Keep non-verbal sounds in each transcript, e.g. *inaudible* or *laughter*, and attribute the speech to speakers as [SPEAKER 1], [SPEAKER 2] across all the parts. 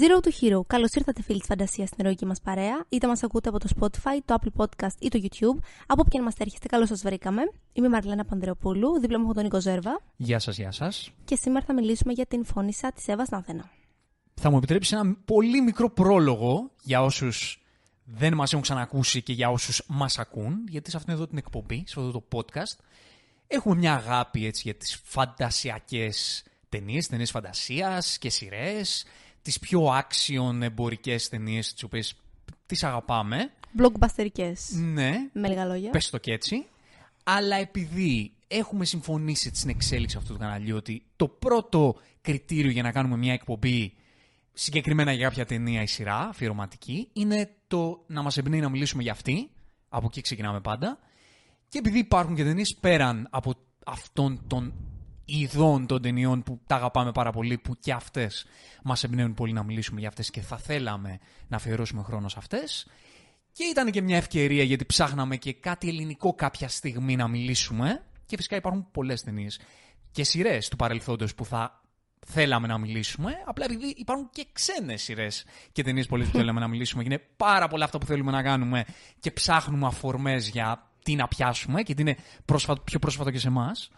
[SPEAKER 1] Zero to Hero. Καλώς ήρθατε, φίλοι της φαντασίας, στην ερωική μας παρέα. Είτε μας ακούτε από το Spotify, το Apple Podcast ή το YouTube. Από όποια μας έρχεστε, καλώς σας βρήκαμε. Είμαι η Μαρλένα Πανδρεοπούλου, δίπλα μου έχω τον Νίκο Ζέρβα.
[SPEAKER 2] Γεια σας, γεια σας.
[SPEAKER 1] Και σήμερα θα μιλήσουμε για την φώνησα της Εύας στην Αθήνα.
[SPEAKER 2] Θα μου επιτρέψεις ένα πολύ μικρό πρόλογο για όσους δεν μας έχουν ξανακούσει και για όσους μας ακούν, γιατί σε αυτήν εδώ την εκπομπή, σε αυτό το podcast, έχουμε μια αγάπη έτσι, για τις φαντασιακές ταινίες, ταινίες φαντασίας και σειρές τις πιο άξιον εμπορικές ταινίες τις οποίες τις αγαπάμε.
[SPEAKER 1] Blockbusterικές.
[SPEAKER 2] Ναι.
[SPEAKER 1] Με λίγα λόγια.
[SPEAKER 2] Πες το και έτσι. Αλλά επειδή έχουμε συμφωνήσει στην εξέλιξη αυτού του καναλιού ότι το πρώτο κριτήριο για να κάνουμε μια εκπομπή συγκεκριμένα για κάποια ταινία ή σειρά αφιερωματική είναι το να μας εμπνέει να μιλήσουμε για αυτή. Από εκεί ξεκινάμε πάντα. Και επειδή υπάρχουν και ταινίες πέραν από αυτόν τον ειδών των ταινιών που τα αγαπάμε πάρα πολύ, που και αυτές μας εμπνέουν πολύ να μιλήσουμε για αυτές και θα θέλαμε να αφιερώσουμε χρόνο σε αυτές. Και ήταν και μια ευκαιρία γιατί ψάχναμε και κάτι ελληνικό κάποια στιγμή να μιλήσουμε. Και φυσικά υπάρχουν πολλές ταινίες και σειρές του παρελθόντος που θα θέλαμε να μιλήσουμε. Απλά επειδή υπάρχουν και ξένες σειρές και ταινίες πολλές που θέλαμε να μιλήσουμε. Και είναι πάρα πολλά αυτά που θέλουμε να κάνουμε και ψάχνουμε αφορμές για τι να πιάσουμε και τι είναι πρόσφατο, πιο πρόσφατο και σε εμάς.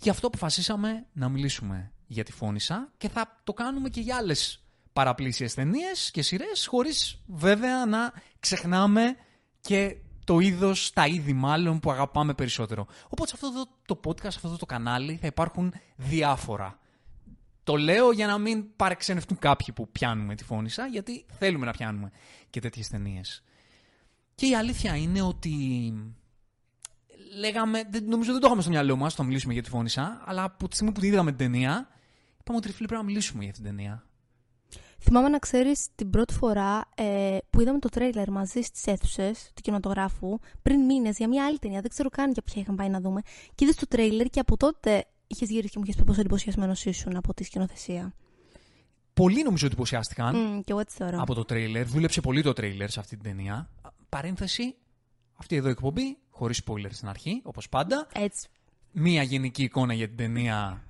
[SPEAKER 2] Γι' αυτό αποφασίσαμε να μιλήσουμε για τη Φώνησα και θα το κάνουμε και για άλλες παραπλήσιες ταινίες και σειρές, χωρίς βέβαια να ξεχνάμε και το είδος, τα είδη μάλλον που αγαπάμε περισσότερο. Οπότε σε αυτό το podcast, σε αυτό το κανάλι θα υπάρχουν διάφορα. Το λέω για να μην παρεξενευτούν κάποιοι που πιάνουμε τη Φώνησα, γιατί θέλουμε να πιάνουμε και τέτοιες ταινίες. Και η αλήθεια είναι ότι λέγαμε, νομίζω δεν το είχαμε στο μυαλό μας να μιλήσουμε για τη φώνησα, αλλά από τη στιγμή που είδαμε την ταινία, είπαμε ότι φίλοι πρέπει να μιλήσουμε για αυτή την ταινία.
[SPEAKER 1] Θυμάμαι να ξέρεις την πρώτη φορά ε, που είδαμε το τρέιλερ μαζί στις αίθουσες του κινηματογράφου πριν μήνες για μια άλλη ταινία. Δεν ξέρω καν για ποια είχαμε πάει να δούμε. Και είδες το τρέιλερ και από τότε είχες γυρίσει και μου είχες πει πόσο εντυπωσιασμένος ήσουν από τη σκηνοθεσία.
[SPEAKER 2] Πολλοί νομίζω εντυπωσιάστηκαν
[SPEAKER 1] mm, και εγώ έτσι θεωρώ.
[SPEAKER 2] από το τρέιλερ. Δούλεψε πολύ το τρέιλερ σε αυτή την ταινία. Παρένθεση, αυτή εδώ η εκπομπή χωρίς spoilers στην αρχή, όπως πάντα.
[SPEAKER 1] Έτσι.
[SPEAKER 2] Μία γενική εικόνα για την ταινία,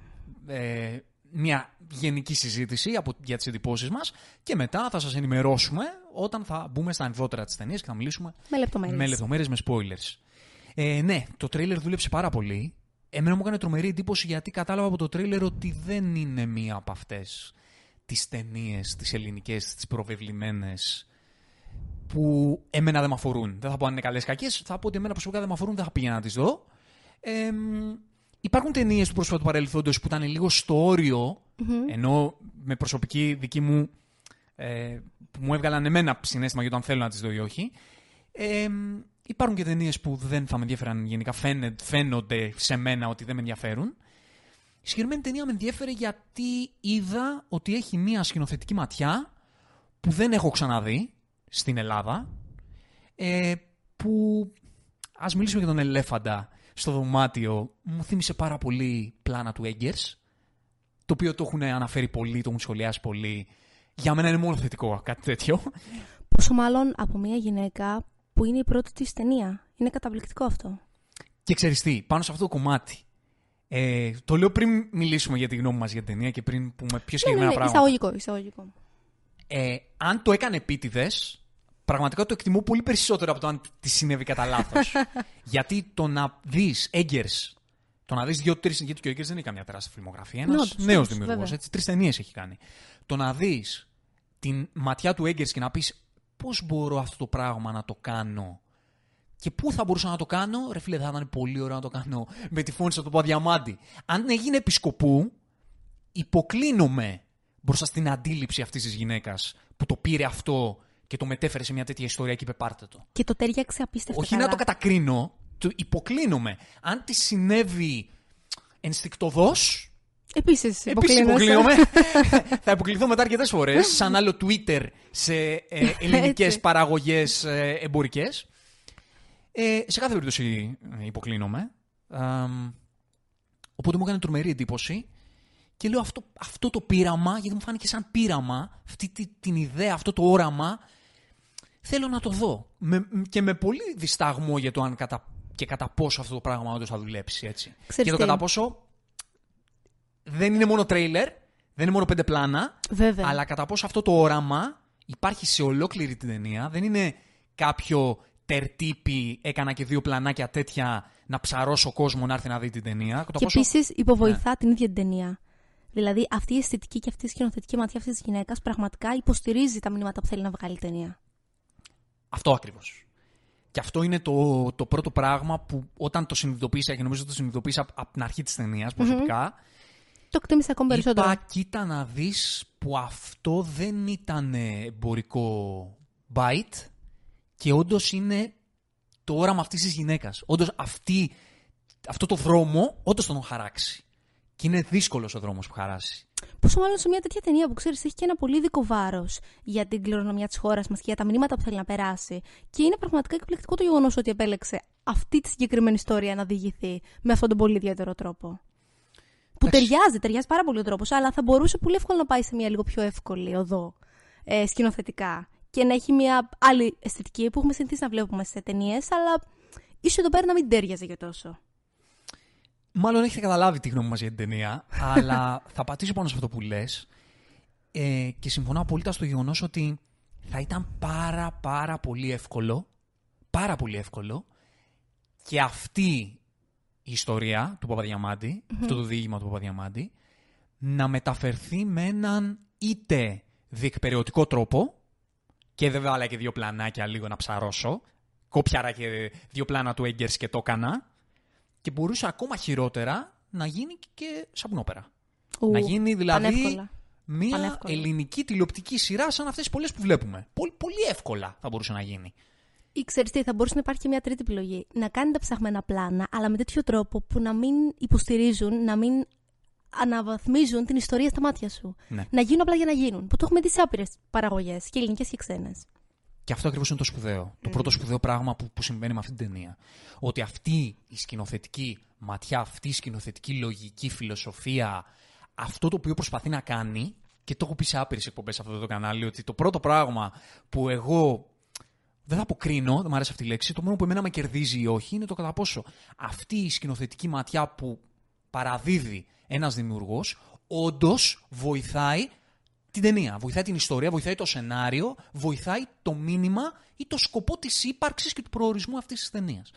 [SPEAKER 2] ε, μία γενική συζήτηση από, για τις εντυπώσεις μας και μετά θα σας ενημερώσουμε όταν θα μπούμε στα ενδότερα της ταινίας και θα μιλήσουμε
[SPEAKER 1] με λεπτομέρειες.
[SPEAKER 2] Με, λεπτομέρειες, με spoilers. Ε, ναι, το τρέιλερ δούλεψε πάρα πολύ. Εμένα μου έκανε τρομερή εντύπωση γιατί κατάλαβα από το τρέιλερ ότι δεν είναι μία από αυτές τις ταινίες, τις ελληνικές, τις προβεβλημένες που εμένα δεν με αφορούν. Δεν θα πω αν είναι καλές κακές, θα πω ότι εμένα προσωπικά δεν με αφορούν, δεν θα πήγαινα να τις δω. Ε, υπάρχουν ταινίες του πρόσφατου παρελθόντος που ήταν λίγο στο οριο ενώ με προσωπική δική μου. Ε, που μου έβγαλαν εμένα συνέστημα για το αν θέλω να τις δω ή όχι. Ε, υπάρχουν και ταινίες που δεν θα με ενδιαφέραν γενικά, φαίνονται σε μένα ότι δεν με ενδιαφέρουν. Η συγκεκριμένη ταινία με ενδιαφέρει γιατί είδα ότι έχει μία σκηνοθετική ματιά που δεν έχω ξαναδεί στην Ελλάδα ε, που ας μιλήσουμε για τον ελέφαντα στο δωμάτιο μου θύμισε πάρα πολύ πλάνα του Έγκερς το οποίο το έχουν αναφέρει πολύ, το έχουν σχολιάσει πολύ για μένα είναι μόνο θετικό κάτι τέτοιο
[SPEAKER 1] Πόσο μάλλον από μια γυναίκα που είναι η πρώτη της ταινία είναι καταπληκτικό αυτό
[SPEAKER 2] και ξέρεις τι, πάνω σε αυτό το κομμάτι ε, το λέω πριν μιλήσουμε για τη γνώμη μας για την ταινία και πριν πούμε πιο συγκεκριμένα
[SPEAKER 1] ναι, ναι, ναι,
[SPEAKER 2] πράγματα.
[SPEAKER 1] Εισαγωγικό, εισαγωγικό.
[SPEAKER 2] Ε, αν το έκανε επίτηδες, πραγματικά το εκτιμώ πολύ περισσότερο από το αν τη συνέβη κατά λάθος. *laughs* Γιατί το να δεις Έγκερς, το να δεις δύο-τρεις. Γιατί και ο Έγκερς δεν είναι καμιά τεράστια φιλμογραφία. Ένας νέος δημιουργός. Τρεις ταινίες έχει κάνει. Το να δεις την ματιά του Έγκερς και να πεις πώς μπορώ αυτό το πράγμα να το κάνω. Και πού θα μπορούσα να το κάνω, ρε φίλε, θα ήταν πολύ ωραίο να το κάνω με τη φωνή στο το διαμάντι. Αν έγινε επισκοπού, υποκλίνομαι μπροστά στην αντίληψη αυτής της γυναίκας που το πήρε αυτό και το μετέφερε σε μια τέτοια ιστορία και είπε πάρτε το.
[SPEAKER 1] Και το τέριαξε απίστευτα.
[SPEAKER 2] Όχι να το κατακρίνω, το υποκλίνομαι. Αν τη συνέβη ενστικτοδός.
[SPEAKER 1] Επίσης
[SPEAKER 2] υποκλίνομαι. *laughs* θα υποκληθώ μετά αρκετές φορές, σαν άλλο Twitter σε ε, ελληνικές παραγωγές ε, εμπορικές. Ε, σε κάθε περίπτωση ε, υποκλίνομαι. οπότε μου έκανε τρομερή εντύπωση και λέω αυτό, αυτό το πείραμα, γιατί μου φάνηκε σαν πείραμα, αυτή την ιδέα, αυτό το όραμα, θέλω να το δω. Με, και με πολύ δισταγμό για το αν κατα, και κατά πόσο αυτό το πράγμα όντως θα δουλέψει έτσι.
[SPEAKER 1] Ξέρεις
[SPEAKER 2] και το κατά πόσο δεν είναι μόνο τρέιλερ, Δεν είναι μόνο πέντε πλάνα,
[SPEAKER 1] Βέβαια.
[SPEAKER 2] αλλά κατά πόσο αυτό το όραμα υπάρχει σε ολόκληρη την ταινία. Δεν είναι κάποιο τερτύπι, έκανα και δύο πλανάκια τέτοια να ψαρώσω κόσμο να έρθει να δει την ταινία. Κατά
[SPEAKER 1] Και
[SPEAKER 2] πόσο-
[SPEAKER 1] επίσης υποβοηθά την ίδια την ταινία. Δηλαδή αυτή η αισθητική και αυτή η σκηνοθετική ματιά αυτής της γυναίκας πραγματικά υποστηρίζει τα μηνύματα που θέλει να βγάλει η ταινία.
[SPEAKER 2] Αυτό ακριβώς. Και αυτό είναι το, το πρώτο πράγμα που όταν το συνειδητοποίησα και νομίζω ότι το συνειδητοποίησα από, από την αρχή της ταινίας προσωπικά.
[SPEAKER 1] Το εκτίμησα ακόμη περισσότερο.
[SPEAKER 2] Είπα, κοίτα να δεις που αυτό δεν ήταν εμπορικό bite και όντως είναι το όραμα αυτής της γυναίκας. Όντως αυτή, αυτό το δρόμο όντως τον έχουν χαράξει. Και είναι δύσκολος ο δρόμος που χαράσει.
[SPEAKER 1] Πόσο μάλλον σε μια τέτοια ταινία που ξέρεις έχει και ένα πολύ ειδικό βάρος για την κληρονομιά της χώρας μας και για τα μηνύματα που θέλει να περάσει. Και είναι πραγματικά εκπληκτικό το γεγονός ότι επέλεξε αυτή τη συγκεκριμένη ιστορία να διηγηθεί με αυτόν τον πολύ ιδιαίτερο τρόπο. Που
[SPEAKER 2] Εντάξει.
[SPEAKER 1] ταιριάζει, ταιριάζει πάρα πολύ ο τρόπος, αλλά θα μπορούσε πολύ εύκολα να πάει σε μια λίγο πιο εύκολη οδό ε, σκηνοθετικά. Και να έχει μια άλλη αισθητική που έχουμε συνηθίσει να βλέπουμε σε ταινίες, αλλά ίσως εδώ πέρα να μην τέριαζε για τόσο.
[SPEAKER 2] Μάλλον έχετε καταλάβει τη γνώμη μας για την ταινία, *laughs* αλλά θα πατήσω πάνω σε αυτό που λες. Ε, και συμφωνώ απόλυτα στο γεγονός ότι θα ήταν πάρα πάρα πολύ εύκολο, πάρα πολύ εύκολο και αυτή η ιστορία του παπαδιαμαντη αυτό το διήγημα του Παπαδιαμάντη, να μεταφερθεί με έναν είτε διεκπαιρεωτικό τρόπο και δεν βάλα και δύο πλανάκια λίγο να ψαρώσω, κόπιαρα και δύο πλάνα του Έγκερς και το έκανα, και μπορούσε ακόμα χειρότερα να γίνει και σαπουνόπερα.
[SPEAKER 1] Ου,
[SPEAKER 2] να γίνει δηλαδή
[SPEAKER 1] πανεύκολα.
[SPEAKER 2] μια
[SPEAKER 1] Πανεύκολα.
[SPEAKER 2] ελληνική τηλεοπτική σειρά σαν αυτές τις πολλές που βλέπουμε. Πολύ, πολύ εύκολα θα μπορούσε να γίνει.
[SPEAKER 1] Ή ξέρεις τι, θα μπορούσε να υπάρχει και μια τρίτη επιλογή. Να κάνει τα ψαχμένα πλάνα, αλλά με τέτοιο τρόπο που να μην υποστηρίζουν, να μην αναβαθμίζουν την ιστορία στα μάτια σου.
[SPEAKER 2] Ναι.
[SPEAKER 1] Να γίνουν απλά για να γίνουν. Που το έχουμε δει σε άπειρες παραγωγές, και ελληνικές και ξένες.
[SPEAKER 2] Και αυτό ακριβώς είναι το σπουδαίο. Το πρώτο σπουδαίο πράγμα που, που συμβαίνει με αυτή την ταινία. Ότι αυτή η σκηνοθετική ματιά, αυτή η σκηνοθετική λογική φιλοσοφία, αυτό το οποίο προσπαθεί να κάνει, και το έχω πει σε άπειρες εκπομπές σε αυτό το κανάλι, ότι το πρώτο πράγμα που εγώ δεν θα αποκρίνω, δεν μου αρέσει αυτή η λέξη, το μόνο που εμένα με κερδίζει ή όχι είναι το κατά πόσο αυτή η σκηνοθετική ματιά που παραδίδει ένας δημιουργός όντως βοηθάει την ταινία, βοηθάει την ιστορία, βοηθάει το σενάριο, βοηθάει το μήνυμα ή το σκοπό της ύπαρξης και του προορισμού αυτής της ταινίας.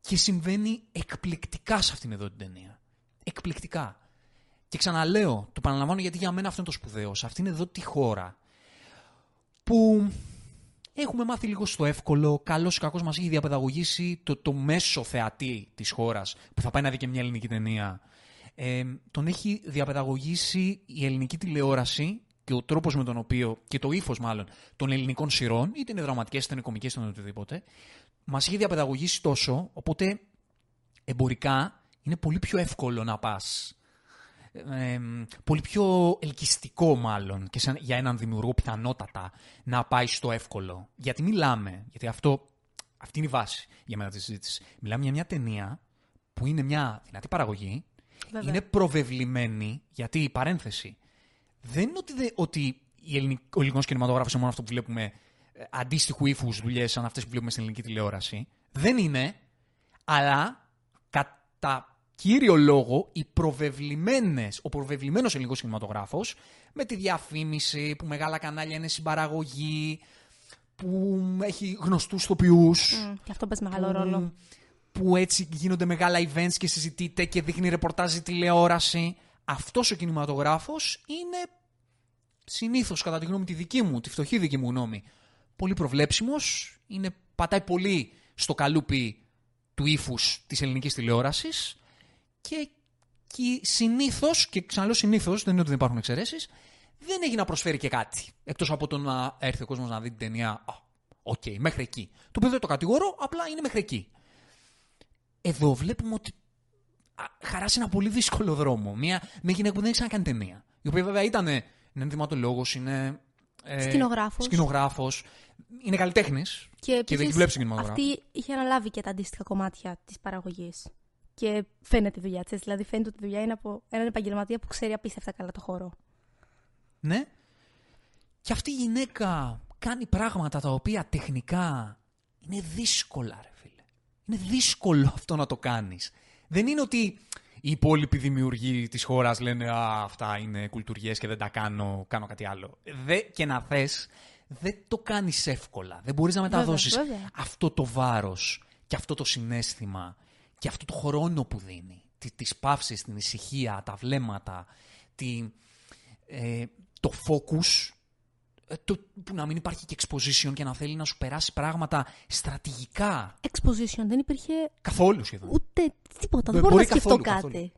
[SPEAKER 2] Και συμβαίνει εκπληκτικά σε αυτήν εδώ την ταινία. Εκπληκτικά. Και ξαναλέω, το παραλαμβάνω γιατί για μένα αυτό είναι το σπουδαίο. Σε αυτήν εδώ τη χώρα που έχουμε μάθει λίγο στο εύκολο, καλός ή κακός μας έχει διαπαιδαγωγήσει το, το μέσο θεατή της χώρας που θα πάει να δει και μια ελληνική ταινία. Ε, τον έχει διαπαιδαγωγήσει η ελληνική τηλεόραση και ο τρόπος με τον οποίο, και το ύφος μάλλον, των ελληνικών σειρών, είτε είναι δραματικές είτε είναι κομικές είτε είναι οτιδήποτε, μας έχει διαπαιδαγωγήσει τόσο, οπότε εμπορικά είναι πολύ πιο εύκολο να πας ε, πολύ πιο ελκυστικό μάλλον και σαν, για έναν δημιουργό πιθανότατα να πάει στο εύκολο. Γιατί μιλάμε, γιατί αυτό, αυτή είναι η βάση για μένα τη συζήτηση. Μιλάμε για μια ταινία που είναι μια δυνατή παραγωγή,
[SPEAKER 1] Βέβαια.
[SPEAKER 2] είναι προβεβλημένη, γιατί η παρένθεση δεν είναι ότι, δε- ότι η ελληνικ, ο ελληνικός κινηματογράφος είναι μόνο αυτό που βλέπουμε ε, αντίστοιχου ύφους δουλειές σαν αυτές που βλέπουμε στην ελληνική τηλεόραση. Δεν είναι, αλλά κατά κύριο λόγο οι προβεβλημένες, ο προβεβλημένος ελληνικός κινηματογράφος με τη διαφήμιση που μεγάλα κανάλια είναι συμπαραγωγή, που έχει γνωστούς τοπιούς,
[SPEAKER 1] Μμ, και αυτό παίζει μεγάλο
[SPEAKER 2] που,
[SPEAKER 1] ρόλο.
[SPEAKER 2] Που έτσι γίνονται μεγάλα events και συζητείται και δείχνει ρεπορτάζ η τηλεόραση. Αυτός ο κινηματογράφος είναι συνήθως κατά τη γνώμη τη δική μου, τη φτωχή δική μου γνώμη, πολύ προβλέψιμος, είναι, πατάει πολύ στο καλούπι του ύφους της ελληνικής τηλεόρασης και, και συνήθως, και ξαναλέω συνήθως, δεν είναι ότι δεν υπάρχουν εξαιρέσεις, δεν έχει να προσφέρει και κάτι. Εκτός από το να έρθει ο κόσμος να δει την ταινία, α, οκ, μέχρι εκεί. Το οποίο δεν το κατηγορώ, απλά είναι μέχρι εκεί. Εδώ βλέπουμε ότι α, χαράσει ένα πολύ δύσκολο δρόμο. Μια, μια γυναίκα που δεν έχει ξανακάνει ταινία. Η οποία βέβαια ήταν είναι ενδυματολόγος, είναι ε,
[SPEAKER 1] Σκηνογράφος.
[SPEAKER 2] σκηνογράφος, είναι καλλιτέχνης.
[SPEAKER 1] Και,
[SPEAKER 2] δεν
[SPEAKER 1] επίσης,
[SPEAKER 2] έχει δουλέψει στον κινηματογράφο.
[SPEAKER 1] Αυτή είχε αναλάβει και τα αντίστοιχα κομμάτια της παραγωγής. Και φαίνεται η δουλειά της. Δηλαδή, φαίνεται ότι η δουλειά είναι από έναν επαγγελματία που ξέρει απίστευτα καλά το χώρο.
[SPEAKER 2] Ναι. Και αυτή η γυναίκα κάνει πράγματα τα οποία τεχνικά είναι δύσκολα, ρε φίλε. Είναι δύσκολο αυτό να το κάνεις. Δεν είναι ότι οι υπόλοιποι δημιουργοί της χώρας λένε Α, αυτά είναι κουλτουριές και δεν τα κάνω, κάνω κάτι άλλο. Δε, και να θες, δεν το κάνεις εύκολα. Δεν μπορείς να μεταδώσεις
[SPEAKER 1] βέβαια.
[SPEAKER 2] αυτό το βάρος και αυτό το συνέστημα και αυτό το χρόνο που δίνει. Τι- Τις παύσεις, την ησυχία, τα βλέμματα, τη, ε, το focus, ε, το, που να μην υπάρχει και exposition και να θέλει να σου περάσει πράγματα στρατηγικά.
[SPEAKER 1] Exposition δεν υπήρχε
[SPEAKER 2] Καθόλου σχεδόν.
[SPEAKER 1] ούτε τίποτα.
[SPEAKER 2] Δεν
[SPEAKER 1] Δεν μπορώ
[SPEAKER 2] μπορεί
[SPEAKER 1] να σκεφτώ
[SPEAKER 2] καθόλου,
[SPEAKER 1] κάτι.
[SPEAKER 2] καθόλου.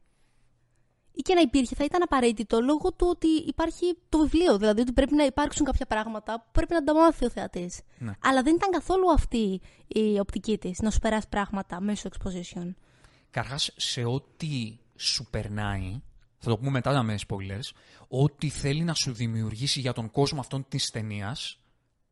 [SPEAKER 1] Ή και να υπήρχε, θα ήταν απαραίτητο λόγω του ότι υπάρχει το βιβλίο. Δηλαδή ότι πρέπει να υπάρξουν κάποια πράγματα που πρέπει να τα μάθει ο θεατής.
[SPEAKER 2] Ναι.
[SPEAKER 1] Αλλά δεν ήταν καθόλου αυτή η οπτική της, να σου περάσει πράγματα μέσω exposition.
[SPEAKER 2] Καρχάς, σε ό,τι σου περνάει, θα το πούμε μετά με spoilers, ό,τι θέλει να σου δημιουργήσει για τον κόσμο αυτών της ταινίας.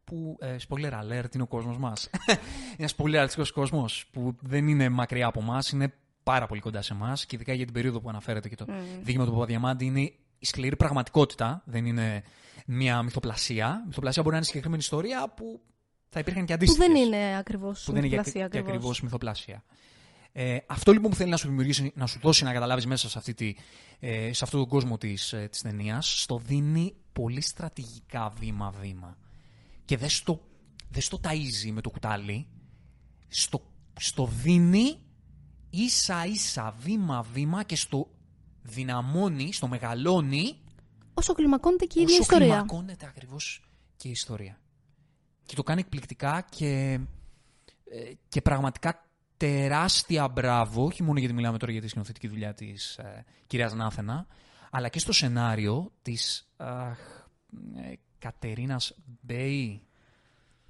[SPEAKER 2] που, ε, spoiler alert, είναι ο κόσμος μας. *laughs* είναι ένα spoiler κόσμος που δεν είναι μακριά από εμάς, είναι πάρα πολύ κοντά σε εμάς και ειδικά για την περίοδο που αναφέρεται και το δείγμα του Παπαδιαμάντη είναι η σκληρή πραγματικότητα, δεν είναι μια μυθοπλασία. Η μυθοπλασία μπορεί να είναι συγκεκριμένη ιστορία που θα υπήρχαν και
[SPEAKER 1] Που
[SPEAKER 2] αντίστοιχες
[SPEAKER 1] δεν είναι ακριβώς
[SPEAKER 2] που δεν είναι και,
[SPEAKER 1] πλασία
[SPEAKER 2] και
[SPEAKER 1] ακριβώς.
[SPEAKER 2] ακριβώς μυθοπλάσια. Ε, αυτό λοιπόν που θέλει να σου δημιουργήσει, να σου δώσει να καταλάβεις μέσα σε, αυτή τη, ε, σε αυτόν τον κόσμο της ε, της ταινίας, στο δίνει πολύ στρατηγικά βήμα-βήμα. Και δεν στο, δεν στο ταΐζει με το κουτάλι, στο, στο δίνει ίσα-ίσα βήμα-βήμα και στο δυναμώνει, στο μεγαλώνει
[SPEAKER 1] Όσο κλιμακώνεται και η ίδια
[SPEAKER 2] όσο
[SPEAKER 1] ιστορία.
[SPEAKER 2] κλιμακώνεται ακριβώς και η ιστορία. Και το κάνει εκπληκτικά και, ε, και πραγματικά τεράστια μπράβο, όχι μόνο γιατί μιλάμε τώρα για τη σκηνοθετική δουλειά της ε, κυρίας Νάθενα, αλλά και στο σενάριο της αχ, ε, Κατερίνας Μπέι.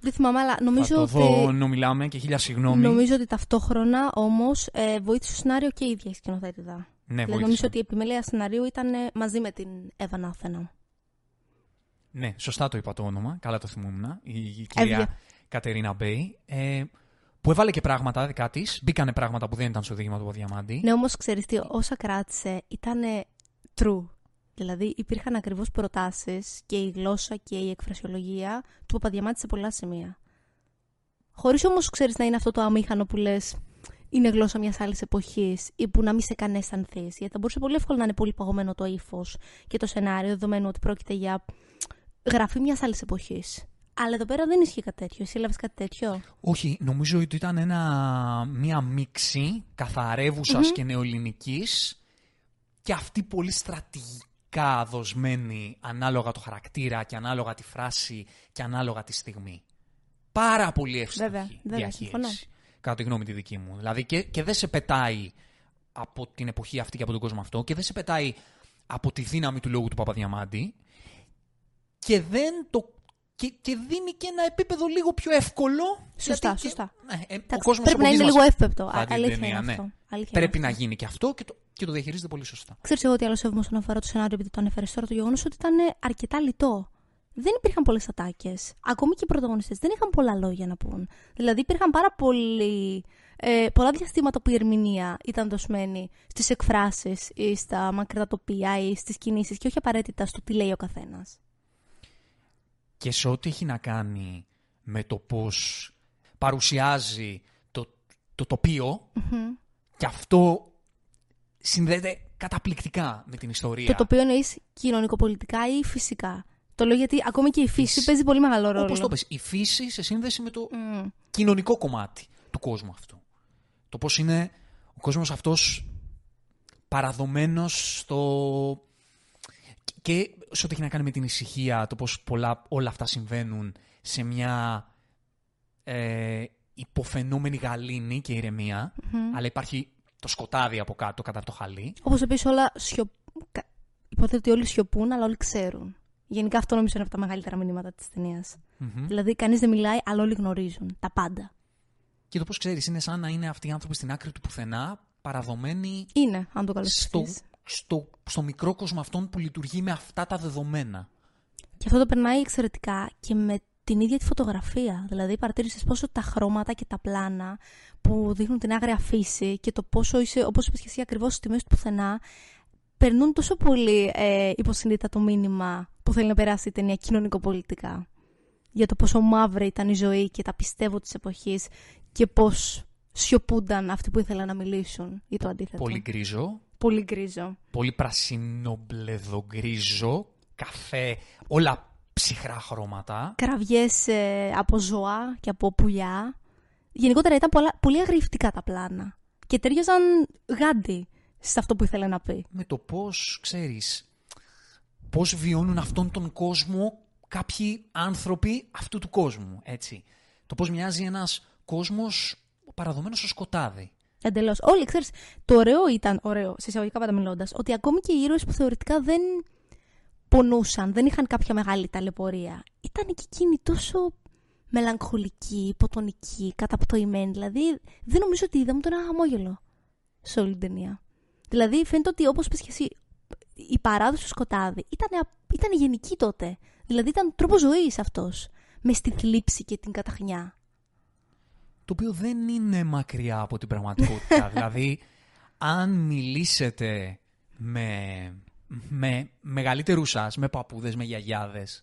[SPEAKER 1] Δεν θυμάμαι, αλλά νομίζω
[SPEAKER 2] Θα το
[SPEAKER 1] ότι,
[SPEAKER 2] δω ενώ μιλάμε και χίλια συγγνώμη.
[SPEAKER 1] νομίζω ότι ταυτόχρονα όμως ε, βοήθησε το σενάριο και η ίδια η σκηνοθέτηδα.
[SPEAKER 2] Ναι,
[SPEAKER 1] δηλαδή,
[SPEAKER 2] βοήθησε.
[SPEAKER 1] νομίζω ότι η επιμέλεια σενάριου ήταν ε, μαζί με την Εύα Νάθενα.
[SPEAKER 2] Ναι, σωστά το είπα το όνομα. Καλά το θυμούμουν. Η, η κυρία
[SPEAKER 1] Έβγε.
[SPEAKER 2] Κατερίνα Μπέι. Ε, που έβαλε και πράγματα δικά της. Μπήκανε πράγματα που δεν ήταν στο διήγημα του Παπαδιαμάντη.
[SPEAKER 1] Ναι, όμως ξέρεις τι, όσα κράτησε ήταν true. Δηλαδή υπήρχαν ακριβώς προτάσεις και η γλώσσα και η εκφρασιολογία του Παπαδιαμάτη σε πολλά σημεία. Χωρίς όμως ξέρεις να είναι αυτό το αμήχανο που λες είναι γλώσσα μιας άλλης εποχής ή που να μην σε κάνει αισθανθεί. Γιατί θα μπορούσε πολύ εύκολα να είναι πολύ παγωμένο το ύφος και το σενάριο, δεδομένου ότι πρόκειται για γραφή μιας άλλης εποχής. Αλλά εδώ πέρα δεν ισχύει κάτι τέτοιο. Εσύ έλαβες κάτι τέτοιο;
[SPEAKER 2] Όχι, νομίζω ότι ήταν ένα, μία μίξη καθαρεύουσας και νεοελληνικής και αυτή πολύ στρατηγικά δοσμένη ανάλογα το χαρακτήρα και ανάλογα τη φράση και ανάλογα τη στιγμή. Πάρα πολύ εύστοχη
[SPEAKER 1] Βέβαια, βέβαια, συμφωνώ.
[SPEAKER 2] διαχείριση. Κατά τη γνώμη τη δική μου. Δηλαδή και, και δεν σε πετάει από την εποχή αυτή και από τον κόσμο αυτό και δεν σε πετάει από τη δύναμη του λόγου του Παπαδιαμάντη και δεν το. Και, και δίνει και ένα επίπεδο λίγο πιο εύκολο.
[SPEAKER 1] Σωστά,
[SPEAKER 2] γιατί και-
[SPEAKER 1] σωστά.
[SPEAKER 2] ναι, ε, ο
[SPEAKER 1] Εντάξει,
[SPEAKER 2] κόσμος
[SPEAKER 1] πρέπει
[SPEAKER 2] από
[SPEAKER 1] να είναι
[SPEAKER 2] δεις
[SPEAKER 1] λίγο
[SPEAKER 2] μας
[SPEAKER 1] εύπεπτο.
[SPEAKER 2] θα δει την
[SPEAKER 1] Αλήθεια
[SPEAKER 2] ταινία,
[SPEAKER 1] είναι
[SPEAKER 2] ναι.
[SPEAKER 1] αυτό. Αλήθεια είναι
[SPEAKER 2] Πρέπει
[SPEAKER 1] αυτό.
[SPEAKER 2] να γίνει και αυτό και το, και το διαχειρίζεται πολύ σωστά.
[SPEAKER 1] Ξέρεις εγώ τι άλλο σέβομαι όσον αφορά το σενάριο, επειδή το ανέφερες τώρα, το γεγονός ότι ήταν αρκετά λιτό. Δεν υπήρχαν πολλές ατάκες. Ακόμη και οι πρωταγωνιστές δεν είχαν πολλά λόγια να πούν. Δηλαδή υπήρχαν πάρα πολλοί, ε, πολλά διαστήματα που η ερμηνεία ήταν δοσμένη στις εκφράσεις ή στα μακριά τοπία ή στις κινήσεις και όχι απαραίτητα στο τι λέει ο καθένας.
[SPEAKER 2] Και σε ό,τι έχει να κάνει με το πώς παρουσιάζει το, το τοπίο, και αυτό συνδέεται καταπληκτικά με την ιστορία.
[SPEAKER 1] Το τοπίο εννοείς κοινωνικοπολιτικά ή φυσικά; Το λέω γιατί ακόμη και η φύση
[SPEAKER 2] Φύση.
[SPEAKER 1] παίζει πολύ μεγάλο ρόλο.
[SPEAKER 2] Όπως το πες, η φύση σε σύνδεση με το
[SPEAKER 1] Μμ.
[SPEAKER 2] κοινωνικό κομμάτι του κόσμου αυτού. Το πώς είναι ο κόσμος αυτός παραδομένος στο... και σε ό,τι έχει να κάνει με την ησυχία, το πώς πολλά, όλα αυτά συμβαίνουν σε μια ε, υποφαινόμενη γαλήνη και ηρεμία, αλλά υπάρχει το σκοτάδι από κάτω, κατά το χαλί.
[SPEAKER 1] Όπως επίσης όλα σιωπ... κα- Υποτίθεται ότι όλοι σιωπούν, αλλά όλοι ξέρουν. Γενικά αυτό νομίζω είναι από τα μεγαλύτερα μηνύματα της ταινίας.
[SPEAKER 2] Μμμ.
[SPEAKER 1] Δηλαδή, κανείς δεν μιλάει, αλλά όλοι γνωρίζουν. Τα πάντα.
[SPEAKER 2] Και το πώς ξέρεις, είναι σαν να είναι αυτοί οι άνθρωποι στην άκρη του πουθενά, παραδομένοι
[SPEAKER 1] Είναι, αν το
[SPEAKER 2] στο,
[SPEAKER 1] καλώ
[SPEAKER 2] στο, στο μικρό κόσμο αυτόν που λειτουργεί με αυτά τα δεδομένα.
[SPEAKER 1] Και αυτό το περνάει εξαιρετικά και με την ίδια τη φωτογραφία. Δηλαδή, παρατήρησες πόσο τα χρώματα και τα πλάνα που δείχνουν την άγρια φύση και το πόσο είσαι, όπως είπες και εσύ, ακριβώς στη μέση του πουθενά, περνούν τόσο πολύ ε, υποσυνείδητα το μήνυμα που θέλει να περάσει η ταινία κοινωνικοπολιτικά. Για το πόσο μαύρη ήταν η ζωή και τα πιστεύω της εποχής και πώς σιωπούνταν αυτοί που ήθελαν να μιλήσουν ή το αντίθετο.
[SPEAKER 2] Πολύ γκρίζο.
[SPEAKER 1] Πολύ γκρίζο.
[SPEAKER 2] Πολύ πρασινό-μπλεδογκρίζο, καφέ, όλα ψυχρά χρώματα.
[SPEAKER 1] Κραυγές ε, από ζώα και από πουλιά. Γενικότερα ήταν πολλά, πολύ αγριευτικά τα πλάνα. Και ταιριάζαν γάντι σε αυτό που ήθελε να πει.
[SPEAKER 2] Με το πώς, ξέρεις, πώς βιώνουν αυτόν τον κόσμο κάποιοι άνθρωποι αυτού του κόσμου, έτσι. Το πώς μοιάζει ένας κόσμος παραδομένος στο σκοτάδι.
[SPEAKER 1] Εντελώς. Όλοι, ξέρεις, το ωραίο ήταν, ωραίο, σε εισαγωγικά πάντα μιλώντα, ότι ακόμη και οι ήρωες που θεωρητικά δεν πονούσαν, δεν είχαν κάποια μεγάλη ταλαιπωρία, ήταν και εκείνοι τόσο μελαγχολικοί, υποτονικοί, καταπτωημένοι. Δηλαδή, δεν νομίζω ότι είδαμε τον ένα χαμόγελο σε όλη την ταινία. Δηλαδή, φαίνεται ότι όπως πες και εσύ, η παράδοση του σκοτάδι ήταν, ήταν γενική τότε. Δηλαδή, ήταν τρόπος ζωής αυτός. Μες στη θλίψη και την καταχνιά
[SPEAKER 2] το οποίο δεν είναι μακριά από την πραγματικότητα. *laughs* δηλαδή, αν μιλήσετε με, με μεγαλύτερους σας, με παππούδες, με γιαγιάδες,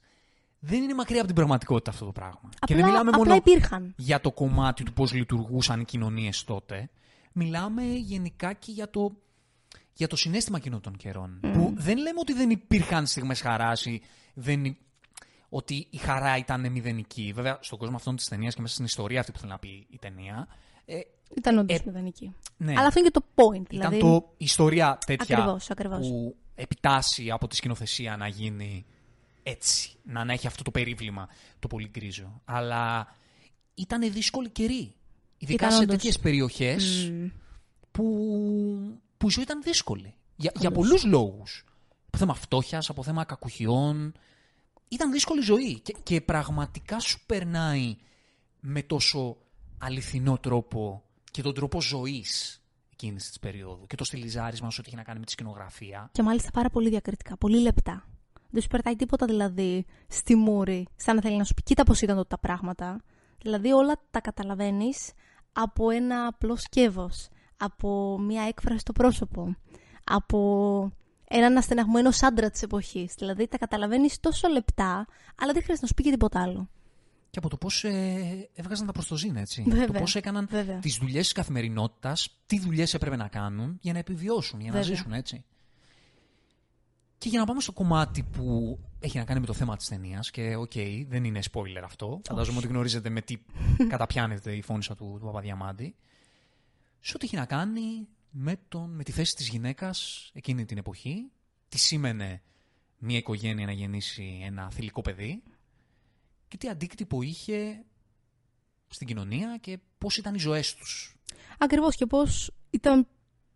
[SPEAKER 2] δεν είναι μακριά από την πραγματικότητα αυτό το πράγμα.
[SPEAKER 1] Απλά, και δεν μιλάμε μόνο υπήρχαν.
[SPEAKER 2] για το κομμάτι του πώς λειτουργούσαν οι κοινωνίες τότε. Μιλάμε γενικά και για το, για το συνέστημα εκείνων των καιρών. Που δεν λέμε ότι δεν υπήρχαν στιγμές χαράς ή δεν ότι η χαρά ήταν μηδενική. Βέβαια, στον κόσμο αυτών της ταινίας και μέσα στην ιστορία αυτή που θέλει να πει η ταινία.
[SPEAKER 1] Ε, ήταν όντως ε, μηδενική. Ναι. Αλλά αυτό είναι και το point. Δηλαδή...
[SPEAKER 2] Ήταν το, η ιστορία τέτοια
[SPEAKER 1] ακριβώς, ακριβώς.
[SPEAKER 2] που επιτάσσει από τη σκηνοθεσία να γίνει έτσι. Να, να έχει αυτό το περίβλημα το πολύ γκρίζο. Αλλά ήταν δύσκολη καιρή. Ειδικά ήταν σε τέτοιες περιοχές mm. που, που η ζωή ήταν δύσκολη. Για, για πολλούς λόγους. Από θέμα φτώχειας, από θέμα κακουχιών, ήταν δύσκολη ζωή και, και πραγματικά σου περνάει με τόσο αληθινό τρόπο και τον τρόπο ζωής εκείνης της περίοδου και το στυλιζάρισμα σου ότι έχει να κάνει με τη σκηνογραφία.
[SPEAKER 1] Και μάλιστα πάρα πολύ διακριτικά, πολύ λεπτά. Δεν σου περτάει τίποτα δηλαδή στη μούρη, σαν να θέλει να σου πει: Κοίτα πώς ήταν τότε τα πράγματα. Δηλαδή όλα τα καταλαβαίνεις από ένα απλό σκεύος, από μια έκφραση στο πρόσωπο, από έναν αναστεναγμό άντρα της εποχής. Δηλαδή τα καταλαβαίνεις τόσο λεπτά, αλλά δεν χρειάζεται να σου πει και τίποτα άλλο.
[SPEAKER 2] Και από το πώς ε, έβγαζαν τα προς το ζην, έτσι.
[SPEAKER 1] Βέβαια,
[SPEAKER 2] το πώς έκαναν τις δουλειές της καθημερινότητας, τι δουλειές έπρεπε να κάνουν για να επιβιώσουν, για να ζήσουν, έτσι. Και για να πάμε στο κομμάτι που έχει να κάνει με το θέμα της ταινίας, και OK, okay, δεν είναι spoiler αυτό. Φαντάζομαι ότι γνωρίζετε με τι *laughs* καταπιάνεται η φώνησα του, του Παπαδιαμάντη. Σε ό,τι έχει να κάνει με, τον, με τη θέση της γυναίκας εκείνη την εποχή. Τι σήμαινε μια οικογένεια να γεννήσει ένα θηλυκό παιδί και τι αντίκτυπο είχε στην κοινωνία και πώς ήταν οι ζωές τους.
[SPEAKER 1] Ακριβώς και πώς ήταν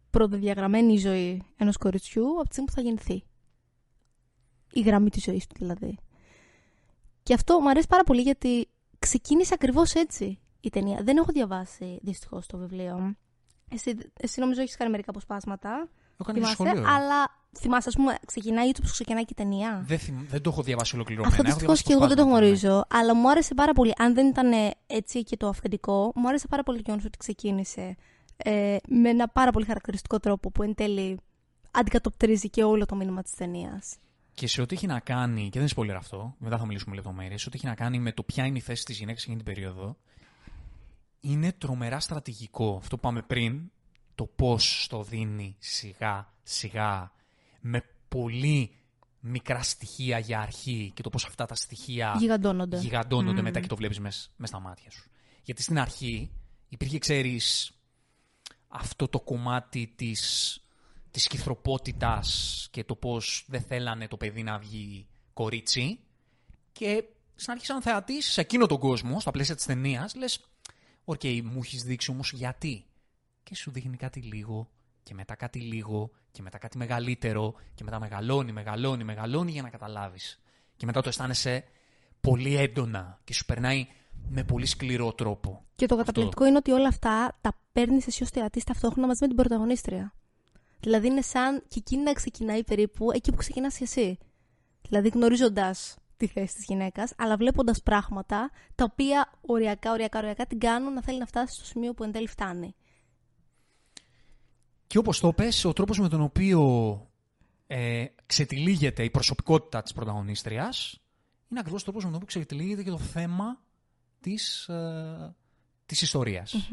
[SPEAKER 1] πρωτοδιαγραμμένη η ζωή ενός κοριτσιού από τη στιγμή που θα γεννηθεί. Η γραμμή της ζωής του δηλαδή. Και αυτό μου αρέσει πάρα πολύ γιατί ξεκίνησε ακριβώς έτσι η ταινία. Δεν έχω διαβάσει δυστυχώς το βιβλίο. Εσύ, εσύ νομίζω έχεις κάνει μερικά αποσπάσματα.
[SPEAKER 2] Θυμάσαι, σχολείο,
[SPEAKER 1] αλλά θυμάσαι, ας πούμε, ξεκινάει έτσι όπω ξεκινάει και η ταινία.
[SPEAKER 2] Δεν, θυμ, δεν το έχω διαβάσει ολοκληρωμένα.
[SPEAKER 1] Αυτό δυστυχώς και εγώ δεν το γνωρίζω. Ναι. Αλλά μου άρεσε πάρα πολύ. Αν δεν ήταν έτσι και το αυθεντικό, μου άρεσε πάρα πολύ το γεγονός ότι ξεκίνησε ε, με ένα πάρα πολύ χαρακτηριστικό τρόπο που εν τέλει αντικατοπτρίζει και όλο το μήνυμα της ταινίας.
[SPEAKER 2] Και σε ό,τι έχει να κάνει, και δεν είναι spoiler αυτό, μετά θα μιλήσουμε λεπτομέρειες, ό,τι έχει να κάνει με το ποια είναι η θέση της γυναίκας εκείνη την περίοδο, είναι τρομερά στρατηγικό. Αυτό που πάμε πριν, το πώς το δίνει σιγά σιγά με πολύ μικρά στοιχεία για αρχή και το πώς αυτά τα στοιχεία
[SPEAKER 1] γιγαντώνονται,
[SPEAKER 2] γιγαντώνονται μετά και το βλέπεις μέσα στα μάτια σου. Γιατί στην αρχή υπήρχε, ξέρεις, αυτό το κομμάτι της, της και το πώς δεν θέλανε το παιδί να βγει κορίτσι και στην αρχή σαν θεατής σε εκείνο τον κόσμο, στα πλαίσια της ταινίας, λες OK, okay, μου έχεις δείξει όμως γιατί. Και σου δείχνει κάτι λίγο και μετά κάτι λίγο και μετά κάτι μεγαλύτερο και μετά μεγαλώνει, μεγαλώνει, μεγαλώνει για να καταλάβεις. Και μετά το αισθάνεσαι πολύ έντονα και σου περνάει με πολύ σκληρό τρόπο.
[SPEAKER 1] Και το καταπληκτικό είναι ότι όλα αυτά τα παίρνεις εσύ ως θεατής ταυτόχρονα μαζί με την πρωταγωνίστρια. Δηλαδή είναι σαν και εκείνη να ξεκινάει περίπου εκεί που ξεκινάς εσύ. Δηλαδή γνωρίζοντας τη θέση της γυναίκας, αλλά βλέποντας πράγματα τα οποία οριακά, οριακά, οριακά την κάνουν να θέλει να φτάσει στο σημείο που εν τέλει φτάνει.
[SPEAKER 2] Και όπως το πες, ο τρόπος με τον οποίο ε, ξετυλίγεται η προσωπικότητα της πρωταγωνίστριας είναι ακριβώς ο τρόπος με τον οποίο ξετυλίγεται και το θέμα της ε, της ιστοριας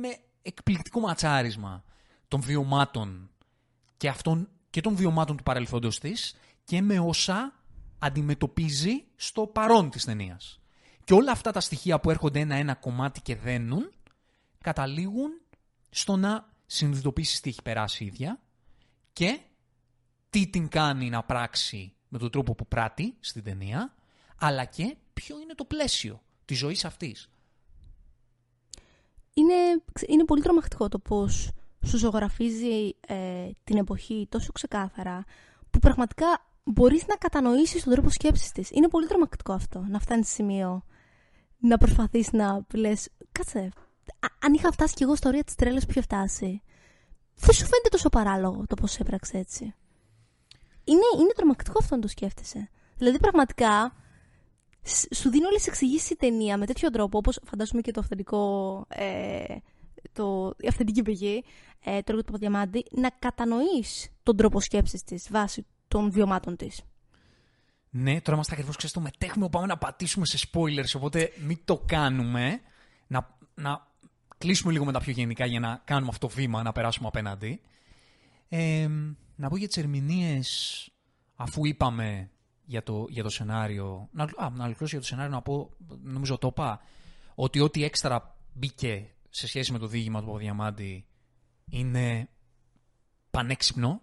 [SPEAKER 2] Με εκπληκτικό ματσάρισμα των βιωμάτων και, αυτών, και των βιωμάτων του παρελθόντος της και με όσα αντιμετωπίζει στο παρόν της ταινίας. Και όλα αυτά τα στοιχεία που έρχονται ένα-ένα κομμάτι και δένουν, καταλήγουν στο να συνειδητοποιήσει τι έχει περάσει η ίδια και τι την κάνει να πράξει με τον τρόπο που πράττει στην ταινία, αλλά και ποιο είναι το πλαίσιο της ζωής αυτής.
[SPEAKER 1] Είναι, είναι πολύ τρομακτικό το πώς σου ζωγραφίζει ε, την εποχή τόσο ξεκάθαρα, που πραγματικά μπορείς να κατανοήσεις τον τρόπο σκέψης της. Είναι πολύ τρομακτικό αυτό, να φτάνεις σε σημείο να προσπαθείς να λες, κάτσε, αν είχα φτάσει κι εγώ στο ωρία της τρέλας που είχε φτάσει, δεν σου φαίνεται τόσο παράλογο το πώς έπραξε έτσι. Είναι, είναι τρομακτικό αυτό να το σκέφτεσαι. Δηλαδή πραγματικά σου δίνει όλες τις εξηγήσεις η ταινία με τέτοιο τρόπο, όπως φαντάζομαι και το αυθεντικό, ε, το, η αυθεντική πηγή, ε, το έργο του Παπαδιαμάντη, να κατανοείς τον τρόπο σκέψης της βάσει των βιωμάτων της.
[SPEAKER 2] Ναι, τώρα είμαστε ακριβώς ξέρεις το μετέχουμε. Πάμε να πατήσουμε σε spoilers. Οπότε μην το κάνουμε. Να, να κλείσουμε λίγο με τα πιο γενικά για να κάνουμε αυτό το βήμα, να περάσουμε απέναντι. Ε, να πω για τις ερμηνείες, αφού είπαμε για το, για το σενάριο. Να, α, να ολοκληρώσω για το σενάριο να πω, νομίζω το είπα, ότι ό,τι έξτρα μπήκε σε σχέση με το διήγημα του Παπαδιαμάντη είναι πανέξυπνο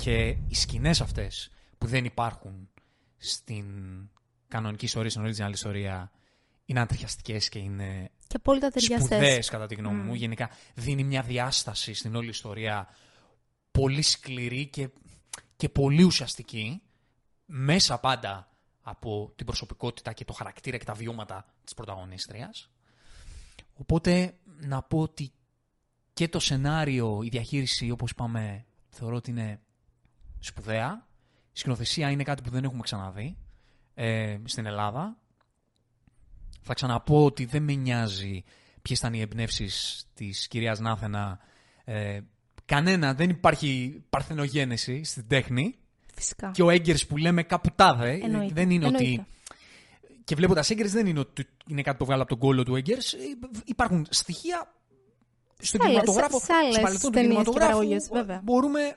[SPEAKER 2] και οι σκηνές αυτές που δεν υπάρχουν στην κανονική ιστορία, στην original ιστορία, είναι αντριχιαστικέ και είναι
[SPEAKER 1] και απόλυτα
[SPEAKER 2] σπουδαίες κατά τη γνώμη μου. Γενικά δίνει μια διάσταση στην όλη ιστορία πολύ σκληρή και, και πολύ ουσιαστική μέσα πάντα από την προσωπικότητα και το χαρακτήρα και τα βιώματα της πρωταγωνίστριας. Οπότε να πω ότι και το σενάριο, η διαχείριση όπως είπαμε θεωρώ ότι είναι σπουδαία. Η σκηνοθεσία είναι κάτι που δεν έχουμε ξαναδεί ε, στην Ελλάδα. Θα ξαναπώ ότι δεν με νοιάζει ποιες ήταν οι εμπνεύσεις της κυρίας Νάθενα. Ε, κανένα, δεν υπάρχει παρθενογένεση στην τέχνη.
[SPEAKER 1] Φυσικά.
[SPEAKER 2] Και ο έγκαιρ που λέμε κάπου τάδε.
[SPEAKER 1] Εννοείται.
[SPEAKER 2] Δεν είναι
[SPEAKER 1] Εννοείται.
[SPEAKER 2] ότι. Και βλέποντας έγκαιρ δεν είναι ότι είναι κάτι που βγάλω από τον κόλλο του έγκαιρ. Υπάρχουν στοιχεία στον
[SPEAKER 1] Σε άλλες-
[SPEAKER 2] κινηματογράφο.
[SPEAKER 1] σε άλλες
[SPEAKER 2] στο παρελθόν του
[SPEAKER 1] ταινίες και
[SPEAKER 2] κινηματογράφου.
[SPEAKER 1] παραγωγές, βέβαια.
[SPEAKER 2] Μπορούμε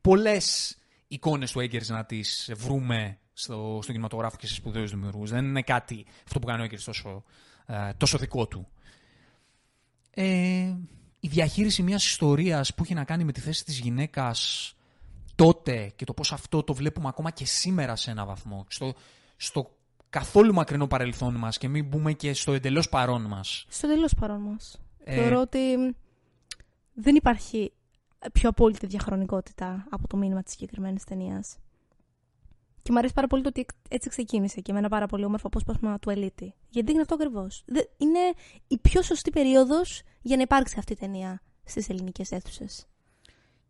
[SPEAKER 2] πολλές εικόνες του έγκαιρ να τις βρούμε στο, στον κινηματογράφο και σε σπουδαίους δημιουργούς. Δεν είναι κάτι αυτό που κάνει ο έγκαιρ τόσο, ε, τόσο δικό του. Ε, η διαχείριση μιας ιστορίας που έχει να κάνει με τη θέση της γυναίκας τότε και το πώς αυτό το βλέπουμε ακόμα και σήμερα σε ένα βαθμό, στο, στο καθόλου μακρινό παρελθόν μας και μην μπούμε και στο εντελώς παρόν μας.
[SPEAKER 1] Στο τέλο παρόν μας.
[SPEAKER 2] Ε,
[SPEAKER 1] Θεωρώ ότι δεν υπάρχει πιο απόλυτη διαχρονικότητα από το μήνυμα της συγκεκριμένης ταινίας. Και μου αρέσει πάρα πολύ το ότι έτσι ξεκίνησε και με ένα πάρα πολύ όμορφο απόσπασμα του Ελίτη. Γιατί είναι αυτό ακριβώς. Είναι η πιο σωστή περίοδος για να υπάρξει αυτή η ταινία στις ελληνικές αίθουσες.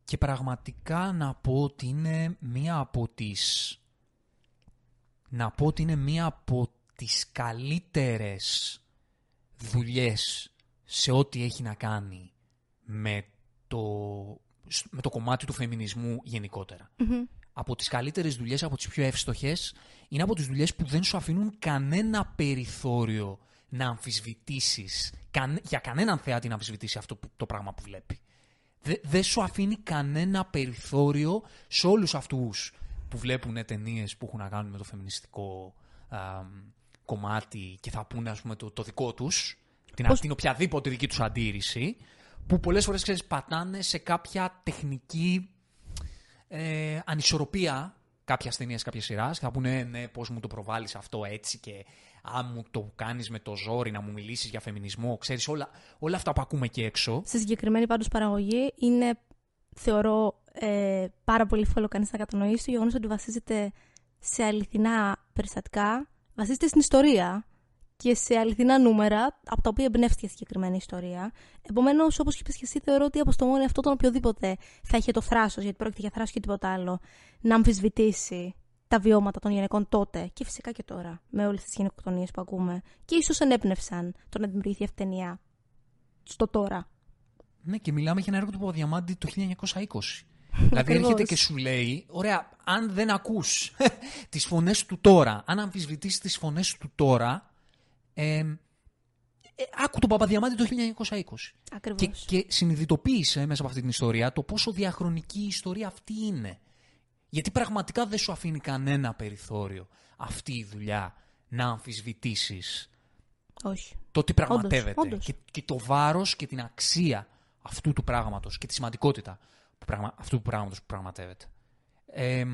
[SPEAKER 2] Και πραγματικά να πω ότι είναι μία από τις... Να πω ότι είναι μία από τις καλύτερες δουλειές σε ό,τι έχει να κάνει με το, με το κομμάτι του φεμινισμού γενικότερα. Από τις καλύτερες δουλειές, από τις πιο εύστοχες, είναι από τις δουλειές που δεν σου αφήνουν κανένα περιθώριο να αμφισβητήσεις, καν, για κανέναν θεάτη να αμφισβητήσει αυτό που, το πράγμα που βλέπει. Δε- δεν σου αφήνει κανένα περιθώριο σε όλους αυτούς που βλέπουν ταινίες που έχουν να κάνουν με το φεμινιστικό α, κομμάτι και θα πούνε ας πούμε, το, το δικό τους, την,
[SPEAKER 1] Πώς-
[SPEAKER 2] την οποιαδήποτε δική τους αντίρρηση, που πολλές φορές ξέρεις, πατάνε σε κάποια τεχνική ε, ανισορροπία κάποια ταινία, κάποια σειρά και θα πούνε ναι, πώς μου το προβάλλεις αυτό έτσι και αν μου το κάνεις με το ζόρι να μου μιλήσεις για φεμινισμό. Ξέρεις όλα, όλα αυτά που ακούμε εκεί έξω.
[SPEAKER 1] Στη συγκεκριμένη πάντως παραγωγή είναι, θεωρώ, ε, πάρα πολύ εύκολο κανείς να κατανοήσει το γεγονός ότι βασίζεται σε αληθινά περιστατικά, βασίζεται στην ιστορία και σε αληθινά νούμερα από τα οποία εμπνεύστηκε η συγκεκριμένη ιστορία. Επομένως, όπως είπες και εσύ, θεωρώ ότι από το μόνο αυτό τον οποιοδήποτε θα είχε το θράσος, γιατί πρόκειται για θράσος και τίποτα άλλο, να αμφισβητήσει τα βιώματα των γυναικών τότε και φυσικά και τώρα, με όλες τις γυναικοκτονίε που ακούμε. Και ίσως ενέπνευσαν το να δημιουργηθεί αυτή η ταινία στο τώρα.
[SPEAKER 2] Ναι, και μιλάμε για ένα έργο του Παπαδιαμάντη το 1920. *laughs* δηλαδή
[SPEAKER 1] Ακριβώς.
[SPEAKER 2] έρχεται και σου λέει, ωραία, αν δεν ακούς *laughs* τις φωνές του τώρα, αν αμφισβητείς τις φωνές του τώρα, ε, Ε, άκου τον Παπαδιαμάντη το 1920.
[SPEAKER 1] Ακριβώς.
[SPEAKER 2] Και, και συνειδητοποίησε μέσα από αυτή την ιστορία το πόσο διαχρονική η ιστορία αυτή είναι. Γιατί πραγματικά δεν σου αφήνει κανένα περιθώριο αυτή η δουλειά να αμφισβητήσεις
[SPEAKER 1] Όχι.
[SPEAKER 2] το τι πραγματεύεται.
[SPEAKER 1] όντως.
[SPEAKER 2] Και, και το βάρος και την αξία αυτού του πράγματος και τη σημαντικότητα που πραγμα, αυτού του πράγματος που πραγματεύεται. Ε,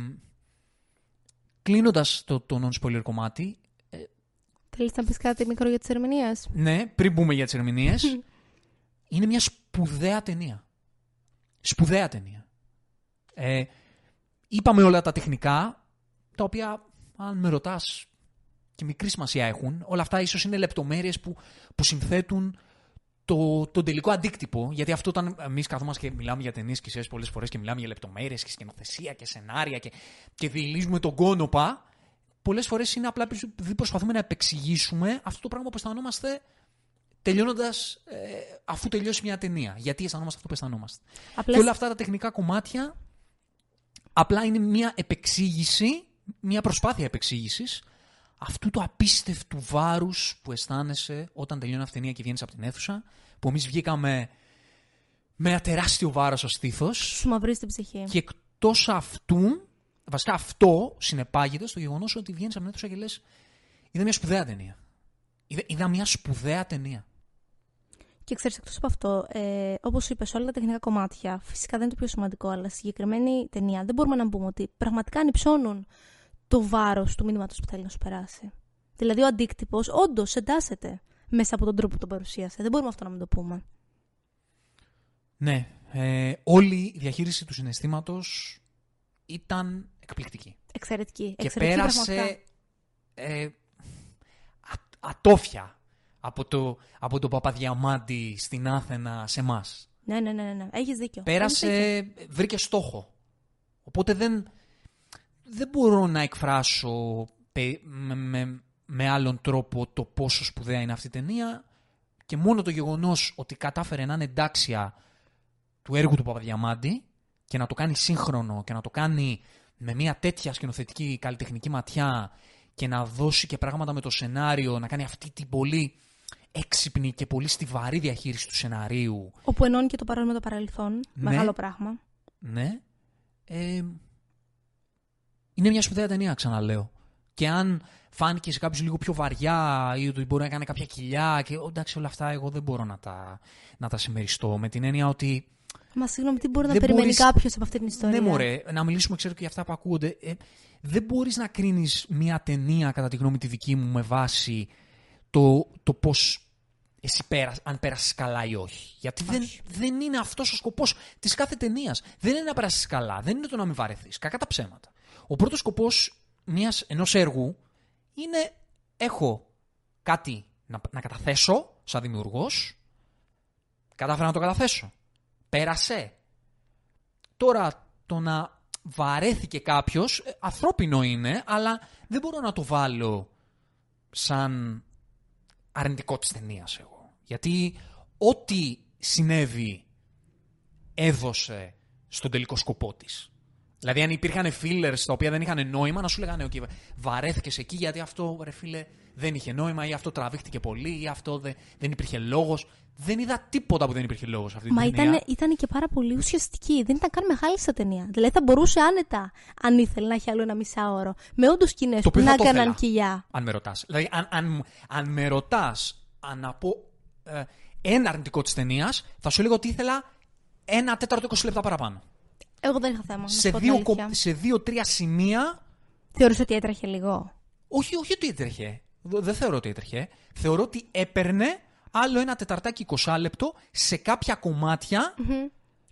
[SPEAKER 2] κλείνοντας το, το non-spoiler κομμάτι,
[SPEAKER 1] Θέλεις να πεις κάτι μικρό για τις ερμηνείες;
[SPEAKER 2] ναι, πριν μπούμε για τις ερμηνείες, *laughs* είναι μια σπουδαία ταινία. Σπουδαία ταινία. Ε, είπαμε όλα τα τεχνικά, τα οποία, αν με ρωτάς, και μικρή σημασία έχουν. Όλα αυτά ίσως είναι λεπτομέρειες που, που συνθέτουν το, τον τελικό αντίκτυπο. Γιατί αυτό όταν εμείς καθόμαστε και μιλάμε για ταινίες και σειρές πολλές φορές και μιλάμε για λεπτομέρειες και σκηνοθεσία και σενάρια και, και διηλίζουμε τον κόνοπα, πολλές φορές είναι απλά επειδή προσπαθούμε να επεξηγήσουμε αυτό το πράγμα που αισθανόμαστε τελειώνοντας αφού τελειώσει μια ταινία. Γιατί αισθανόμαστε αυτό που αισθανόμαστε.
[SPEAKER 1] Απλά
[SPEAKER 2] Και όλα αυτά τα τεχνικά κομμάτια απλά είναι μια επεξήγηση, μια προσπάθεια επεξήγησης αυτού του απίστευτου βάρους που αισθάνεσαι όταν τελειώνει αυτή η ταινία και βγαίνεις από την αίθουσα, που εμείς βγήκαμε με ένα τεράστιο βάρος στο στήθος
[SPEAKER 1] σου μαυρίζει την ψυχή.
[SPEAKER 2] και εκτός αυτού, βασικά αυτό συνεπάγεται στο γεγονός ότι βγαίνεις από την αίθουσα και λες είδα μια σπουδαία ταινία. Είδα, είδα μια σπουδαία ταινία.
[SPEAKER 1] Και ξέρεις, εκτός από αυτό, ε, όπως είπες, όλα τα τεχνικά κομμάτια φυσικά δεν είναι το πιο σημαντικό, αλλά στη συγκεκριμένη ταινία δεν μπορούμε να πούμε ότι πραγματικά ανυψώνουν το βάρος του μήνυματο που θέλει να σου περάσει. Δηλαδή, ο αντίκτυπος όντως εντάσσεται μέσα από τον τρόπο που τον παρουσίασε. Δεν μπορούμε αυτό να μην το πούμε.
[SPEAKER 2] Ναι, ε, όλη η διαχείριση του συναισθήματος ήταν εκπληκτική.
[SPEAKER 1] Εξαιρετική.
[SPEAKER 2] και
[SPEAKER 1] Εξαιρετική πραγματικά.
[SPEAKER 2] πέρασε ε, α- ατόφια από το, από το Παπαδιαμάντη στην Άθενα σε εμάς.
[SPEAKER 1] Ναι, ναι, ναι, ναι, ναι. Έχεις δίκιο. Έχεις δίκιο.
[SPEAKER 2] Πέρασε, βρήκε στόχο. Οπότε δεν, δεν μπορώ να εκφράσω πε- με, με, με άλλον τρόπο το πόσο σπουδαία είναι αυτή η ταινία και μόνο το γεγονός ότι κατάφερε να είναι εντάξια του έργου του Παπαδιαμάντη και να το κάνει σύγχρονο και να το κάνει με μια τέτοια σκηνοθετική καλλιτεχνική ματιά και να δώσει και πράγματα με το σενάριο, να κάνει αυτή την πολύ έξυπνη και πολύ στιβαρή διαχείριση του σεναρίου
[SPEAKER 1] Όπου ενώνει και το παρόν με το παρελθόν.
[SPEAKER 2] Ναι.
[SPEAKER 1] Μεγάλο πράγμα.
[SPEAKER 2] ναι. Ε, είναι μια σπουδαία ταινία, ξαναλέω. Και αν φάνηκε σε κάποιους λίγο πιο βαριά ή ότι μπορεί να κάνει κάποια κοιλιά και «Ω, εντάξει όλα αυτά εγώ δεν μπορώ να τα, να τα συμμεριστώ με την έννοια ότι
[SPEAKER 1] Μα συγγνώμη, τι μπορεί να
[SPEAKER 2] Δεν
[SPEAKER 1] περιμένει
[SPEAKER 2] μπορείς-
[SPEAKER 1] κάποιος από αυτή την ιστορία;
[SPEAKER 2] ναι μωρέ, να μιλήσουμε ξέρω και για αυτά που ακούγονται ε, δεν μπορείς να κρίνεις μια ταινία κατά τη γνώμη τη δική μου με βάση το, το πώς εσύ πέρας, αν πέρασες καλά ή όχι. Γιατί δεν,
[SPEAKER 1] Όχι.
[SPEAKER 2] δεν είναι αυτός ο σκοπός της κάθε ταινίας. Δεν είναι να περάσεις καλά, δεν είναι το να μην βαρεθείς. Κακά τα ψέματα. Ο πρώτος σκοπός μιας, ενός έργου είναι έχω κάτι να, να καταθέσω σαν δημιουργός, κατάφερα να το καταθέσω. Πέρασε. Τώρα το να βαρέθηκε κάποιος, ε, ανθρώπινο είναι, αλλά δεν μπορώ να το βάλω σαν αρνητικό της ταινίας εγώ. Γιατί ό,τι συνέβη έδωσε στον τελικό σκοπό της. Δηλαδή αν υπήρχαν fillers τα οποία δεν είχαν νόημα να σου λέγανε okay, βαρέθηκες εκεί γιατί αυτό ρε φίλε δεν είχε νόημα ή αυτό τραβήχτηκε πολύ ή αυτό δε- δεν υπήρχε λόγος. Δεν είδα τίποτα που δεν υπήρχε λόγος σε αυτή
[SPEAKER 1] Μα
[SPEAKER 2] την ταινία.
[SPEAKER 1] ήταν, ήταν και πάρα πολύ ουσιαστική. Δεν ήταν καν μεγάλη στα ταινία. Δηλαδή θα μπορούσε άνετα, αν ήθελε να έχει άλλο ένα μισάωρο, με όντως σκηνές
[SPEAKER 2] Το
[SPEAKER 1] που
[SPEAKER 2] οποίο
[SPEAKER 1] να
[SPEAKER 2] θα το
[SPEAKER 1] έκαναν
[SPEAKER 2] ήθελα.
[SPEAKER 1] κοιλιά.
[SPEAKER 2] Αν με ρωτάς. Δηλαδή, αν, αν, αν με ρωτάς αν να πω ε, ένα αρνητικό της ταινίας, θα σου λέγω ότι ήθελα ένα τέταρτο 20 λεπτά παραπάνω.
[SPEAKER 1] Εγώ δεν είχα θέμα. να σου
[SPEAKER 2] Σε
[SPEAKER 1] πω την
[SPEAKER 2] δύο,
[SPEAKER 1] αλήθεια.
[SPEAKER 2] κο- σε δύο-τρία σημεία.
[SPEAKER 1] Θεωρούσα ότι έτρεχε λίγο.
[SPEAKER 2] Όχι, όχι ότι έτρεχε. Δ- Δεν θεωρώ ότι έτρεχε. Θεωρώ ότι έπαιρνε άλλο ένα τεταρτάκι 20 λεπτό σε κάποια κομμάτια.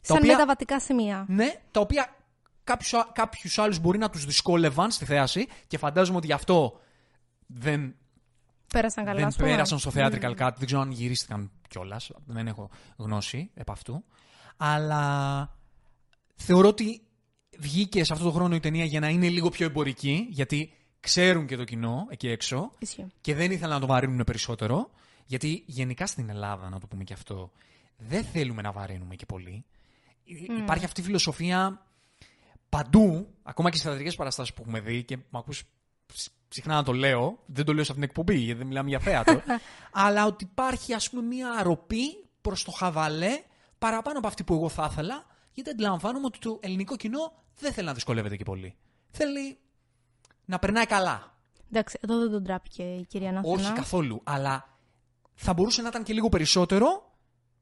[SPEAKER 1] Σαν
[SPEAKER 2] οποία-
[SPEAKER 1] μεταβατικά σημεία.
[SPEAKER 2] Ναι, τα οποία κάποιους, α- κάποιους άλλους μπορεί να τους δυσκόλευαν στη θέαση και φαντάζομαι ότι γι' αυτό δεν
[SPEAKER 1] Πέρασαν καλά.
[SPEAKER 2] δεν
[SPEAKER 1] ας πούμε.
[SPEAKER 2] πέρασαν στο theatrical cut. Δεν ξέρω αν γυρίστηκαν κιόλας. Δεν έχω γνώση επ' αυτού. Αλλά θεωρώ ότι βγήκε σε αυτό το χρόνο η ταινία για να είναι λίγο πιο εμπορική, γιατί ξέρουν και το κοινό εκεί έξω
[SPEAKER 1] Ισχύει.
[SPEAKER 2] και δεν ήθελαν να το βαρύνουν περισσότερο. Γιατί γενικά στην Ελλάδα, να το πούμε και αυτό, δεν θέλουμε να βαρύνουμε και πολύ. Υ- Υπάρχει αυτή η φιλοσοφία παντού, ακόμα και στις θεατρικές παραστάσεις που έχουμε δει και με ακούς συχνά να το λέω, δεν το λέω σε αυτήν την εκπομπή γιατί δεν μιλάμε για θέατρο, *laughs* αλλά ότι υπάρχει ας πούμε μια αροπή προς το χαβαλέ παραπάνω από αυτή που εγώ θα ήθελα, γιατί αντιλαμβάνομαι ότι το ελληνικό κοινό δεν θέλει να δυσκολεύεται και πολύ. Θέλει να περνάει καλά.
[SPEAKER 1] Εντάξει, εδώ δεν τον τράπηκε η κυρία Ναθανά.
[SPEAKER 2] Όχι καθόλου, αλλά θα μπορούσε να ήταν και λίγο περισσότερο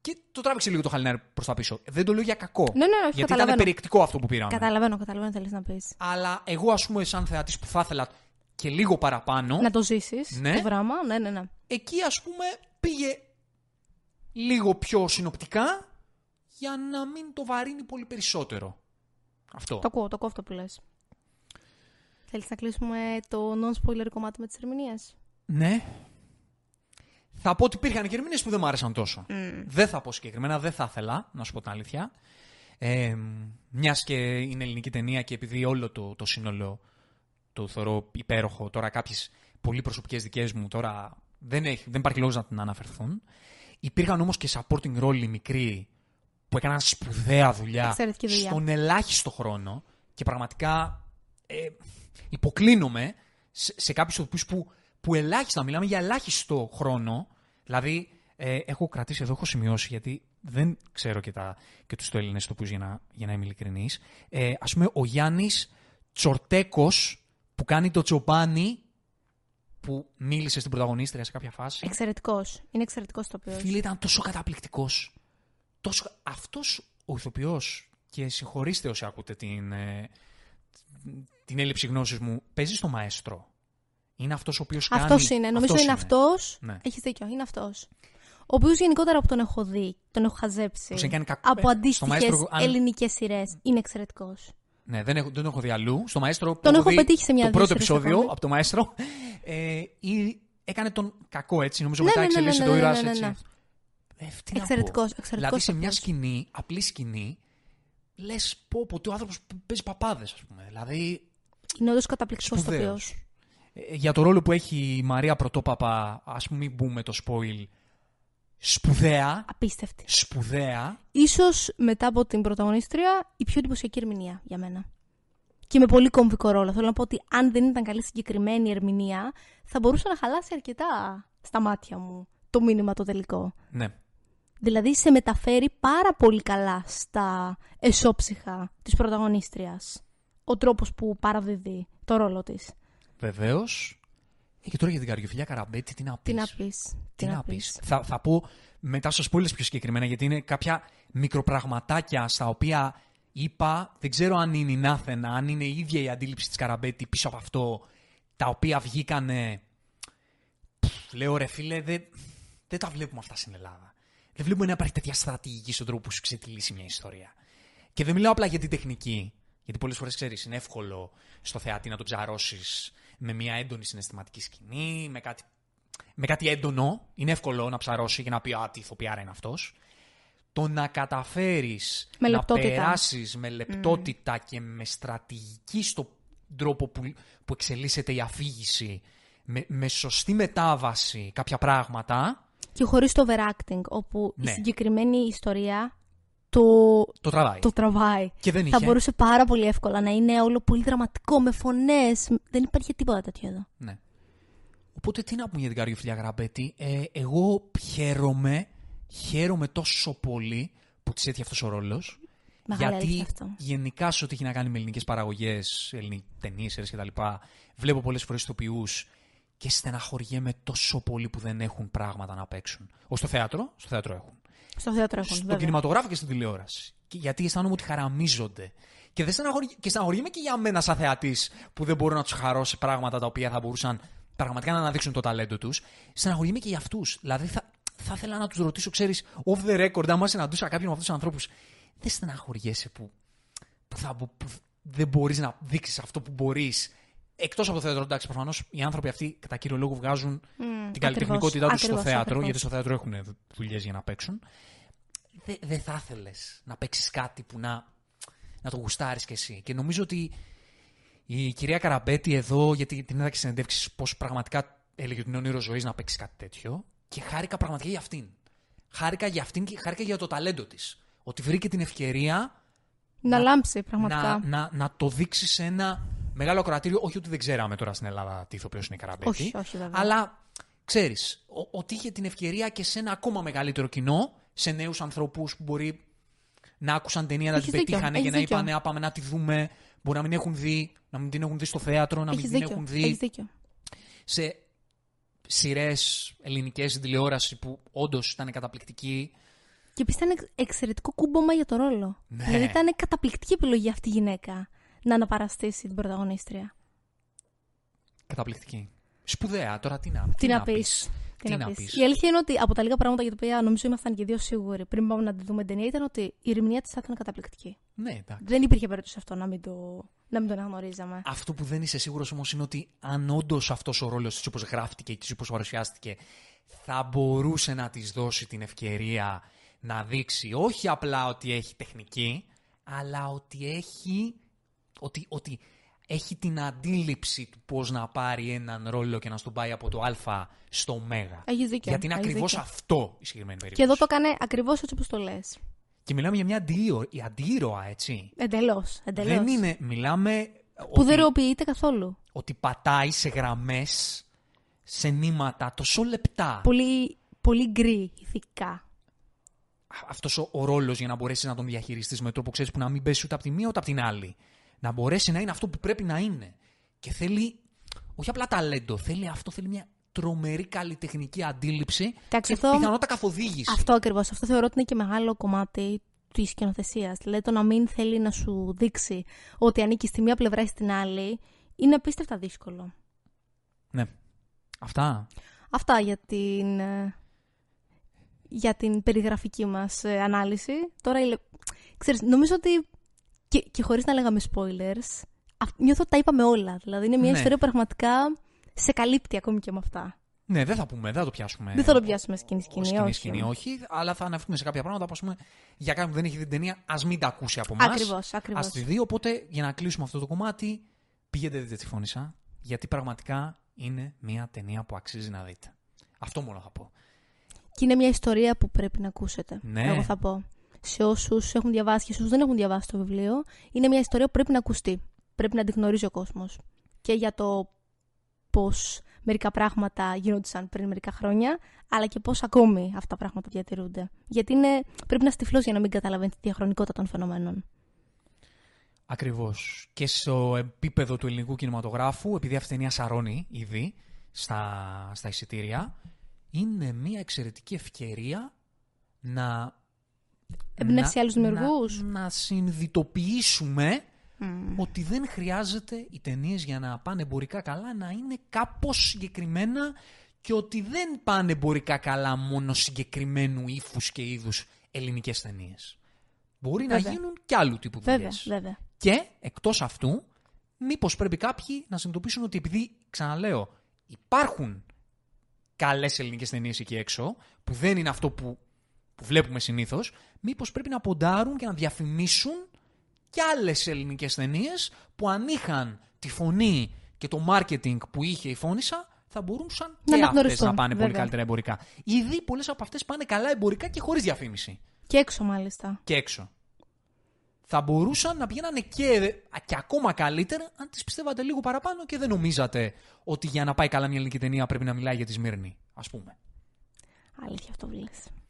[SPEAKER 2] και το τράβηξε λίγο το χαλινάρι προς τα πίσω. Δεν το λέω για κακό.
[SPEAKER 1] Ναι, ναι, όχι,
[SPEAKER 2] γιατί ήταν
[SPEAKER 1] καταλαβαίνω.
[SPEAKER 2] περιεκτικό αυτό που πήραμε.
[SPEAKER 1] Καταλαβαίνω, καταλαβαίνω τι θέλεις να πεις.
[SPEAKER 2] Αλλά εγώ, ας πούμε, σαν θεατής που θα ήθελα και λίγο παραπάνω,
[SPEAKER 1] Να το ζήσεις
[SPEAKER 2] Ναι.
[SPEAKER 1] το δράμα. Ναι, ναι, ναι.
[SPEAKER 2] εκεί ας πούμε πήγε λίγο πιο συνοπτικά για να μην το βαρύνει πολύ περισσότερο. Αυτό.
[SPEAKER 1] Το ακούω, το ακούω αυτό που λες. Θέλεις να κλείσουμε το non-spoiler κομμάτι με τις ερμηνείες;
[SPEAKER 2] Ναι. Θα πω ότι υπήρχαν και ερμηνείες που δεν μου άρεσαν τόσο. Δεν θα πω συγκεκριμένα, δεν θα ήθελα, να σου πω την αλήθεια. Ε, Μιας και είναι ελληνική ταινία και επειδή όλο το, το σύνολο το θεωρώ υπέροχο, τώρα κάποιες πολύ προσωπικές δικές μου τώρα δεν, έχει, δεν υπάρχει λόγος να την αναφερθούν. Υπήρχαν όμως και supporting role μικροί που έκαναν σπουδαία δουλειά,
[SPEAKER 1] Εξαιρετική δουλειά.
[SPEAKER 2] στον ελάχιστο χρόνο και πραγματικά ε, υποκλίνομαι σε, σε κάποιους ηθοποιούς που, που ελάχιστα, μιλάμε για ελάχιστο χρόνο. Δηλαδή, ε, έχω κρατήσει εδώ, έχω σημειώσει, γιατί δεν ξέρω και, τα, και τους το Έλληνες ηθοποιούς για να, για να είμαι ειλικρινής. Ε, ας πούμε, ο Γιάννης Τσορτέκος που κάνει το Τσοπάνι που μίλησε στην πρωταγωνίστρια σε κάποια φάση.
[SPEAKER 1] Εξαιρετικός. Είναι εξαιρετικός το οποίος.
[SPEAKER 2] Φίλε, ήταν τόσο καταπληκτικός. Τόσο... Αυτός ο ηθοποιός, και συγχωρήστε όσοι ακούτε την, ε, την έλλειψη γνώσης μου, παίζει στο μαέστρο. Είναι αυτός ο οποίος κάνει.
[SPEAKER 1] Αυτός είναι. Νομίζω
[SPEAKER 2] αυτός
[SPEAKER 1] είναι αυτός.
[SPEAKER 2] Ναι.
[SPEAKER 1] Έχεις δίκιο, είναι αυτός. Ο οποίος γενικότερα που τον έχω δει, τον έχω χαζέψει.
[SPEAKER 2] Πώς έχει κάνει κακ-
[SPEAKER 1] Από
[SPEAKER 2] στο
[SPEAKER 1] αντίστοιχες
[SPEAKER 2] Μαέστρο, αν-
[SPEAKER 1] ελληνικές σειρές. Είναι εξαιρετικός.
[SPEAKER 2] Ναι, δεν έχω, δεν έχω δει αλλού. Στο μαέστρο. που
[SPEAKER 1] Τον έχω
[SPEAKER 2] δει
[SPEAKER 1] πετύχει σε μια
[SPEAKER 2] Το πρώτο
[SPEAKER 1] δύο σειρές
[SPEAKER 2] επεισόδιο
[SPEAKER 1] ακόμη.
[SPEAKER 2] από το μαέστρο. Ε, ή, έκανε τον κακό έτσι. Νομίζω
[SPEAKER 1] Ναι,
[SPEAKER 2] μετά
[SPEAKER 1] ναι, ναι,
[SPEAKER 2] εξελίσσει
[SPEAKER 1] ναι,
[SPEAKER 2] το
[SPEAKER 1] ναι,
[SPEAKER 2] ήρωας
[SPEAKER 1] ναι, ναι,
[SPEAKER 2] έτσι.
[SPEAKER 1] Ναι.
[SPEAKER 2] Ε, τι να πω.
[SPEAKER 1] Εξαιρετικός, εξαιρετικός
[SPEAKER 2] Δηλαδή σε μια
[SPEAKER 1] αυτός.
[SPEAKER 2] σκηνή, απλή σκηνή, λες πω πω, ο άνθρωπος παίζει παπάδες, ας πούμε. Δηλαδή
[SPEAKER 1] Είναι όντως καταπληκτικός το οποίο.
[SPEAKER 2] Σπουδαίος. Ε, για το ρόλο που έχει η Μαρία Πρωτόπαπα, ας πούμε μην μπούμε το spoil, σπουδαία,
[SPEAKER 1] Απίστευτη.
[SPEAKER 2] σπουδαία.
[SPEAKER 1] Ίσως μετά από την πρωταγωνίστρια η πιο εντυπωσιακή ερμηνεία για μένα. Και με πολύ κομβικό ρόλο. Θέλω να πω ότι αν δεν ήταν καλή συγκεκριμένη ερμηνεία, θα μπορούσε να χαλάσει αρκετά στα μάτια μου το μήνυμα το τελικό.
[SPEAKER 2] Ναι,
[SPEAKER 1] Δηλαδή σε μεταφέρει πάρα πολύ καλά στα εσώψυχα της πρωταγωνίστριας. Ο τρόπος που παραδίδει το ρόλο της.
[SPEAKER 2] βεβαίως. Ε, και τώρα για την καρδιοφιλιά Καραμπέτη, τι να πεις.
[SPEAKER 1] Τι να πεις;
[SPEAKER 2] Τι να πεις; Θα, θα πω μετά στο spoilers πιο συγκεκριμένα, γιατί είναι κάποια μικροπραγματάκια στα οποία είπα, δεν ξέρω αν είναι η Νάθενα, αν είναι η ίδια η αντίληψη της Καραμπέτη πίσω από αυτό, τα οποία βγήκανε... Πφ, Λέω ρε φίλε, δεν, δεν τα βλέπουμε αυτά στην Ελλάδα. Δεν βλέπουμε να υπάρχει τέτοια στρατηγική στον τρόπο που σου ξετυλίσει μια ιστορία. Και δεν μιλάω απλά για την τεχνική. Γιατί πολλές φορές ξέρεις, είναι εύκολο στο θεατή να τον ψαρώσεις με μια έντονη συναισθηματική σκηνή, με κάτι, με κάτι έντονο. Είναι εύκολο να ψαρώσει και να πει Α, τι ηθοποιάρα είναι αυτός. Το να καταφέρεις
[SPEAKER 1] Με
[SPEAKER 2] να
[SPEAKER 1] λεπτότητα.
[SPEAKER 2] περάσεις με λεπτότητα και με στρατηγική στον τρόπο που, που εξελίσσεται η αφήγηση, με, με σωστή μετάβαση κάποια πράγματα,
[SPEAKER 1] Και χωρίς το overacting, όπου
[SPEAKER 2] Ναι.
[SPEAKER 1] η συγκεκριμένη ιστορία το,
[SPEAKER 2] το τραβάει.
[SPEAKER 1] το τραβάει.
[SPEAKER 2] Και δεν
[SPEAKER 1] Θα
[SPEAKER 2] είχε.
[SPEAKER 1] μπορούσε πάρα πολύ εύκολα να είναι όλο πολύ δραματικό, με φωνές. Δεν υπάρχει τίποτα τέτοιο εδώ.
[SPEAKER 2] Ναι. Οπότε τι να πούμε για την καριοφιλιά Γραμπέτη. Ε, εγώ χαίρομαι, χαίρομαι τόσο πολύ που της έτυχε αυτός ο ρόλος.
[SPEAKER 1] Μεγάλη
[SPEAKER 2] Γιατί
[SPEAKER 1] αλήθεια αυτό.
[SPEAKER 2] γενικά σε ό,τι έχει να κάνει με ελληνικές παραγωγές, ταινίες, σειρές κτλ., βλέπω πολλές φορές ηθοποιούς και στεναχωριέμαι τόσο πολύ που δεν έχουν πράγματα να παίξουν. Ω στο θέατρο, στο θέατρο έχουν.
[SPEAKER 1] Στο θέατρο έχουν,
[SPEAKER 2] Στον
[SPEAKER 1] βέβαια.
[SPEAKER 2] κινηματογράφο και στην τηλεόραση. Και γιατί αισθάνομαι ότι χαραμίζονται. Και, δεν στεναχωρι... και στεναχωριέμαι και για μένα σαν θεατής που δεν μπορώ να τους χαρώ σε πράγματα τα οποία θα μπορούσαν πραγματικά να αναδείξουν το ταλέντο τους. Στεναχωριέμαι και για αυτούς. Δηλαδή θα, θα ήθελα να τους ρωτήσω, ξέρεις, off the record, άμα συναντούσα κάποιον από αυτούς τους ανθρώπους, δεν στεναχωριέσαι που, που, θα, που, που δεν μπορείς να δείξεις αυτό που μπορείς. Εκτός από το θέατρο, εντάξει, προφανώς οι άνθρωποι αυτοί κατά κύριο λόγο βγάζουν την καλλιτεχνικότητά τους στο
[SPEAKER 1] ακριβώς,
[SPEAKER 2] θέατρο,
[SPEAKER 1] ακριβώς.
[SPEAKER 2] γιατί στο θέατρο έχουν δουλειές για να παίξουν. Δεν δεν θα ήθελες να παίξεις κάτι που να, να το γουστάρεις κι εσύ. Και νομίζω ότι η κυρία Καραμπέτη εδώ, γιατί την είδα και συνεντεύξεις, πως πραγματικά έλεγε ότι είναι όνειρο ζωής να παίξεις κάτι τέτοιο. Και χάρηκα πραγματικά για αυτήν. Χάρηκα για αυτήν και χάρηκα για το ταλέντο της. Ότι βρήκε την ευκαιρία
[SPEAKER 1] Να λάμψει, πραγματικά.
[SPEAKER 2] να, να, να το δείξει σε ένα μεγάλο ακροατήριο, όχι ότι δεν ξέραμε τώρα στην Ελλάδα τι ηθοποιός είναι η Καραμπέτη.
[SPEAKER 1] Όχι, όχι, βέβαια.
[SPEAKER 2] Αλλά ξέρεις, ότι είχε την ευκαιρία και σε ένα ακόμα μεγαλύτερο κοινό, σε νέους ανθρώπους που μπορεί να άκουσαν ταινία, να την
[SPEAKER 1] Έχεις δίκιο,
[SPEAKER 2] πετύχανε και
[SPEAKER 1] έχεις
[SPEAKER 2] να
[SPEAKER 1] δίκιο.
[SPEAKER 2] είπαν, «Α, πάμε να τη δούμε. Μπορεί να μην έχουν δει, να μην την έχουν δει στο θέατρο, να μην
[SPEAKER 1] Έχεις
[SPEAKER 2] την
[SPEAKER 1] δίκιο.
[SPEAKER 2] έχουν δει
[SPEAKER 1] Έχεις δίκιο.
[SPEAKER 2] σε σειρές ελληνικές τηλεόραση που όντως ήταν καταπληκτική.
[SPEAKER 1] Και επίσης ήταν εξ- εξαιρετικό κούμπομα για το ρόλο.
[SPEAKER 2] Ναι.
[SPEAKER 1] Δηλαδή ήταν καταπληκτική επιλογή αυτή η γυναίκα να αναπαραστήσει την πρωταγωνίστρια.
[SPEAKER 2] Καταπληκτική. Σπουδαία, τώρα τι να,
[SPEAKER 1] Τι να
[SPEAKER 2] πεις.
[SPEAKER 1] πεις.
[SPEAKER 2] Τι
[SPEAKER 1] Τι
[SPEAKER 2] να
[SPEAKER 1] να
[SPEAKER 2] πεις.
[SPEAKER 1] πεις. Η αλήθεια είναι ότι από τα λίγα πράγματα για τα οποία νομίζω ήμασταν και δύο σίγουροι πριν πάμε να τη δούμε την ταινία ήταν ότι η ερμηνεία της ήταν καταπληκτική.
[SPEAKER 2] Ναι, εντάξει.
[SPEAKER 1] Δεν υπήρχε περίπτωση αυτό να μην το, να μην τον αναγνωρίζαμε.
[SPEAKER 2] Αυτό που δεν είσαι σίγουρος όμως είναι ότι αν όντως αυτός ο ρόλος τη όπως γράφτηκε και όπως παρουσιάστηκε, θα μπορούσε να της δώσει την ευκαιρία να δείξει όχι απλά ότι έχει τεχνική, αλλά ότι έχει, ότι, ότι έχει την αντίληψη του πώς να πάρει έναν ρόλο και να στον πάει από το α στο ω.
[SPEAKER 1] Έχεις δίκιο,
[SPEAKER 2] Γιατί είναι
[SPEAKER 1] έχεις
[SPEAKER 2] ακριβώς
[SPEAKER 1] δίκιο.
[SPEAKER 2] αυτό η συγκεκριμένη
[SPEAKER 1] Και
[SPEAKER 2] περίπτωση.
[SPEAKER 1] εδώ το έκανε ακριβώς έτσι όπως το λες.
[SPEAKER 2] Και μιλάμε για μια αντίρο, η αντίρωα, έτσι.
[SPEAKER 1] Εντελώς. Εντελώς.
[SPEAKER 2] Δεν είναι, μιλάμε
[SPEAKER 1] Που
[SPEAKER 2] ότι-
[SPEAKER 1] δεν ροοποιείται καθόλου.
[SPEAKER 2] ότι πατάει σε γραμμές, σε νήματα τόσο λεπτά.
[SPEAKER 1] Πολύ, πολύ γκρι ηθικά.
[SPEAKER 2] Αυτός ο, ο ρόλος για να μπορέσεις να τον διαχειριστείς με τρόπο ξέρεις που να μην πέσει ούτε από τη μία ούτε από την άλλη. Να μπορέσει να είναι αυτό που πρέπει να είναι. Και θέλει, όχι απλά ταλέντο, θέλει αυτό, θέλει μια τρομερή καλλιτεχνική αντίληψη
[SPEAKER 1] Εντάξει,
[SPEAKER 2] και
[SPEAKER 1] αυτό-
[SPEAKER 2] πιθανότητα καθοδήγηση.
[SPEAKER 1] Αυτό ακριβώς. Αυτό θεωρώ ότι είναι και μεγάλο κομμάτι της σκηνοθεσίας. Δηλαδή το να μην θέλει να σου δείξει ότι ανήκει στη μία πλευρά ή στην άλλη είναι απίστευτα δύσκολο.
[SPEAKER 2] Ναι. Αυτά.
[SPEAKER 1] Αυτά για την, ε, για την περιγραφική μας ε, ανάλυση. Τώρα, η λε- ξέρεις, νομίζω ότι και, και χωρίς να λέγαμε spoilers, α- νιώθω ότι τα είπαμε όλα. Δηλαδή είναι μια
[SPEAKER 2] Ναι.
[SPEAKER 1] ιστορία που πραγματικά σε καλύπτει ακόμη και με αυτά.
[SPEAKER 2] Ναι, δεν θα πούμε, δεν θα το πιάσουμε.
[SPEAKER 1] Δεν θα το πιάσουμε σκηνή σκηνή,
[SPEAKER 2] σκηνή,
[SPEAKER 1] όχι.
[SPEAKER 2] σκηνή, όχι, αλλά θα αναφερθούμε σε κάποια πράγματα που ας πούμε, για κάποιον που δεν έχει δει την ταινία, ας μην τα ακούσει από εμάς.
[SPEAKER 1] Ακριβώς, ακριβώς.
[SPEAKER 2] Α τη δει. Οπότε, για να κλείσουμε αυτό το κομμάτι, πήγαινε δείτε τη φώνησα, γιατί πραγματικά είναι μια ταινία που αξίζει να δείτε. Αυτό μόνο θα πω.
[SPEAKER 1] Και είναι μια ιστορία που πρέπει να ακούσετε.
[SPEAKER 2] Ναι.
[SPEAKER 1] Εγώ θα πω. Σε όσους έχουν διαβάσει και σε όσους δεν έχουν διαβάσει το βιβλίο, είναι μια ιστορία που πρέπει να ακουστεί. Πρέπει να την γνωρίζει ο κόσμος. Και για το πώς μερικά πράγματα γίνονταν πριν μερικά χρόνια, αλλά και πώς ακόμη αυτά τα πράγματα διατηρούνται. Γιατί είναι, πρέπει να είσαι τυφλός για να μην καταλαβαίνεις τη διαχρονικότητα των φαινομένων.
[SPEAKER 2] Ακριβώς. Και στο επίπεδο του ελληνικού κινηματογράφου, επειδή αυτή η ταινία σαρώνει ήδη στα, στα εισιτήρια, είναι μια εξαιρετική ευκαιρία να.
[SPEAKER 1] Εμπνεύσει
[SPEAKER 2] να-
[SPEAKER 1] άλλους δημιουργούς.
[SPEAKER 2] Να, να συνειδητοποιήσουμε ότι δεν χρειάζεται οι ταινίες για να πάνε εμπορικά καλά να είναι κάπως συγκεκριμένα και ότι δεν πάνε εμπορικά καλά μόνο συγκεκριμένου ύφους και είδους ελληνικές ταινίες. Μπορεί να
[SPEAKER 1] Βέβαια.
[SPEAKER 2] γίνουν και άλλου τύπου
[SPEAKER 1] Βέβαια,
[SPEAKER 2] δουλειές.
[SPEAKER 1] βέβαια.
[SPEAKER 2] Και εκτός αυτού, μήπως πρέπει κάποιοι να συνειδητοποιήσουν ότι επειδή, ξαναλέω, υπάρχουν καλές ελληνικές ταινίες εκεί έξω, που δεν είναι αυτό που, που βλέπουμε συνήθως, μήπως πρέπει να ποντάρουν και να διαφημίσουν και άλλες ελληνικές ταινίες που αν είχαν τη φωνή και το marketing που είχε η Φώνησα, θα μπορούσαν
[SPEAKER 1] Να
[SPEAKER 2] και αυτές
[SPEAKER 1] αναγνωριστούν,
[SPEAKER 2] να πάνε πολύ
[SPEAKER 1] βέβαια.
[SPEAKER 2] καλύτερα εμπορικά. Ήδη πολλές από αυτές πάνε καλά εμπορικά και χωρίς διαφήμιση
[SPEAKER 1] Και έξω μάλιστα.
[SPEAKER 2] και έξω. Θα μπορούσαν να πηγαίνανε και, και ακόμα καλύτερα αν τις πιστεύατε λίγο παραπάνω και δεν νομίζατε ότι για να πάει καλά μια ελληνική ταινία πρέπει να μιλάει για τη Σμύρνη, ας πούμε.
[SPEAKER 1] Αλήθεια αυτό που λες.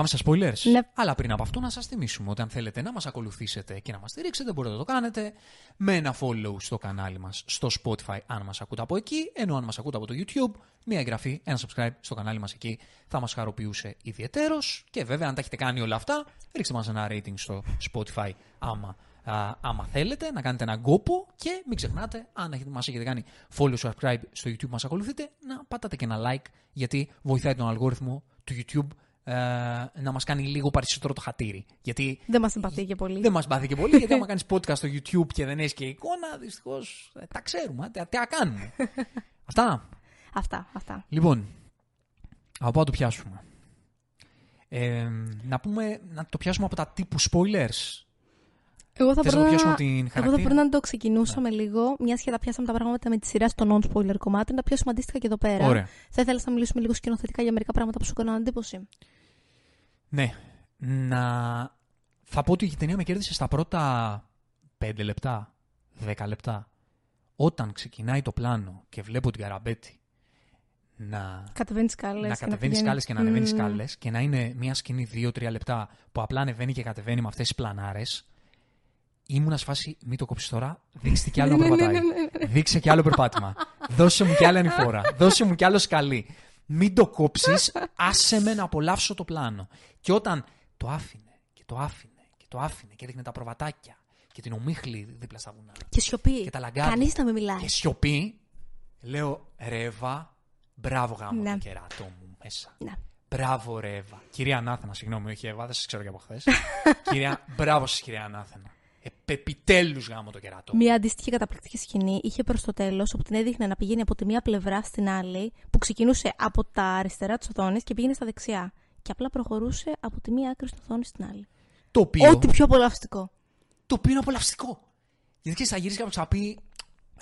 [SPEAKER 2] Πάμε στα spoilers.
[SPEAKER 1] Ναι.
[SPEAKER 2] Αλλά πριν από αυτό να σας θυμίσουμε ότι αν θέλετε να μας ακολουθήσετε και να μας στηρίξετε μπορείτε να το κάνετε με ένα follow στο κανάλι μας στο Spotify αν μας ακούτε από εκεί, ενώ αν μας ακούτε από το YouTube μια εγγραφή, ένα subscribe στο κανάλι μας εκεί θα μας χαροποιούσε ιδιαιτέρως και βέβαια αν τα έχετε κάνει όλα αυτά ρίξτε μας ένα rating στο Spotify άμα, α, άμα θέλετε να κάνετε έναν κόπο και μην ξεχνάτε αν έχετε, μας έχετε κάνει follow subscribe στο YouTube μας ακολουθείτε να πατάτε και ένα like γιατί βοηθάει τον αλγόριθμο του YouTube ε, να μας κάνει λίγο περισσότερο το χατήρι. Γιατί
[SPEAKER 1] Δεν μας συμπαθεί και πολύ.
[SPEAKER 2] δεν μας μπάθει και πολύ, γιατί άμα *laughs* κάνεις podcast στο YouTube και δεν έχεις και εικόνα, δυστυχώς ε, τα ξέρουμε, τι, τι να κάνουμε. *laughs* Αυτά.
[SPEAKER 1] Αυτά, αυτά.
[SPEAKER 2] Λοιπόν, από πού να το πιάσουμε. Ε, να, πούμε, να το πιάσουμε από τα τύπου spoilers.
[SPEAKER 1] Εγώ θα
[SPEAKER 2] Θες να το
[SPEAKER 1] πρότεινα-
[SPEAKER 2] πιάσουμε την
[SPEAKER 1] Εγώ θα
[SPEAKER 2] χαρακτήρα; Ναι.
[SPEAKER 1] πρότεινα να το ξεκινούσαμε λίγο, μιας και τα πιάσαμε τα πράγματα με τη σειρά στο non-spoiler κομμάτι, να τα πιάσουμε αντίστοιχα και εδώ πέρα.
[SPEAKER 2] Ωραία.
[SPEAKER 1] Θα ήθελα να μιλήσουμε λίγο σκηνοθετικά για μερικά πράγματα που σου έκαναν εντύπωση.
[SPEAKER 2] Ναι. Να... Θα πω ότι η ταινία με κέρδισε στα πρώτα 5 λεπτά, 10 λεπτά. όταν ξεκινάει το πλάνο και βλέπω την Καραμπέτη να,
[SPEAKER 1] Κατεβαίνεις σκάλες.
[SPEAKER 2] να κατεβαίνεις σκάλες και να ανεβαίνεις σκάλες και να είναι μια σκηνή 2-3 λεπτά που απλά ανεβαίνει και κατεβαίνει με αυτές τις πλανάρες. Ήμουνα σε φάση, μην το κόψεις τώρα, δείξτε κι άλλο να
[SPEAKER 1] Ναι, ναι,
[SPEAKER 2] περπατάει.
[SPEAKER 1] ναι, ναι,
[SPEAKER 2] Δείξε κι άλλο περπάτημα. Δώσε μου κι άλλη ανηφόρα. *laughs* Δώσε μου κι άλλο σκαλί. Μην το κόψεις, άσε με να απολαύσω το πλάνο. Και όταν το άφηνε και το άφηνε και το άφηνε και έδειχνε τα προβατάκια και την ομίχλη δίπλα στα βουνά
[SPEAKER 1] Και σιωπή.
[SPEAKER 2] και τα λαγκάδια.
[SPEAKER 1] Κανείς να μην μιλάει.
[SPEAKER 2] και σιωπή, λέω Ρεύα, μπράβο γάμο
[SPEAKER 1] Ναι.
[SPEAKER 2] το κεράτο μου μέσα.
[SPEAKER 1] Ναι.
[SPEAKER 2] Μπράβο, ρε Εύα. Κυρία Ανάθενα, συγγνώμη, όχι Εύα, δεν σας ξέρω και από χθες. *laughs* κυρία, μπράβο σας, κυρία Ανάθενα. Ε, Επιτέλου γάμο το κεράτο.
[SPEAKER 1] Μια αντίστοιχη καταπληκτική σκηνή είχε προς το τέλος όπου την έδειχνε να πηγαίνει από τη μία πλευρά στην άλλη, που ξεκινούσε από τα αριστερά της οθόνης και πήγαινε στα δεξιά. Και απλά προχωρούσε από τη μία άκρη τη οθόνη στην άλλη.
[SPEAKER 2] Το οποίο,
[SPEAKER 1] Ό,τι πιο απολαυστικό.
[SPEAKER 2] το οποίο είναι απολαυστικό. Γιατί ξέρει, θα γυρίσει κάποιο και θα πει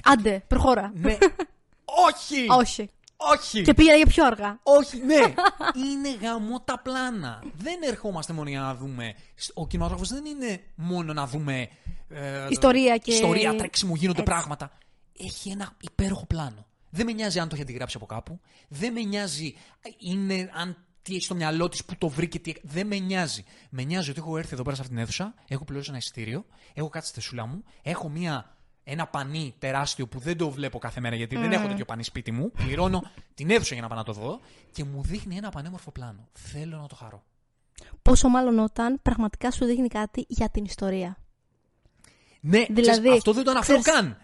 [SPEAKER 1] Άντε, προχώρα.
[SPEAKER 2] Ναι. *laughs* όχι!
[SPEAKER 1] Όχι.
[SPEAKER 2] Όχι!
[SPEAKER 1] Και πήγαινα για πιο αργά.
[SPEAKER 2] Όχι, ναι. *laughs* είναι γαμό τα πλάνα. Δεν ερχόμαστε μόνο για να δούμε. Ο κινηματογράφος δεν είναι μόνο να δούμε. ε,
[SPEAKER 1] Ιστορία και-
[SPEAKER 2] Ιστορία, τρέξιμο, γίνονται
[SPEAKER 1] Έτσι.
[SPEAKER 2] πράγματα. Έχει ένα υπέροχο πλάνο. Δεν με νοιάζει αν το έχει αντιγράψει από κάπου. Δεν με νοιάζει είναι, αν τι έχει στο μυαλό της, που το βρήκε. Τι... Δεν με νοιάζει. Με νοιάζει ότι έχω έρθει εδώ πέρα σε αυτήν την αίθουσα, έχω πληρώσει ένα εισιτήριο, έχω κάτσει στη θεσούλα μου, έχω μία, ένα πανί τεράστιο που δεν το βλέπω κάθε μέρα γιατί δεν έχω τέτοιο πανί σπίτι μου. Πληρώνω την αίθουσα για να πάω να το δω και μου δείχνει ένα πανέμορφο πλάνο. Θέλω να το χαρώ.
[SPEAKER 1] Πόσο μάλλον όταν πραγματικά σου δείχνει κάτι για την ιστορία.
[SPEAKER 2] Ναι,
[SPEAKER 1] Δηλαδή,
[SPEAKER 2] ξέρεις, αυτό δεν το αναφέρω
[SPEAKER 1] ξέρεις,
[SPEAKER 2] καν.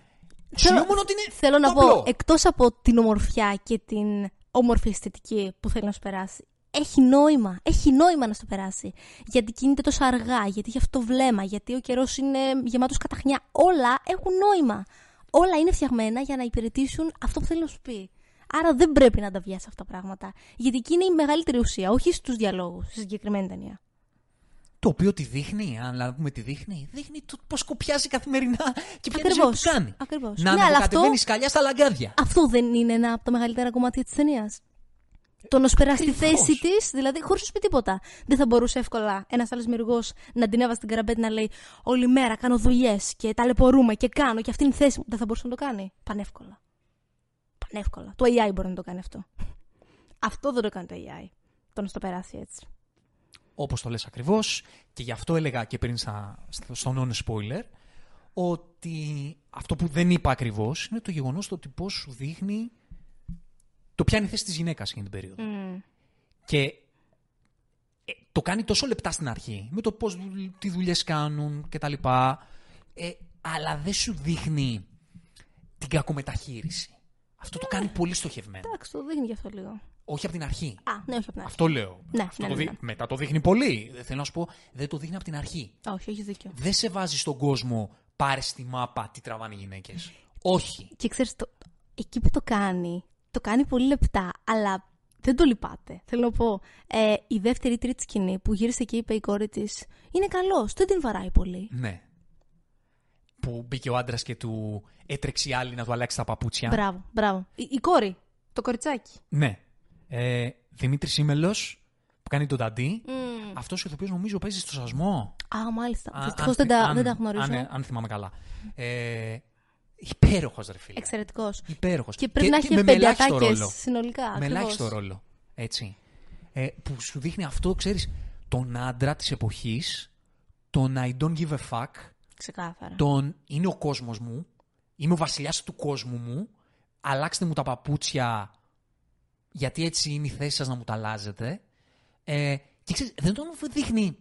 [SPEAKER 2] Σου λέω μόνο ότι είναι
[SPEAKER 1] Θέλω να
[SPEAKER 2] απλό.
[SPEAKER 1] πω, εκτός από την ομορφιά και την όμορφη αισθητική που θέλει να σου περάσει, έχει νόημα. Έχει νόημα να σου περάσει. Γιατί κινείται τόσο αργά, γιατί έχει αυτό το βλέμμα, γιατί ο καιρός είναι γεμάτος καταχνιά. Όλα έχουν νόημα. Όλα είναι φτιαγμένα για να υπηρετήσουν αυτό που θέλει να σου πει. Άρα δεν πρέπει να τα βιάσει αυτά τα πράγματα. Γιατί εκεί είναι η μεγαλύτερη ουσία, όχι στους διαλόγους, στη συγκεκριμένη ταινία.
[SPEAKER 2] Το οποίο τη δείχνει, αν να πούμε τι δείχνει, δείχνει το πώς κοπιάζει καθημερινά και ποια είναι η ζωή
[SPEAKER 1] Ακριβώς.
[SPEAKER 2] που κάνει.
[SPEAKER 1] Ακριβώς.
[SPEAKER 2] Να
[SPEAKER 1] Ναι, αλλά
[SPEAKER 2] ανεβοκατεβαίνει
[SPEAKER 1] αυτό-
[SPEAKER 2] σκαλιά στα λαγκάδια.
[SPEAKER 1] Αυτό δεν είναι ένα από τα μεγαλύτερα κομμάτια της ταινίας. Το να σου περάσει τη
[SPEAKER 2] Ακριβώς.
[SPEAKER 1] θέση της, δηλαδή χωρίς να σου πει τίποτα. Δεν θα μπορούσε εύκολα ένας άλλος μυρωγό να την έβαζε στην καραμπέτη να λέει Όλη μέρα κάνω δουλειές και ταλαιπωρούμε και κάνω και αυτή είναι η θέση μου. Δεν θα μπορούσε να το κάνει. Πανεύκολα. Πανεύκολα. Το AI μπορεί να το κάνει αυτό. Αυτό δεν το κάνει το AI. Το να στο περάσει έτσι.
[SPEAKER 2] Όπως το λες ακριβώς και γι' αυτό έλεγα και πριν στα, στο- στο non-spoiler ότι αυτό που δεν είπα ακριβώς είναι το γεγονός το ότι πώς σου δείχνει το ποια είναι η θέση της γυναίκας εκείνη την περίοδο. Και ε, το κάνει τόσο λεπτά στην αρχή με το πώς, δουλ- τι δουλειές κάνουν και τα λοιπά ε, αλλά δεν σου δείχνει την κακομεταχείριση. Αυτό το κάνει πολύ στοχευμένο.
[SPEAKER 1] Εντάξει, το δείχνει γι' αυτό λίγο.
[SPEAKER 2] Όχι από την αρχή.
[SPEAKER 1] Α, ναι, όχι από την αρχή.
[SPEAKER 2] Αυτό λέω.
[SPEAKER 1] Ναι,
[SPEAKER 2] Αυτό
[SPEAKER 1] ναι,
[SPEAKER 2] το
[SPEAKER 1] ναι,
[SPEAKER 2] δει-
[SPEAKER 1] ναι.
[SPEAKER 2] Μετά το δείχνει πολύ. Δεν Θέλω να σου πω, δεν το δείχνει από την αρχή.
[SPEAKER 1] Όχι, έχεις δίκιο.
[SPEAKER 2] Δεν σε βάζει στον κόσμο, πάρε στη μάπα τι τραβάνε οι γυναίκες. Όχι.
[SPEAKER 1] Και ξέρεις, το, εκεί που το κάνει, το κάνει πολύ λεπτά, αλλά δεν το λυπάται. Θέλω να πω, ε, η δεύτερη ή τρίτη σκηνή που γύρισε και είπε η κόρη της, είναι καλός, δεν την βαράει πολύ.
[SPEAKER 2] Ναι. Που μπήκε ο άντρας και του έτρεξε η άλλη να του αλλάξει τα παπούτσια.
[SPEAKER 1] Μπράβο, μπράβο. Η, η κόρη, το κοριτσάκι.
[SPEAKER 2] Ναι. Ε, Δημήτρης Σίμελο που κάνει τον Ταντί.
[SPEAKER 1] Mm.
[SPEAKER 2] Αυτός ο ηθοποιό νομίζω παίζει στο σασμό.
[SPEAKER 1] Α, μάλιστα.
[SPEAKER 2] Α,
[SPEAKER 1] Δυστυχώς
[SPEAKER 2] αν
[SPEAKER 1] δεν,
[SPEAKER 2] θυ-
[SPEAKER 1] τα,
[SPEAKER 2] αν-
[SPEAKER 1] δεν τα γνωρίζω.
[SPEAKER 2] Αν, αν θυμάμαι καλά. Ε, Υπέροχος, ρε φίλε.
[SPEAKER 1] Εξαιρετικός.
[SPEAKER 2] Υπέροχος.
[SPEAKER 1] Και πρέπει να έχει
[SPEAKER 2] με ελάχιστο
[SPEAKER 1] πεντιατάκε
[SPEAKER 2] ρόλο.
[SPEAKER 1] συνολικά.
[SPEAKER 2] Με
[SPEAKER 1] ακριβώς.
[SPEAKER 2] ελάχιστο ρόλο. Έτσι. Ε, που σου δείχνει αυτό, ξέρεις, τον άντρα της εποχής, τον I don't give a fuck,
[SPEAKER 1] Ξεκάθαρα.
[SPEAKER 2] τον είναι ο κόσμος μου, είμαι ο βασιλιάς του κόσμου μου, αλλάξτε μου τα παπούτσια, γιατί έτσι είναι η θέση σας να μου τα αλλάζετε. Ε, και ξέρεις, δεν τον δείχνει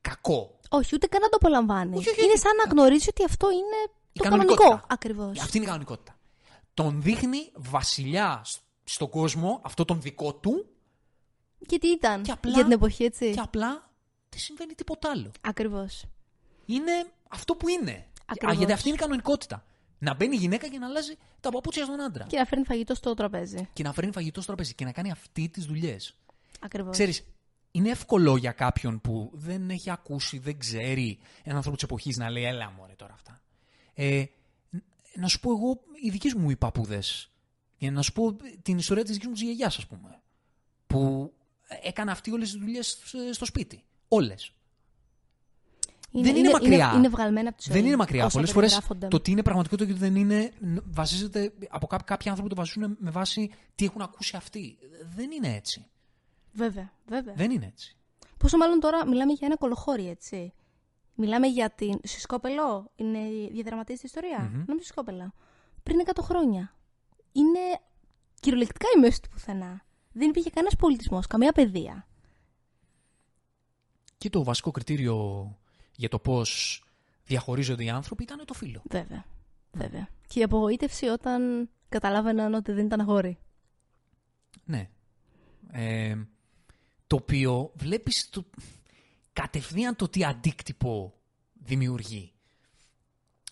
[SPEAKER 2] κακό.
[SPEAKER 1] Όχι, ούτε καν να το απολαμβάνει.
[SPEAKER 2] Όχι, όχι,
[SPEAKER 1] Είναι
[SPEAKER 2] όχι.
[SPEAKER 1] σαν να γνωρίζει ότι αυτό είναι
[SPEAKER 2] Η
[SPEAKER 1] το
[SPEAKER 2] κανονικότητα.
[SPEAKER 1] κανονικό. Ακριβώς.
[SPEAKER 2] Αυτή είναι η κανονικότητα. Τον δείχνει βασιλιά σ- στον κόσμο, αυτό τον δικό του,
[SPEAKER 1] Γιατί ήταν
[SPEAKER 2] Και απλά-
[SPEAKER 1] για την εποχή, έτσι;
[SPEAKER 2] και απλά δεν συμβαίνει τίποτα άλλο.
[SPEAKER 1] Ακριβώς.
[SPEAKER 2] είναι αυτό που είναι.
[SPEAKER 1] Ακριβώς.
[SPEAKER 2] Α, γιατί αυτή είναι η κανονικότητα. Να μπαίνει η γυναίκα και να αλλάζει τα παπούτσια στον άντρα. Και,
[SPEAKER 1] Και να φέρνει φαγητό στο τραπέζι.
[SPEAKER 2] να φέρνει φαγητό στο τραπέζι και να κάνει αυτή τις δουλειές.
[SPEAKER 1] Ακριβώς.
[SPEAKER 2] Ξέρεις, είναι εύκολο για κάποιον που δεν έχει ακούσει, δεν ξέρει έναν άνθρωπο της εποχής να λέει: Έλα, μωρέ τώρα αυτά. Ε, ν- να σου πω εγώ, οι δικοί μου οι παππούδες. Για να σου πω την ιστορία της δικής μου γιαγιάς, ας πούμε. Που έκανε αυτή όλες τις δουλειές στο σπίτι. Όλες. δεν είναι μακριά.
[SPEAKER 1] Είναι, είναι βγαλμένα από τη ζωή.
[SPEAKER 2] Δεν είναι μακριά.
[SPEAKER 1] όσα
[SPEAKER 2] Πολλές φορές
[SPEAKER 1] περιγράφονται.
[SPEAKER 2] το τι είναι πραγματικό, το τι δεν είναι, ν- βασίζεται από κάποιοι, κάποιοι άνθρωποι το βασίζουν με βάση τι έχουν ακούσει αυτοί. Δεν είναι έτσι.
[SPEAKER 1] Βέβαια, βέβαια.
[SPEAKER 2] Δεν είναι έτσι.
[SPEAKER 1] Πόσο μάλλον τώρα μιλάμε για ένα κολοχώρι, έτσι. Μιλάμε για την Σισκόπελο. Είναι διαδραματίζει της ιστορίας.
[SPEAKER 2] Μμμ.
[SPEAKER 1] Νομίζω Σισκόπελο. Πριν 100 χρόνια. Είναι κυριολεκτικά η μέση του πουθενά. Δεν υπήρχε κανένας πολιτισμός, καμία παιδεία.
[SPEAKER 2] Και το βασικό κριτήριο για το πώς διαχωρίζονται οι άνθρωποι ήταν το φύλλο.
[SPEAKER 1] Βέβαια. Βέβαια. Και η απογοήτευση όταν καταλάβαιναν ότι δεν ήταν αγόρι.
[SPEAKER 2] Ναι. Ε, το οποίο βλέπεις το, κατευθείαν το τι αντίκτυπο δημιουργεί.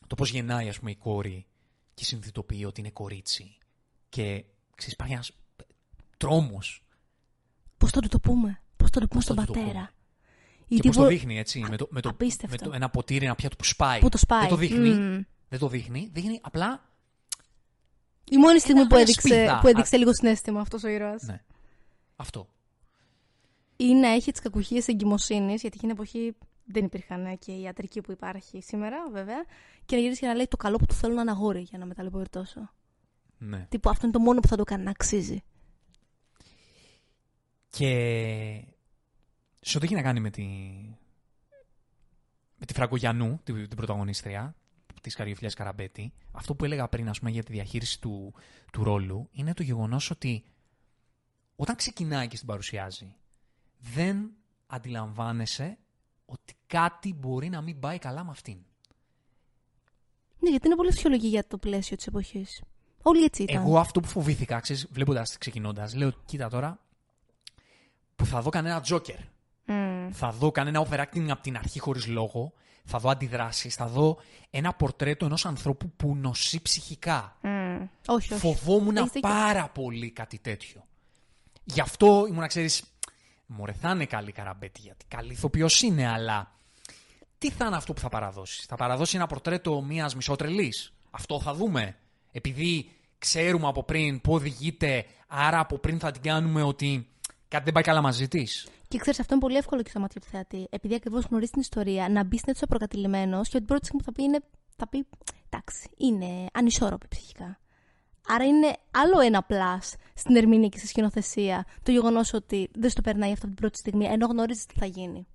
[SPEAKER 2] Το πώς γεννάει, ας πούμε, η κόρη και συνειδητοποιεί ότι είναι κορίτσι. Και ξέρεις, υπάρχει ένας τρόμος.
[SPEAKER 1] Πώς θα του το πούμε, Πώς θα το πούμε
[SPEAKER 2] Πώς
[SPEAKER 1] στον
[SPEAKER 2] θα του το
[SPEAKER 1] πατέρα;
[SPEAKER 2] πούμε;
[SPEAKER 1] Ή
[SPEAKER 2] Και
[SPEAKER 1] τι
[SPEAKER 2] πώς το
[SPEAKER 1] βο-
[SPEAKER 2] δείχνει, έτσι, με, το, με, το, με
[SPEAKER 1] Απίστευτο.
[SPEAKER 2] το, ένα ποτήρι, ένα πιάτο που σπάει.
[SPEAKER 1] Που το σπάει.
[SPEAKER 2] Δεν το δείχνει.
[SPEAKER 1] Μμμ.
[SPEAKER 2] Δεν το δείχνει. Δείχνει απλά
[SPEAKER 1] Η μόνη στιγμή
[SPEAKER 2] Ένα-
[SPEAKER 1] που
[SPEAKER 2] μια
[SPEAKER 1] έδειξε,
[SPEAKER 2] σπίδα.
[SPEAKER 1] που έδειξε λίγο συνέστημα αυτός ο ήρωας.
[SPEAKER 2] ναι, αυτό.
[SPEAKER 1] Ή να έχει τις κακουχίες εγκυμοσύνης, γιατί εκείνη την εποχή δεν υπήρχαν ε, και η ιατρική που υπάρχει σήμερα, βέβαια. Και να γυρίσει και να λέει το καλό που του θέλω να είναι αγόρι για να με ταλαιπωρητώσω.
[SPEAKER 2] Ναι.
[SPEAKER 1] Τύπου αυτό είναι το μόνο που θα το κάνει να αξίζει.
[SPEAKER 2] Και σε ό,τι έχει να κάνει με τη, με τη Φραγκογιανού, την, την πρωταγωνίστρια της Καριοφιλιάς Καραμπέτη, αυτό που έλεγα πριν ας πούμε, για τη διαχείριση του, του ρόλου είναι το γεγονός ότι όταν ξεκινάει και στην παρουσιάζει, δεν αντιλαμβάνεσαι ότι κάτι μπορεί να μην πάει καλά με αυτήν.
[SPEAKER 1] Ναι, γιατί είναι πολύ φυσιολογική για το πλαίσιο της εποχής. Όλοι έτσι ήταν.
[SPEAKER 2] Εγώ αυτό που φοβήθηκα, ξέρεις, βλέποντας τη ξεκινώντας, λέω, κοίτα τώρα, που θα δω κανένα τζόκερ.
[SPEAKER 1] Μμ.
[SPEAKER 2] Θα δω κανένα overacting από την αρχή χωρίς λόγο. Θα δω αντιδράσεις. Θα δω ένα πορτρέτο ενός ανθρώπου που νοσεί ψυχικά.
[SPEAKER 1] Μμ. Όχι, όχι.
[SPEAKER 2] Φοβόμουν
[SPEAKER 1] Έχεις δίκιο.
[SPEAKER 2] πάρα πολύ κάτι τέτοιο. Γι' αυτό ήμουν, ξέρεις, μωρέ θα είναι καλή καραμπέτη, γιατί καλή ηθοποιός είναι, αλλά τι θα είναι αυτό που θα παραδώσεις; Θα παραδώσει ένα πορτρέτο μιας μισότρελης. Αυτό θα δούμε. Επειδή ξέρουμε από πριν που οδηγείται, άρα από πριν θα την κάνουμε ότι κάτι δεν πάει καλά μαζί της.
[SPEAKER 1] Και ξέρεις, αυτό είναι πολύ εύκολο και στο μάτι του θεατή. Επειδή ακριβώς γνωρίζεις την ιστορία, να μπεις έτσι προκατηλημένος και την πρώτη στιγμή που θα πει είναι. Θα πει, εντάξει, είναι ανισόρροπη ψυχικά. Άρα είναι άλλο ένα plus στην ερμηνεία και στη σκηνοθεσία το γεγονός ότι δεν στο περνάει αυτό από την πρώτη στιγμή, ενώ γνωρίζεις τι θα γίνει.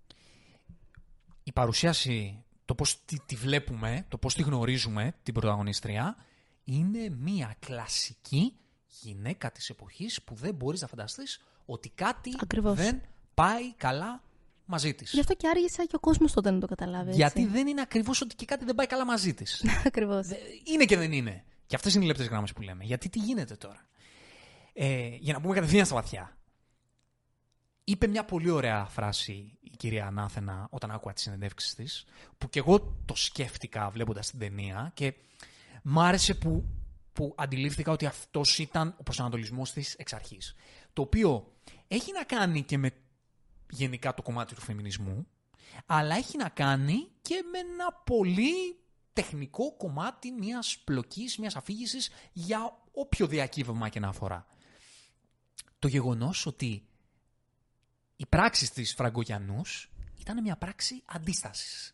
[SPEAKER 2] η παρουσίαση, το πώς τη, τη βλέπουμε, το πώς τη γνωρίζουμε, την πρωταγωνίστρια, είναι μια κλασική γυναίκα της εποχής που δεν μπορείς να φανταστείς ότι κάτι
[SPEAKER 1] Ακριβώς.
[SPEAKER 2] δεν πάει καλά μαζί της.
[SPEAKER 1] Γι' αυτό και άργησα και ο κόσμος τότε να το καταλάβει.
[SPEAKER 2] Γιατί δεν είναι ακριβώς ότι και κάτι δεν πάει καλά μαζί της. *laughs*
[SPEAKER 1] Ακριβώς.
[SPEAKER 2] είναι και δεν είναι. Και αυτές είναι οι λεπτές γράμμες που λέμε. Γιατί τι γίνεται τώρα; Ε, για να πούμε κατευθείαν στα βαθιά. Είπε μια πολύ ωραία φράση η κυρία Ανάθενα όταν άκουγα τις συνεντεύξεις της, που και εγώ το σκέφτηκα βλέποντας την ταινία και μ' άρεσε που, που αντιλήφθηκα ότι αυτός ήταν ο προσανατολισμός της εξ αρχής. Το οποίο έχει να κάνει και με γενικά το κομμάτι του φεμινισμού, αλλά έχει να κάνει και με ένα πολύ τεχνικό κομμάτι μιας πλοκής, μιας αφήγησης για όποιο διακύβευμα και να αφορά. Το γεγονός ότι η πράξη της Φραγκογιανούς ήταν μια πράξη αντίστασης.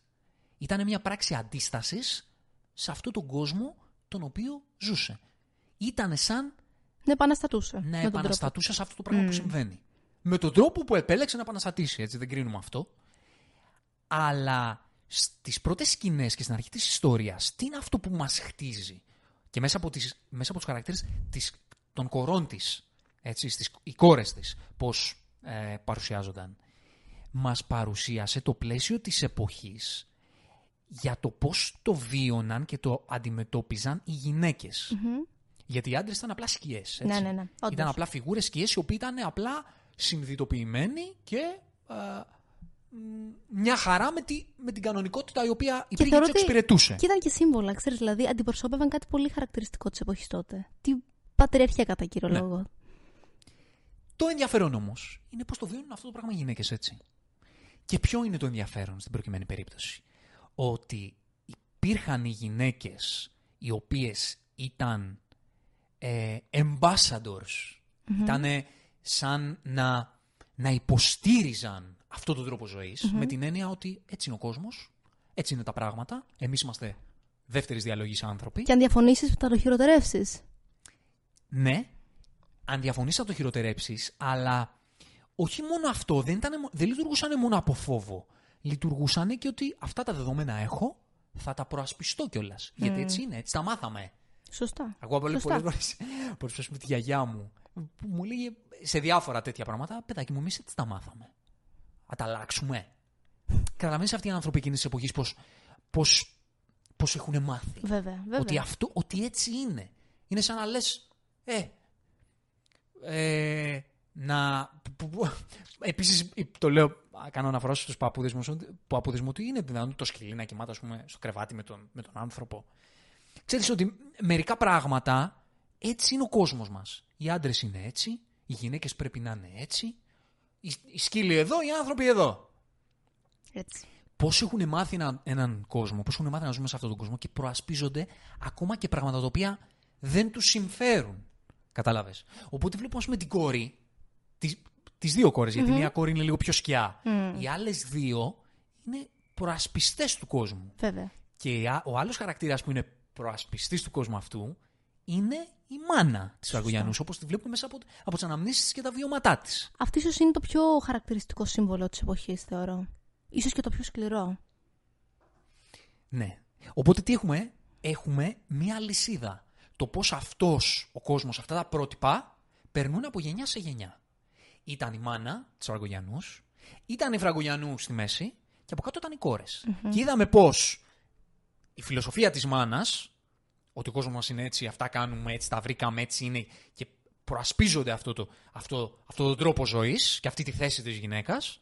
[SPEAKER 2] Ήταν μια πράξη αντίστασης σε αυτόν τον κόσμο τον οποίο ζούσε. Ήταν σαν
[SPEAKER 1] Να επαναστατούσε.
[SPEAKER 2] να
[SPEAKER 1] με τον τρόπο.
[SPEAKER 2] επαναστατούσε σε αυτό το πράγμα που συμβαίνει. Με τον τρόπο που επέλεξε να επαναστατήσει, έτσι δεν κρίνουμε αυτό. Αλλά στις πρώτες σκηνές και στην αρχή της ιστορίας, τι είναι αυτό που μας χτίζει; Και μέσα από, τις, μέσα από τους χαρακτήρες της, των κορών της, έτσι, στις, οι κόρες της, πώς ε, παρουσιάζονταν. Μας παρουσίασε το πλαίσιο της εποχής για το πώς το βίωναν και το αντιμετώπιζαν οι γυναίκες. Γιατί οι άντρες ήταν απλά σκιές.
[SPEAKER 1] Ναι, ναι, ναι. Όντως.
[SPEAKER 2] Ήταν απλά φιγούρες σκιές οι οποίοι ήταν απλά συνειδητοποιημένοι και ε, μ, μια χαρά με, τη, με την κανονικότητα η οποία υπήρχε και
[SPEAKER 1] θεωρώ
[SPEAKER 2] τους
[SPEAKER 1] ότι-
[SPEAKER 2] εξυπηρετούσε.
[SPEAKER 1] Και ήταν και σύμβολα, ξέρεις, δηλαδή αντιπροσώπευαν κάτι πολύ χαρακτηριστικό της εποχής τότε. Τη πατριαρχία κατά κύριο
[SPEAKER 2] Ναι.
[SPEAKER 1] λόγο.
[SPEAKER 2] Το ενδιαφέρον όμως είναι πώς το βιώνουν αυτό το πράγμα οι γυναίκες έτσι. Και ποιο είναι το ενδιαφέρον στην προκειμένη περίπτωση. Ότι υπήρχαν οι γυναίκες οι οποίες ήταν ε, ambassadors. Ήταν σαν να, να υποστήριζαν αυτόν τον τρόπο ζωής με την έννοια ότι έτσι είναι ο κόσμος, Έτσι είναι τα πράγματα. Εμείς είμαστε δεύτερης διαλογή άνθρωποι.
[SPEAKER 1] Και αν διαφωνήσεις, θα το χειροτερεύσεις.
[SPEAKER 2] Ναι, αν διαφωνήσει θα το χειροτερέψεις, αλλά όχι μόνο αυτό, δεν, ήταν, δεν λειτουργούσαν μόνο από φόβο. Λειτουργούσαν και ότι αυτά τα δεδομένα έχω, θα τα προασπιστώ κιόλας. Γιατί έτσι είναι, έτσι τα μάθαμε.
[SPEAKER 1] Σωστά.
[SPEAKER 2] Ακούω πολύ
[SPEAKER 1] Σωστά.
[SPEAKER 2] πολλές φορές πούμε τη γιαγιά μου που μου λέγε σε διάφορα τέτοια πράγματα, παιδάκι μου, εμείς έτσι τα μάθαμε. Θα τα αλλάξουμε. Καταλαβαίνεις αυτοί οι άνθρωποι εκείνης της εποχής πώ πώς, πώς έχουν μάθει.
[SPEAKER 1] Βέβαια, βέβαια.
[SPEAKER 2] Ότι, αυτό, ότι έτσι είναι. Είναι σαν να λες. Ε, ε, να. Επίσης, το λέω, κάνω αναφορά στους παππούδες μου, παππούδες μου ότι είναι δυνατόν το σκυλί να κοιμάται ας πούμε, στο κρεβάτι με τον, με τον άνθρωπο. Ξέρεις ότι μερικά πράγματα έτσι είναι ο κόσμος μας. Οι άντρες είναι έτσι, οι γυναίκες πρέπει να είναι έτσι, οι, οι σκύλοι εδώ, οι άνθρωποι εδώ.
[SPEAKER 1] Έτσι.
[SPEAKER 2] Πώς έχουν μάθει ένα, έναν κόσμο, πώς έχουν μάθει να ζούμε σε αυτόν τον κόσμο και προασπίζονται ακόμα και πράγματα τα οποία δεν τους συμφέρουν. Κατάλαβες. Οπότε βλέπουμε, ας πούμε, την κόρη, τις, τις δύο κόρες, γιατί μία κόρη είναι λίγο πιο σκιά. Οι άλλες δύο είναι προασπιστές του κόσμου.
[SPEAKER 1] Βέβαια.
[SPEAKER 2] Και α- ο άλλος χαρακτήρας που είναι προασπιστής του κόσμου αυτού είναι η μάνα της Φραγκογιανούς, όπως τη βλέπουμε μέσα από, από τις αναμνήσεις της και τα βιώματά της.
[SPEAKER 1] Αυτός ίσως είναι το πιο χαρακτηριστικό σύμβολο της εποχής, θεωρώ. Ίσως και το πιο σκληρό.
[SPEAKER 2] Ναι. Οπότε τι έχουμε, έχουμε μία λυσίδα. Το πώς αυτός ο κόσμος, αυτά τα πρότυπα, περνούν από γενιά σε γενιά. Ήταν η μάνα της Φραγκογιανούς, ήταν η Φραγκογιανού στη μέση και από κάτω ήταν οι κορες Και είδαμε πώς η φιλοσοφία της μάνας, ότι ο κόσμος μας είναι έτσι, αυτά κάνουμε έτσι, τα βρήκαμε έτσι είναι και προασπίζονται αυτό το, αυτό, αυτό τον τρόπο ζωής και αυτή τη θέση της γυναίκας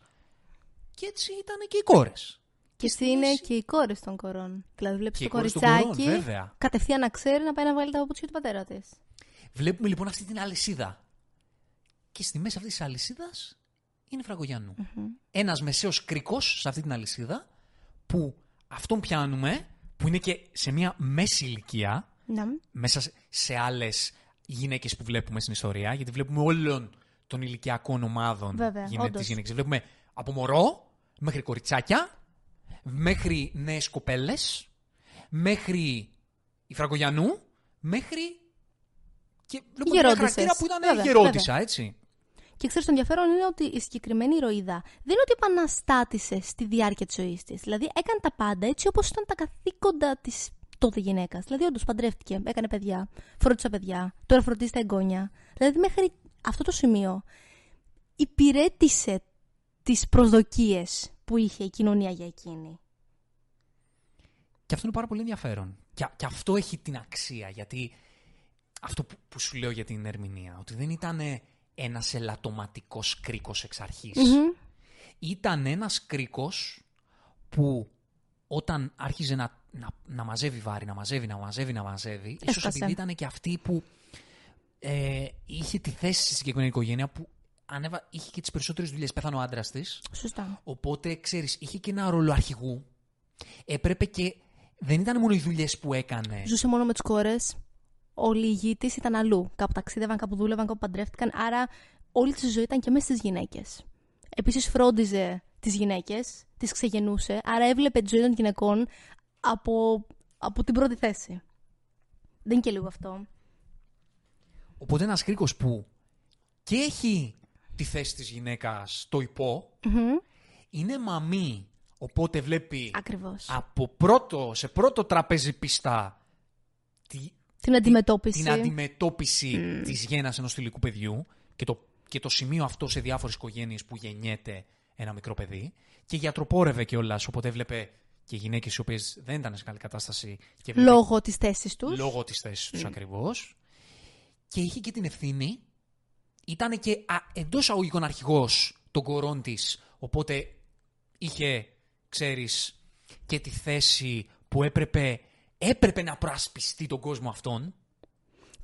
[SPEAKER 2] και έτσι ήταν και οι κόρες.
[SPEAKER 1] Και
[SPEAKER 2] στη
[SPEAKER 1] τι είναι
[SPEAKER 2] μέση-
[SPEAKER 1] και οι κόρες των κορών. Δηλαδή, βλέπεις
[SPEAKER 2] Και
[SPEAKER 1] το
[SPEAKER 2] οι κόρες των
[SPEAKER 1] κοριτσάκι
[SPEAKER 2] κορών, βέβαια.
[SPEAKER 1] κατευθείαν να ξέρει να πάει να βάλει τα παπούτσια του πατέρα της.
[SPEAKER 2] Βλέπουμε λοιπόν αυτή την αλυσίδα. Και στη μέση αυτής της αλυσίδας είναι η Φραγκογιανού. Ένας μεσαίος κρίκο σε αυτή την αλυσίδα που αυτόν πιάνουμε, που είναι και σε μια μέση ηλικία,
[SPEAKER 1] Ναι.
[SPEAKER 2] μέσα σε- σε άλλες γυναίκες που βλέπουμε στην ιστορία, γιατί βλέπουμε όλων των ηλικιακών ομάδων
[SPEAKER 1] Βέβαια,
[SPEAKER 2] γυναίκες,
[SPEAKER 1] όντως.
[SPEAKER 2] τις γυναίκες. Βλέπουμε από μωρό μέχρι κοριτσάκια, μέχρι νέες κοπέλες, μέχρι η Φραγκογιανού, μέχρι. Και βλέπουμε μια
[SPEAKER 1] Γερόντισσες.
[SPEAKER 2] χαρακτήρα που ήταν
[SPEAKER 1] Βέβαια,
[SPEAKER 2] γερόντισσα, έτσι.
[SPEAKER 1] Και ξέρεις, το ενδιαφέρον είναι ότι η συγκεκριμένη ηρωίδα δεν είναι ότι επαναστάτησε στη διάρκεια της ζωής της. Δηλαδή, έκανε τα πάντα έτσι όπως ήταν τα καθήκοντα της τότε γυναίκας. Δηλαδή, όντως παντρεύτηκε, έκανε παιδιά, φρόντισε τα παιδιά, τώρα φροντίζει τα εγγόνια. Δηλαδή, μέχρι αυτό το σημείο υπηρέτησε τις προσδοκίες που είχε η κοινωνία για εκείνη.
[SPEAKER 2] Και αυτό είναι πάρα πολύ ενδιαφέρον. Και, και αυτό έχει την αξία, γιατί αυτό που, που σου λέω για την ερμηνεία, ότι δεν ήταν ένας ελαττωματικός κρίκος εξ αρχής. Ήταν ένας κρίκος που όταν άρχιζε να, να, να μαζεύει βάρη, να μαζεύει, να μαζεύει, να μαζεύει, ίσως
[SPEAKER 1] Έσπασε.
[SPEAKER 2] επειδή ήταν και αυτή που ε, είχε τη θέση στη συγκεκριμένη οικογένεια που ανέβα, είχε και τις περισσότερες δουλειές, πέθανε ο άντρας της,
[SPEAKER 1] Σωστά.
[SPEAKER 2] Οπότε, ξέρεις, είχε και ένα ρόλο αρχηγού. Έπρεπε και. Δεν ήταν μόνο οι δουλειές που έκανε.
[SPEAKER 1] Ζούσε μόνο με τις κόρες. Όλοι οι γη τη ήταν αλλού. Κάπου ταξίδευαν, κάπου δούλευαν, κάπου παντρεύτηκαν. Άρα όλη τη ζωή ήταν και μέσα στις γυναίκες. Επίσης φρόντιζε τις γυναίκες, τις ξεγενούσε. Άρα έβλεπε τη ζωή των γυναικών από, από την πρώτη θέση. Δεν είναι και λίγο αυτό.
[SPEAKER 2] Οπότε, ένας κρίκο που και έχει τη θέση της γυναίκας στο υπό, είναι μαμή. Οπότε βλέπει
[SPEAKER 1] Ακριβώς.
[SPEAKER 2] από πρώτο, σε πρώτο τραπέζι πιστά τη,
[SPEAKER 1] Την αντιμετώπιση.
[SPEAKER 2] την αντιμετώπιση της γέννας ενός θηλυκού παιδιού και το, και το σημείο αυτό σε διάφορες οικογένειες που γεννιέται ένα μικρό παιδί και γιατροπόρευε κιόλας, οπότε έβλεπε και γυναίκες οι οποίες δεν ήταν σε καλή κατάσταση και έβλεπε
[SPEAKER 1] Λόγω της θέσης τους.
[SPEAKER 2] λόγω της θέσης τους ακριβώς και είχε και την ευθύνη ήταν και α, εντός αγωγικών αρχηγός των κορών της οπότε είχε, ξέρεις, και τη θέση που έπρεπε, έπρεπε να προασπιστεί τον κόσμο αυτόν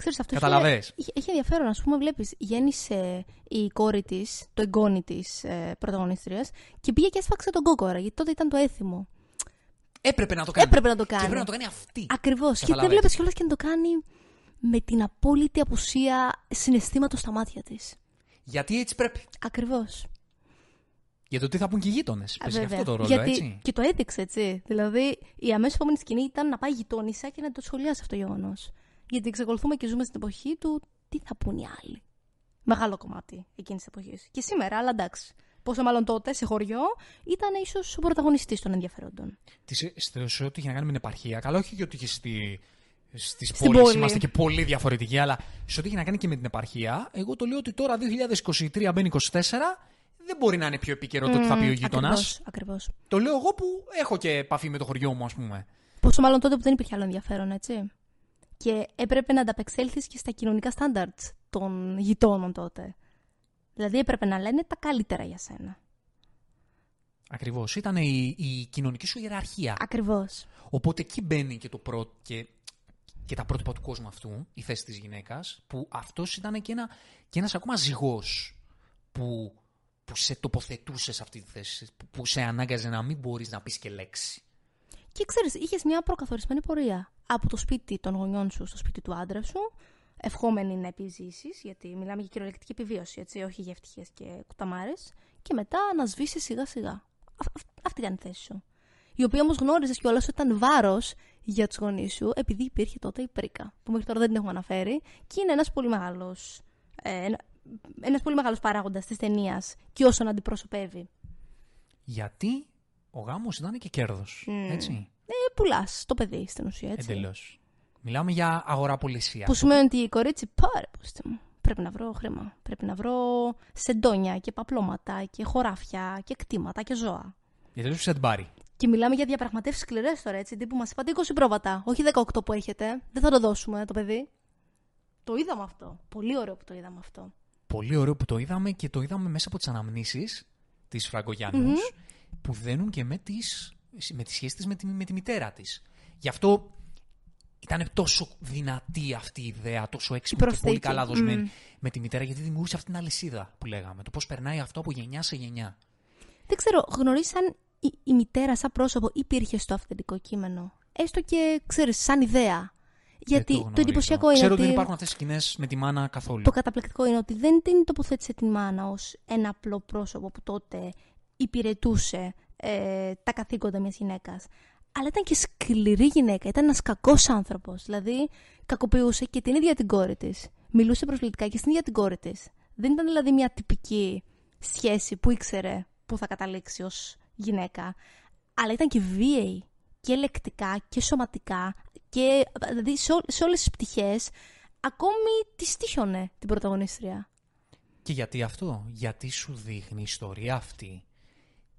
[SPEAKER 1] Ξέρεις, αυτός
[SPEAKER 2] Καταλαβες;
[SPEAKER 1] Είχε, είχε, έχει ενδιαφέρον, ας πούμε, βλέπεις. Γέννησε η κόρη της, το εγγόνι της ε, πρωταγωνίστριας, και πήγε και έσφαξε τον κόκορα, γιατί τότε ήταν το έθιμο.
[SPEAKER 2] Έπρεπε να το κάνει.
[SPEAKER 1] Έπρεπε να το κάνει.
[SPEAKER 2] Και έπρεπε να το κάνει αυτή.
[SPEAKER 1] Ακριβώς. Και δεν
[SPEAKER 2] Καταλαβες.
[SPEAKER 1] βλέπεις κιόλας και να το κάνει με την απόλυτη απουσία συναισθήματος στα μάτια της.
[SPEAKER 2] Γιατί έτσι πρέπει.
[SPEAKER 1] Ακριβώς.
[SPEAKER 2] Για το τι θα πούν και οι γείτονες. Παίζει αυτό το ρόλο,
[SPEAKER 1] Γιατί
[SPEAKER 2] έτσι.
[SPEAKER 1] και το έδειξε, έτσι. Δηλαδή, η αμέσως επόμενη σκηνή ήταν να πάει γειτόνισσα και να το σχολιάσει αυτό το γεγονός. Γιατί εξακολουθούμε και ζούμε στην εποχή του τι θα πούν οι άλλοι. Μεγάλο κομμάτι εκείνης της εποχής. Και σήμερα, αλλά εντάξει. Πόσο μάλλον τότε σε χωριό ήταν ίσως ο πρωταγωνιστής των ενδιαφέροντων.
[SPEAKER 2] Τις- στο- σε ό,τι είχε να κάνει με την επαρχία. Καλά, όχι και ότι είχε στη, στις
[SPEAKER 1] Στην
[SPEAKER 2] πόλεις
[SPEAKER 1] πόλη.
[SPEAKER 2] είμαστε και πολύ διαφορετικοί, αλλά σε ό,τι είχε να κάνει και με την επαρχία, εγώ το λέω ότι τώρα 2023 μπαίνει 24, δεν μπορεί να είναι πιο επίκαιρο το τι θα πει ο γείτονα.
[SPEAKER 1] Ακριβώς.
[SPEAKER 2] Το λέω εγώ που έχω και επαφή με το χωριό μου, ας πούμε.
[SPEAKER 1] Πόσο μάλλον τότε που δεν υπήρχε άλλο ενδιαφέρον, έτσι. Και έπρεπε να ανταπεξέλθεις και στα κοινωνικά στάνταρτς των γειτόνων τότε. Δηλαδή έπρεπε να λένε τα καλύτερα για σένα.
[SPEAKER 2] Ακριβώς. Ήταν η, η κοινωνική σου ιεραρχία.
[SPEAKER 1] Ακριβώς.
[SPEAKER 2] Οπότε εκεί μπαίνει και, το πρω... και, και τα πρότυπα του κόσμου αυτού, η θέση της γυναίκας, που αυτός ήταν και, ένα, και ένας ακόμα ζυγός που, που σε τοποθετούσε σε αυτή τη θέση, που, που σε ανάγκαζε να μην μπορείς να πεις και λέξη.
[SPEAKER 1] Και ξέρεις, είχες μια προκαθορισμένη πορεία. Από το σπίτι των γονιών σου στο σπίτι του άντρα σου, ευχόμενη να επιζήσεις, γιατί μιλάμε για κυριολεκτική επιβίωση, έτσι, όχι για ευτυχίες και κουταμάρες, και μετά να σβήσεις σιγά σιγά. Α- αυ- αυτή ήταν η θέση σου. Η οποία όμως γνώριζες κιόλας ότι ήταν βάρος για τους γονείς σου, επειδή υπήρχε τότε η πρίκα, που μέχρι τώρα δεν την έχουμε αναφέρει, και είναι ένας πολύ μεγάλος. Ε, ένα πολύ μεγάλος παράγοντας της ταινίας και όσον αντιπροσωπεύει.
[SPEAKER 2] Γιατί ο γάμος ήταν και κέρδος, έτσι,
[SPEAKER 1] Ε, Πουλάς το παιδί στην ουσία, έτσι.
[SPEAKER 2] εντελώς. Μιλάμε για αγοραπολισία.
[SPEAKER 1] Που σημαίνει ότι η κορίτσι, πάρε πούστε μου. Πρέπει να βρω χρήμα. Πρέπει να βρω σεντόνια και παπλώματα και χωράφια και κτήματα και ζώα.
[SPEAKER 2] Για τέλος σε την πάρει.
[SPEAKER 1] Και μιλάμε για διαπραγματεύσεις σκληρές τώρα, έτσι. Τύπου μας είπατε 20 πρόβατα, όχι 18 που έχετε. Δεν θα το δώσουμε το παιδί. Το είδαμε αυτό. Πολύ ωραίο που το είδαμε αυτό.
[SPEAKER 2] Πολύ ωραίο που το είδαμε και το είδαμε μέσα από τις αναμνήσεις της φραγκογιαννους που δένουν και με, τις, με τη σχέση της με τη, με τη μητέρα της. Γι' αυτό ήταν τόσο δυνατή αυτή η ιδέα, τόσο έξυπνη και
[SPEAKER 1] προσθήκη.
[SPEAKER 2] πολύ καλά δοσμένη
[SPEAKER 1] Μμ.
[SPEAKER 2] με τη μητέρα, γιατί δημιούργησε αυτή την αλυσίδα που λέγαμε. Το πώς περνάει αυτό από γενιά σε γενιά.
[SPEAKER 1] Δεν ξέρω, γνωρίσαν η, η μητέρα σαν πρόσωπο υπήρχε στο αυθεντικό κείμενο. Έστω και, ξέρεις, σαν ιδέα. Γιατί
[SPEAKER 2] Δεν
[SPEAKER 1] το,
[SPEAKER 2] γνωρίζω.
[SPEAKER 1] εντυπωσιακό είναι
[SPEAKER 2] Ξέρω
[SPEAKER 1] ότι...
[SPEAKER 2] ότι δεν υπάρχουν αυτές τις σκηνές με τη μάνα καθόλου.
[SPEAKER 1] Το καταπληκτικό είναι ότι δεν την τοποθέτησε την μάνα ως ένα απλό πρόσωπο που τότε υπηρετούσε ε, τα καθήκοντα μιας γυναίκας. Αλλά ήταν και σκληρή γυναίκα, ήταν ένας κακός άνθρωπος. Δηλαδή, κακοποιούσε και την ίδια την κόρη της. Μιλούσε προσβλητικά και στην ίδια την κόρη της. Δεν ήταν δηλαδή μια τυπική σχέση που ήξερε που θα καταλήξει ως γυναίκα. Αλλά ήταν και βίαιη και λεκτικά και σωματικά και δηλαδή σε, ό- σε όλες τις πτυχές ακόμη της στήχιωνε την πρωταγωνίστρια.
[SPEAKER 2] Και γιατί αυτό, γιατί σου δείχνει η ιστορία αυτή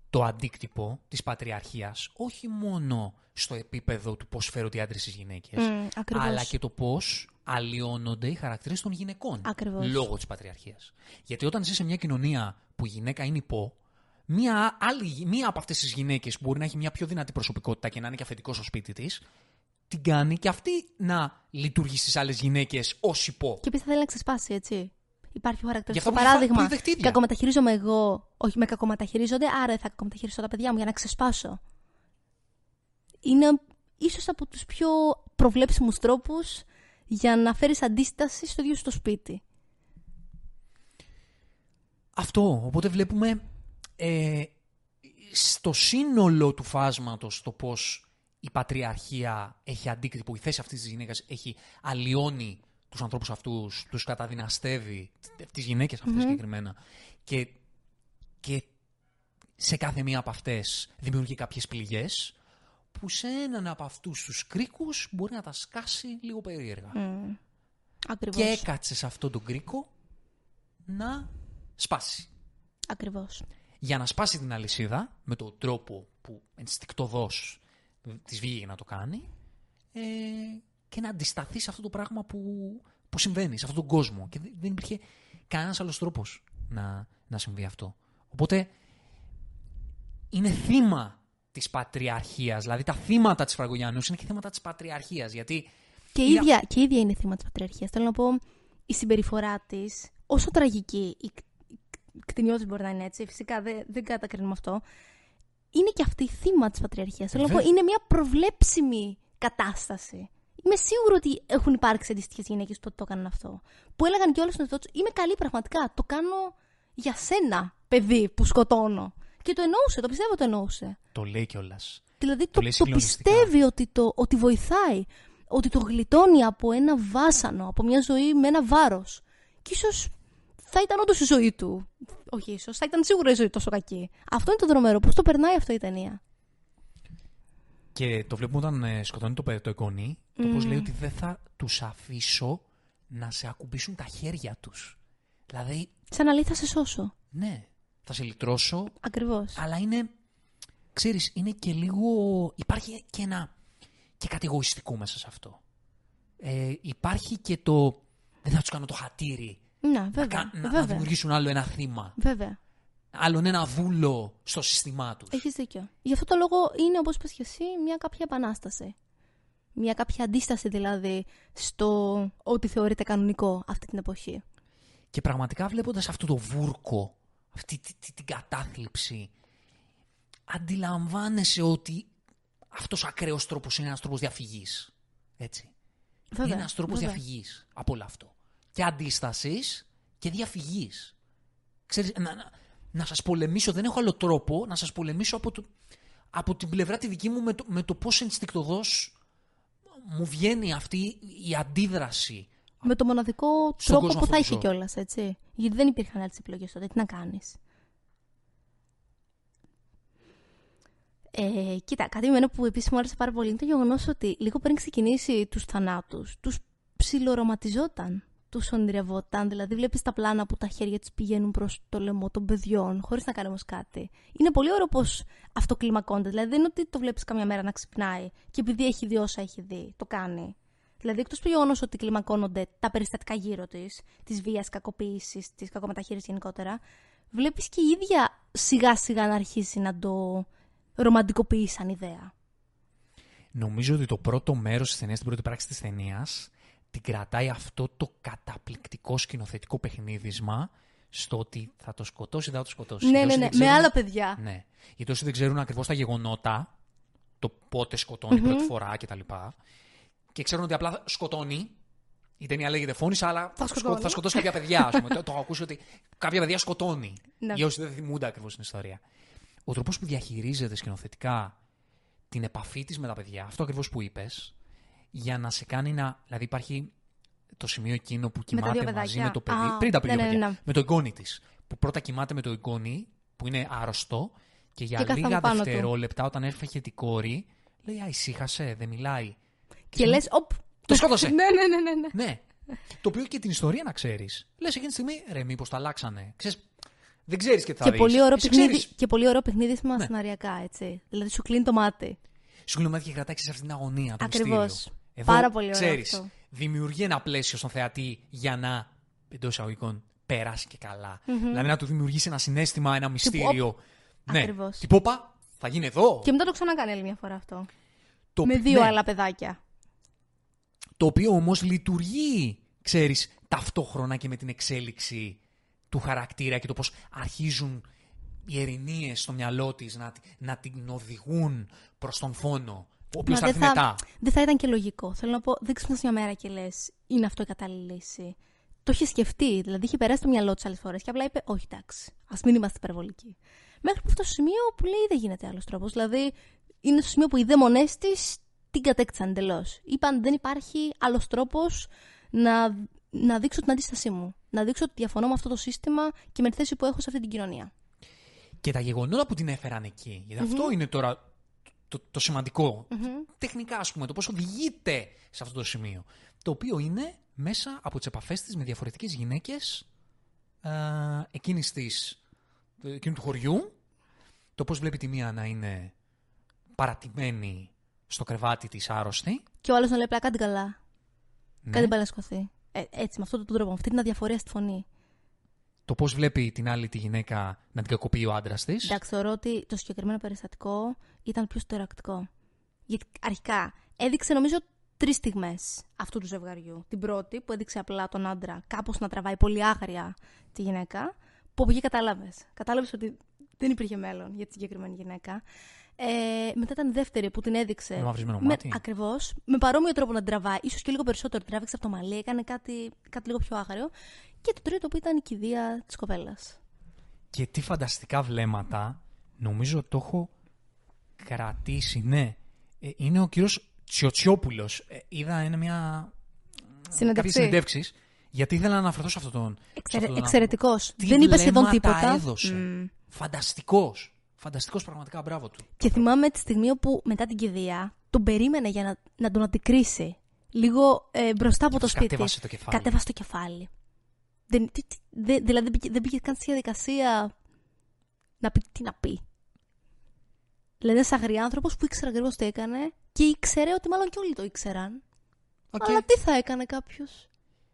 [SPEAKER 2] το αντίκτυπο της πατριαρχίας όχι μόνο στο επίπεδο του πώς φέρονται οι άντρες στις γυναίκες,
[SPEAKER 1] Μμ, ακριβώς.
[SPEAKER 2] αλλά και το πώς αλλοιώνονται οι χαρακτήρες των γυναικών
[SPEAKER 1] Ακριβώς.
[SPEAKER 2] λόγω της πατριαρχίας. Γιατί όταν ζει σε μια κοινωνία που η γυναίκα είναι υπό, μία, άλλη, μία από αυτές τις γυναίκες που μπορεί να έχει μια πιο δυνατή προσωπικότητα και να είναι και αφεντικός στο σπίτι της, την κάνει και αυτή να λειτουργεί στις άλλες γυναίκες ως υπό.
[SPEAKER 1] Και επίση θα θέλει να ξεσπάσει, έτσι. Υπάρχει ο
[SPEAKER 2] Γι'
[SPEAKER 1] χαρακτηριστικό
[SPEAKER 2] αυτό που έχει φά-
[SPEAKER 1] παράδειγμα.
[SPEAKER 2] που έχει δεχτεί ίδια.
[SPEAKER 1] Κακομεταχειρίζομαι εγώ, όχι με κακομεταχειρίζονται, άρα θα κακομεταχειριστώ τα παιδιά μου για να ξεσπάσω. Είναι ίσως από τους πιο προβλέψιμους τρόπους για να φέρεις αντίσταση στο ίδιο στο σπίτι.
[SPEAKER 2] Αυτό. Οπότε βλέπουμε ε, στο σύνολο του φάσματος το πώς η πατριαρχία έχει αντίκτυπο, η θέση αυτής της γυναίκας έχει αλλοιώνει τους ανθρώπους αυτούς, τους καταδυναστεύει, τις γυναίκες αυτές συγκεκριμένα. Και, και σε κάθε μία από αυτές δημιουργεί κάποιες πληγές που σε έναν από αυτούς τους κρίκους μπορεί να τα σκάσει λίγο περίεργα.
[SPEAKER 1] Ακριβώς.
[SPEAKER 2] Και έκατσε σε αυτόν τον κρίκο να σπάσει
[SPEAKER 1] Ακριβώς.
[SPEAKER 2] Για να σπάσει την αλυσίδα με τον τρόπο που ενστικτοδός της βγήκε να το κάνει ε, και να αντισταθείς σε αυτό το πράγμα που, που συμβαίνει, σε αυτόν τον κόσμο. Και δεν δεν υπήρχε κανένας άλλος τρόπος να, να συμβεί αυτό. Οπότε είναι θύμα της πατριαρχίας, δηλαδή τα θύματα της Φραγκογιάννους είναι και θύματα της πατριαρχίας, γιατί
[SPEAKER 1] Και η
[SPEAKER 2] Είναι
[SPEAKER 1] ίδια, και η ίδια είναι θύμα της πατριαρχίας. Θέλω να πω, η συμπεριφορά της, όσο τραγική, η κτηνιώτης μπορεί να είναι έτσι, φυσικά δεν, δεν κατακρίνουμε αυτό, είναι και αυτή θύμα της πατριαρχίας. Θέλω να πω,
[SPEAKER 2] Βέβαια.
[SPEAKER 1] είναι μια προβλέψιμη κατάσταση. Είμαι σίγουρη ότι έχουν υπάρξει αντίστοιχες γυναίκες που το έκαναν αυτό. Που έλεγαν και όλε τους Είμαι καλή πραγματικά. Το κάνω για σένα, παιδί που σκοτώνω. Και το εννοούσε, το πιστεύω το εννοούσε.
[SPEAKER 2] Το λέει κιόλας.
[SPEAKER 1] Δηλαδή
[SPEAKER 2] Το
[SPEAKER 1] το,
[SPEAKER 2] λέει
[SPEAKER 1] το
[SPEAKER 2] συγκλονιστικά.
[SPEAKER 1] πιστεύει ότι, το, ότι βοηθάει. Ότι το γλιτώνει από ένα βάσανο, από μια ζωή με ένα βάρος. Και ίσως θα ήταν όντως η ζωή του. Όχι, ίσως θα ήταν σίγουρα η ζωή τόσο κακή. Αυτό είναι το δρομερό. Πώς το περνάει αυτό η ταινία;
[SPEAKER 2] Και το βλέπουμε όταν ε, σκοτώνει το, παι- το εγγονί, το πώς λέει ότι δεν θα τους αφήσω να σε ακουμπήσουν τα χέρια τους. Δηλαδή,
[SPEAKER 1] Σαν να λέει θα σε σώσω.
[SPEAKER 2] ναι, θα σε λυτρώσω,
[SPEAKER 1] Ακριβώς.
[SPEAKER 2] αλλά είναι, ξέρεις, είναι και λίγο, υπάρχει και ένα, και κάτι εγωιστικό μέσα σε αυτό. Ε, υπάρχει και το, δεν θα τους κάνω το χατήρι,
[SPEAKER 1] Να,
[SPEAKER 2] να,
[SPEAKER 1] βέβαια.
[SPEAKER 2] κα- να, να
[SPEAKER 1] βέβαια.
[SPEAKER 2] δημιουργήσουν άλλο ένα θύμα,
[SPEAKER 1] βέβαια.
[SPEAKER 2] άλλον ένα δούλο στο σύστημά τους.
[SPEAKER 1] Έχεις δίκιο. Γι' αυτό το λόγο είναι, όπως είπες και εσύ, μια κάποια επανάσταση. Μια κάποια αντίσταση δηλαδή στο ό,τι θεωρείται κανονικό αυτή την εποχή.
[SPEAKER 2] Και πραγματικά βλέποντας αυτό το βούρκο, αυτή τη- τη- την κατάθλιψη, αντιλαμβάνεσαι ότι αυτός ο ακραίος τρόπος είναι ένας τρόπος διαφυγής. Έτσι.
[SPEAKER 1] Βέβαια.
[SPEAKER 2] είναι ένας τρόπος
[SPEAKER 1] βέβαια.
[SPEAKER 2] διαφυγής από όλο αυτό. Και αντίστασης και διαφυγής. Ξέρεις, να, να, να σας πολεμήσω, δεν έχω άλλο τρόπο, να σας πολεμήσω από, το, από την πλευρά τη δική μου με το, με το πώς ενστικτοδός μου βγαίνει αυτή η αντίδραση.
[SPEAKER 1] Με το μοναδικό
[SPEAKER 2] Στον
[SPEAKER 1] τρόπο
[SPEAKER 2] κόσμο
[SPEAKER 1] που θα
[SPEAKER 2] αυτό
[SPEAKER 1] είχε
[SPEAKER 2] που ζω.
[SPEAKER 1] κιόλας, έτσι. Γιατί δεν υπήρχαν άλλες επιλογές τότε. Τι να κάνεις. Ε, κοίτα, κάτι εμένα που επίσης μου άρεσε πάρα πολύ είναι το γεγονός ότι λίγο πριν ξεκινήσει τους θανάτους, τους ψιλορωματιζόταν. Του ονειρευόταν. Δηλαδή, βλέπεις τα πλάνα που τα χέρια της πηγαίνουν προς το λαιμό των παιδιών, χωρίς να κάνει όμως κάτι. Είναι πολύ ωραίο πώ αυτό κλιμακώνεται. Δηλαδή, δεν είναι ότι το βλέπεις καμιά μέρα να ξυπνάει και επειδή έχει δει όσα έχει δει, το κάνει. Δηλαδή, εκτός του γεγονός ότι κλιμακώνονται τα περιστατικά γύρω της, της βίας, κακοποίησης, της κακομεταχείρισης γενικότερα, βλέπεις και η ίδια σιγά σιγά να αρχίσει να το ρομαντικοποιείς σαν ιδέα.
[SPEAKER 2] Νομίζω ότι το πρώτο μέρος της ταινίας, την πρώτη πράξη της ταινίας, την κρατάει αυτό το καταπληκτικό σκηνοθετικό παιχνίδισμα στο ότι θα το σκοτώσει, δεν θα το σκοτώσει.
[SPEAKER 1] Ναι,
[SPEAKER 2] Γιατί
[SPEAKER 1] ναι,
[SPEAKER 2] όσοι
[SPEAKER 1] ναι.
[SPEAKER 2] δεν
[SPEAKER 1] Με
[SPEAKER 2] ξέρουν-
[SPEAKER 1] άλλα παιδιά.
[SPEAKER 2] Ναι. Γιατί όσοι δεν ξέρουν ακριβώς τα γεγονότα, το πότε σκοτώνει πρώτη φορά κτλ. Και ξέρουν ότι απλά σκοτώνει. Η ταινία λέγεται φώνησα, αλλά θα, σκο-
[SPEAKER 1] σκοτώνει.
[SPEAKER 2] θα σκοτώσει κάποια παιδιά. Ας πούμε. το, το έχω ακούσει ότι κάποια παιδιά σκοτώνει.
[SPEAKER 1] Ναι.
[SPEAKER 2] Για όσοι δεν θυμούνται ακριβώς την ιστορία. Ο τρόπος που διαχειρίζεται σκηνοθετικά την επαφή της με τα παιδιά, αυτό ακριβώς που είπες, για να σε κάνει να. Δηλαδή υπάρχει το σημείο εκείνο που
[SPEAKER 1] Με τα δύο
[SPEAKER 2] κοιμάται μαζί
[SPEAKER 1] παιδάκια.
[SPEAKER 2] με το παιδί.
[SPEAKER 1] Α,
[SPEAKER 2] πριν τα
[SPEAKER 1] ναι,
[SPEAKER 2] δύο
[SPEAKER 1] ναι,
[SPEAKER 2] παιδιά.
[SPEAKER 1] ναι.
[SPEAKER 2] Με το εγγόνι της. Που πρώτα κοιμάται με το εγγόνι, που είναι άρρωστο, και για
[SPEAKER 1] Και κάθεται
[SPEAKER 2] λίγα
[SPEAKER 1] πάνω του.
[SPEAKER 2] δευτερόλεπτα όταν έφεγε την κόρη, λέει Α, ησύχασε, δεν μιλάει.
[SPEAKER 1] Και λες, οπ.
[SPEAKER 2] Το σκότωσε. *laughs*
[SPEAKER 1] ναι, ναι, ναι, ναι, ναι.
[SPEAKER 2] Ναι. Το οποίο και την ιστορία να ξέρεις. Λες εκείνη τη στιγμή, ρε, μήπως τα αλλάξανε. Ξέρεις, δεν ξέρεις και τι θα
[SPEAKER 1] Και
[SPEAKER 2] δεις.
[SPEAKER 1] πολύ, ωραίο
[SPEAKER 2] Εσύ
[SPEAKER 1] παιχνίδι,
[SPEAKER 2] ξέρεις.
[SPEAKER 1] και πολύ ωραίο παιχνίδι με
[SPEAKER 2] Ναι.
[SPEAKER 1] σεναριακά, έτσι. Δηλαδή σου κλείνει το μάτι.
[SPEAKER 2] Σου κλείνει το μάτι και κρατάει σε αυτήν την αγωνία. Το
[SPEAKER 1] Ακριβώς.
[SPEAKER 2] μυστήριο. Εδώ,
[SPEAKER 1] Πάρα πολύ ωραίο
[SPEAKER 2] ξέρεις,
[SPEAKER 1] αυτό.
[SPEAKER 2] Δημιουργεί ένα πλαίσιο στον θεατή για να εντό εισαγωγικών περάσει και καλα Δηλαδή να του δημιουργήσει ένα συνέστημα, ένα μυστήριο. ναι.
[SPEAKER 1] Ακριβώς.
[SPEAKER 2] Τύπου, όπα, θα γίνει εδώ.
[SPEAKER 1] Και μετά το ξανακάνει άλλη μια φορά αυτό.
[SPEAKER 2] Το,
[SPEAKER 1] με δύο
[SPEAKER 2] ναι.
[SPEAKER 1] άλλα παιδάκια.
[SPEAKER 2] Το οποίο όμως λειτουργεί, ξέρεις, ταυτόχρονα και με την εξέλιξη του χαρακτήρα και το πώς αρχίζουν οι ερηνίες στο μυαλό της να, να την οδηγούν προς τον φόνο, ο οποίος θα
[SPEAKER 1] Μα
[SPEAKER 2] έρθει μετά.
[SPEAKER 1] δεν θα ήταν και λογικό. Θέλω να πω, δεν ξυπνάς μια μέρα και λες, είναι αυτό η κατάλληλη λύση. Το είχε σκεφτεί, δηλαδή είχε περάσει το μυαλό της άλλες φορές και απλά είπε, Όχι, εντάξει, ας μην είμαστε υπερβολικοί. Μέχρι που αυτό στο σημείο που λέει δεν γίνεται άλλος τρόπος. Δηλαδή είναι στο σημείο που οι δαίμονές της την κατέκτησαν εντελώς. Είπαν δεν υπάρχει άλλος τρόπος να, να δείξω την αντίστασή μου. Να δείξω ότι διαφωνώ με αυτό το σύστημα και με τη θέση που έχω σε αυτή την κοινωνία.
[SPEAKER 2] Και τα γεγονότα που την έφεραν εκεί. Γιατί αυτό είναι τώρα το, το σημαντικο Τεχνικά, ας πούμε, το πώς οδηγείται σε αυτό το σημείο. Το οποίο είναι μέσα από τις επαφές της με διαφορετικές γυναίκες εκείνης της, εκείνου του χωριού. Το πώς βλέπει τη μία να είναι παρατημένη στο κρεβάτι της άρρωστη.
[SPEAKER 1] Και ο άλλος να λέει απλά κάτι καλά.
[SPEAKER 2] Ναι.
[SPEAKER 1] Κάτι πάει να σηκωθεί. Ε, έτσι, με αυτόν τον τρόπο, με αυτή την αδιαφορία στη φωνή.
[SPEAKER 2] Το πώς βλέπει την άλλη τη γυναίκα να την κακοποιεί ο άντρας της.
[SPEAKER 1] Εντάξει, θεωρώ ότι το συγκεκριμένο περιστατικό ήταν πιο στερεακτικό. Γιατί αρχικά έδειξε νομίζω τρεις στιγμές αυτού του ζευγαριού. Την πρώτη που έδειξε απλά τον άντρα κάπως να τραβάει πολύ άγρια τη γυναίκα. Που από εκεί κατάλαβες. Κατάλαβες ότι δεν υπήρχε μέλλον για τη συγκεκριμένη γυναίκα. Ε, μετά ήταν η δεύτερη που την έδειξε.
[SPEAKER 2] Με μαυρισμένο μάτι.
[SPEAKER 1] Ακριβώς. Με παρόμοιο τρόπο να την τραβάει. ίσως και λίγο περισσότερο. Την τράβηξε από το μαλλί. Έκανε κάτι, κάτι λίγο πιο άγριο. Και το τρίτο που ήταν η κηδεία της κοπέλας.
[SPEAKER 2] Και τι φανταστικά βλέμματα Νομίζω το έχω κρατήσει, ναι. Ε, είναι ο κύριος Τσιοτσιόπουλος. Ε, είδα είναι μια...
[SPEAKER 1] Συνέντευξη.
[SPEAKER 2] κάποιες συνεντεύξεις, γιατί ήθελα να αναφερθώ σε αυτόν τον... σε
[SPEAKER 1] Εξαιρε...
[SPEAKER 2] αυτόν τον
[SPEAKER 1] Εξαιρετικός.
[SPEAKER 2] Τι
[SPEAKER 1] Δεν είπε σχεδόν
[SPEAKER 2] βλέμματα
[SPEAKER 1] τίποτα.
[SPEAKER 2] έδωσε.
[SPEAKER 1] Μμ.
[SPEAKER 2] Φανταστικός. Φανταστικός πραγματικά, μπράβο του.
[SPEAKER 1] Και θυμάμαι τη στιγμή όπου μετά την κηδεία τον περίμενε για να, να τον αντικρίσει. Λίγο ε, μπροστά από το σπίτι.
[SPEAKER 2] Κατέβασε το κεφάλι.
[SPEAKER 1] Κατέβασε το κεφάλι. Δεν, τι- τι- δεν- δηλαδή δεν πήγε, δεν πήγε καν στη διαδικασία να πει τι να πει. Δηλαδή ένας αγριάνθρωπο που ήξερε ακριβώς τι έκανε και ήξερε ότι μάλλον και όλοι το ήξεραν.
[SPEAKER 2] Οκ.
[SPEAKER 1] Αλλά τι θα έκανε κάποιος.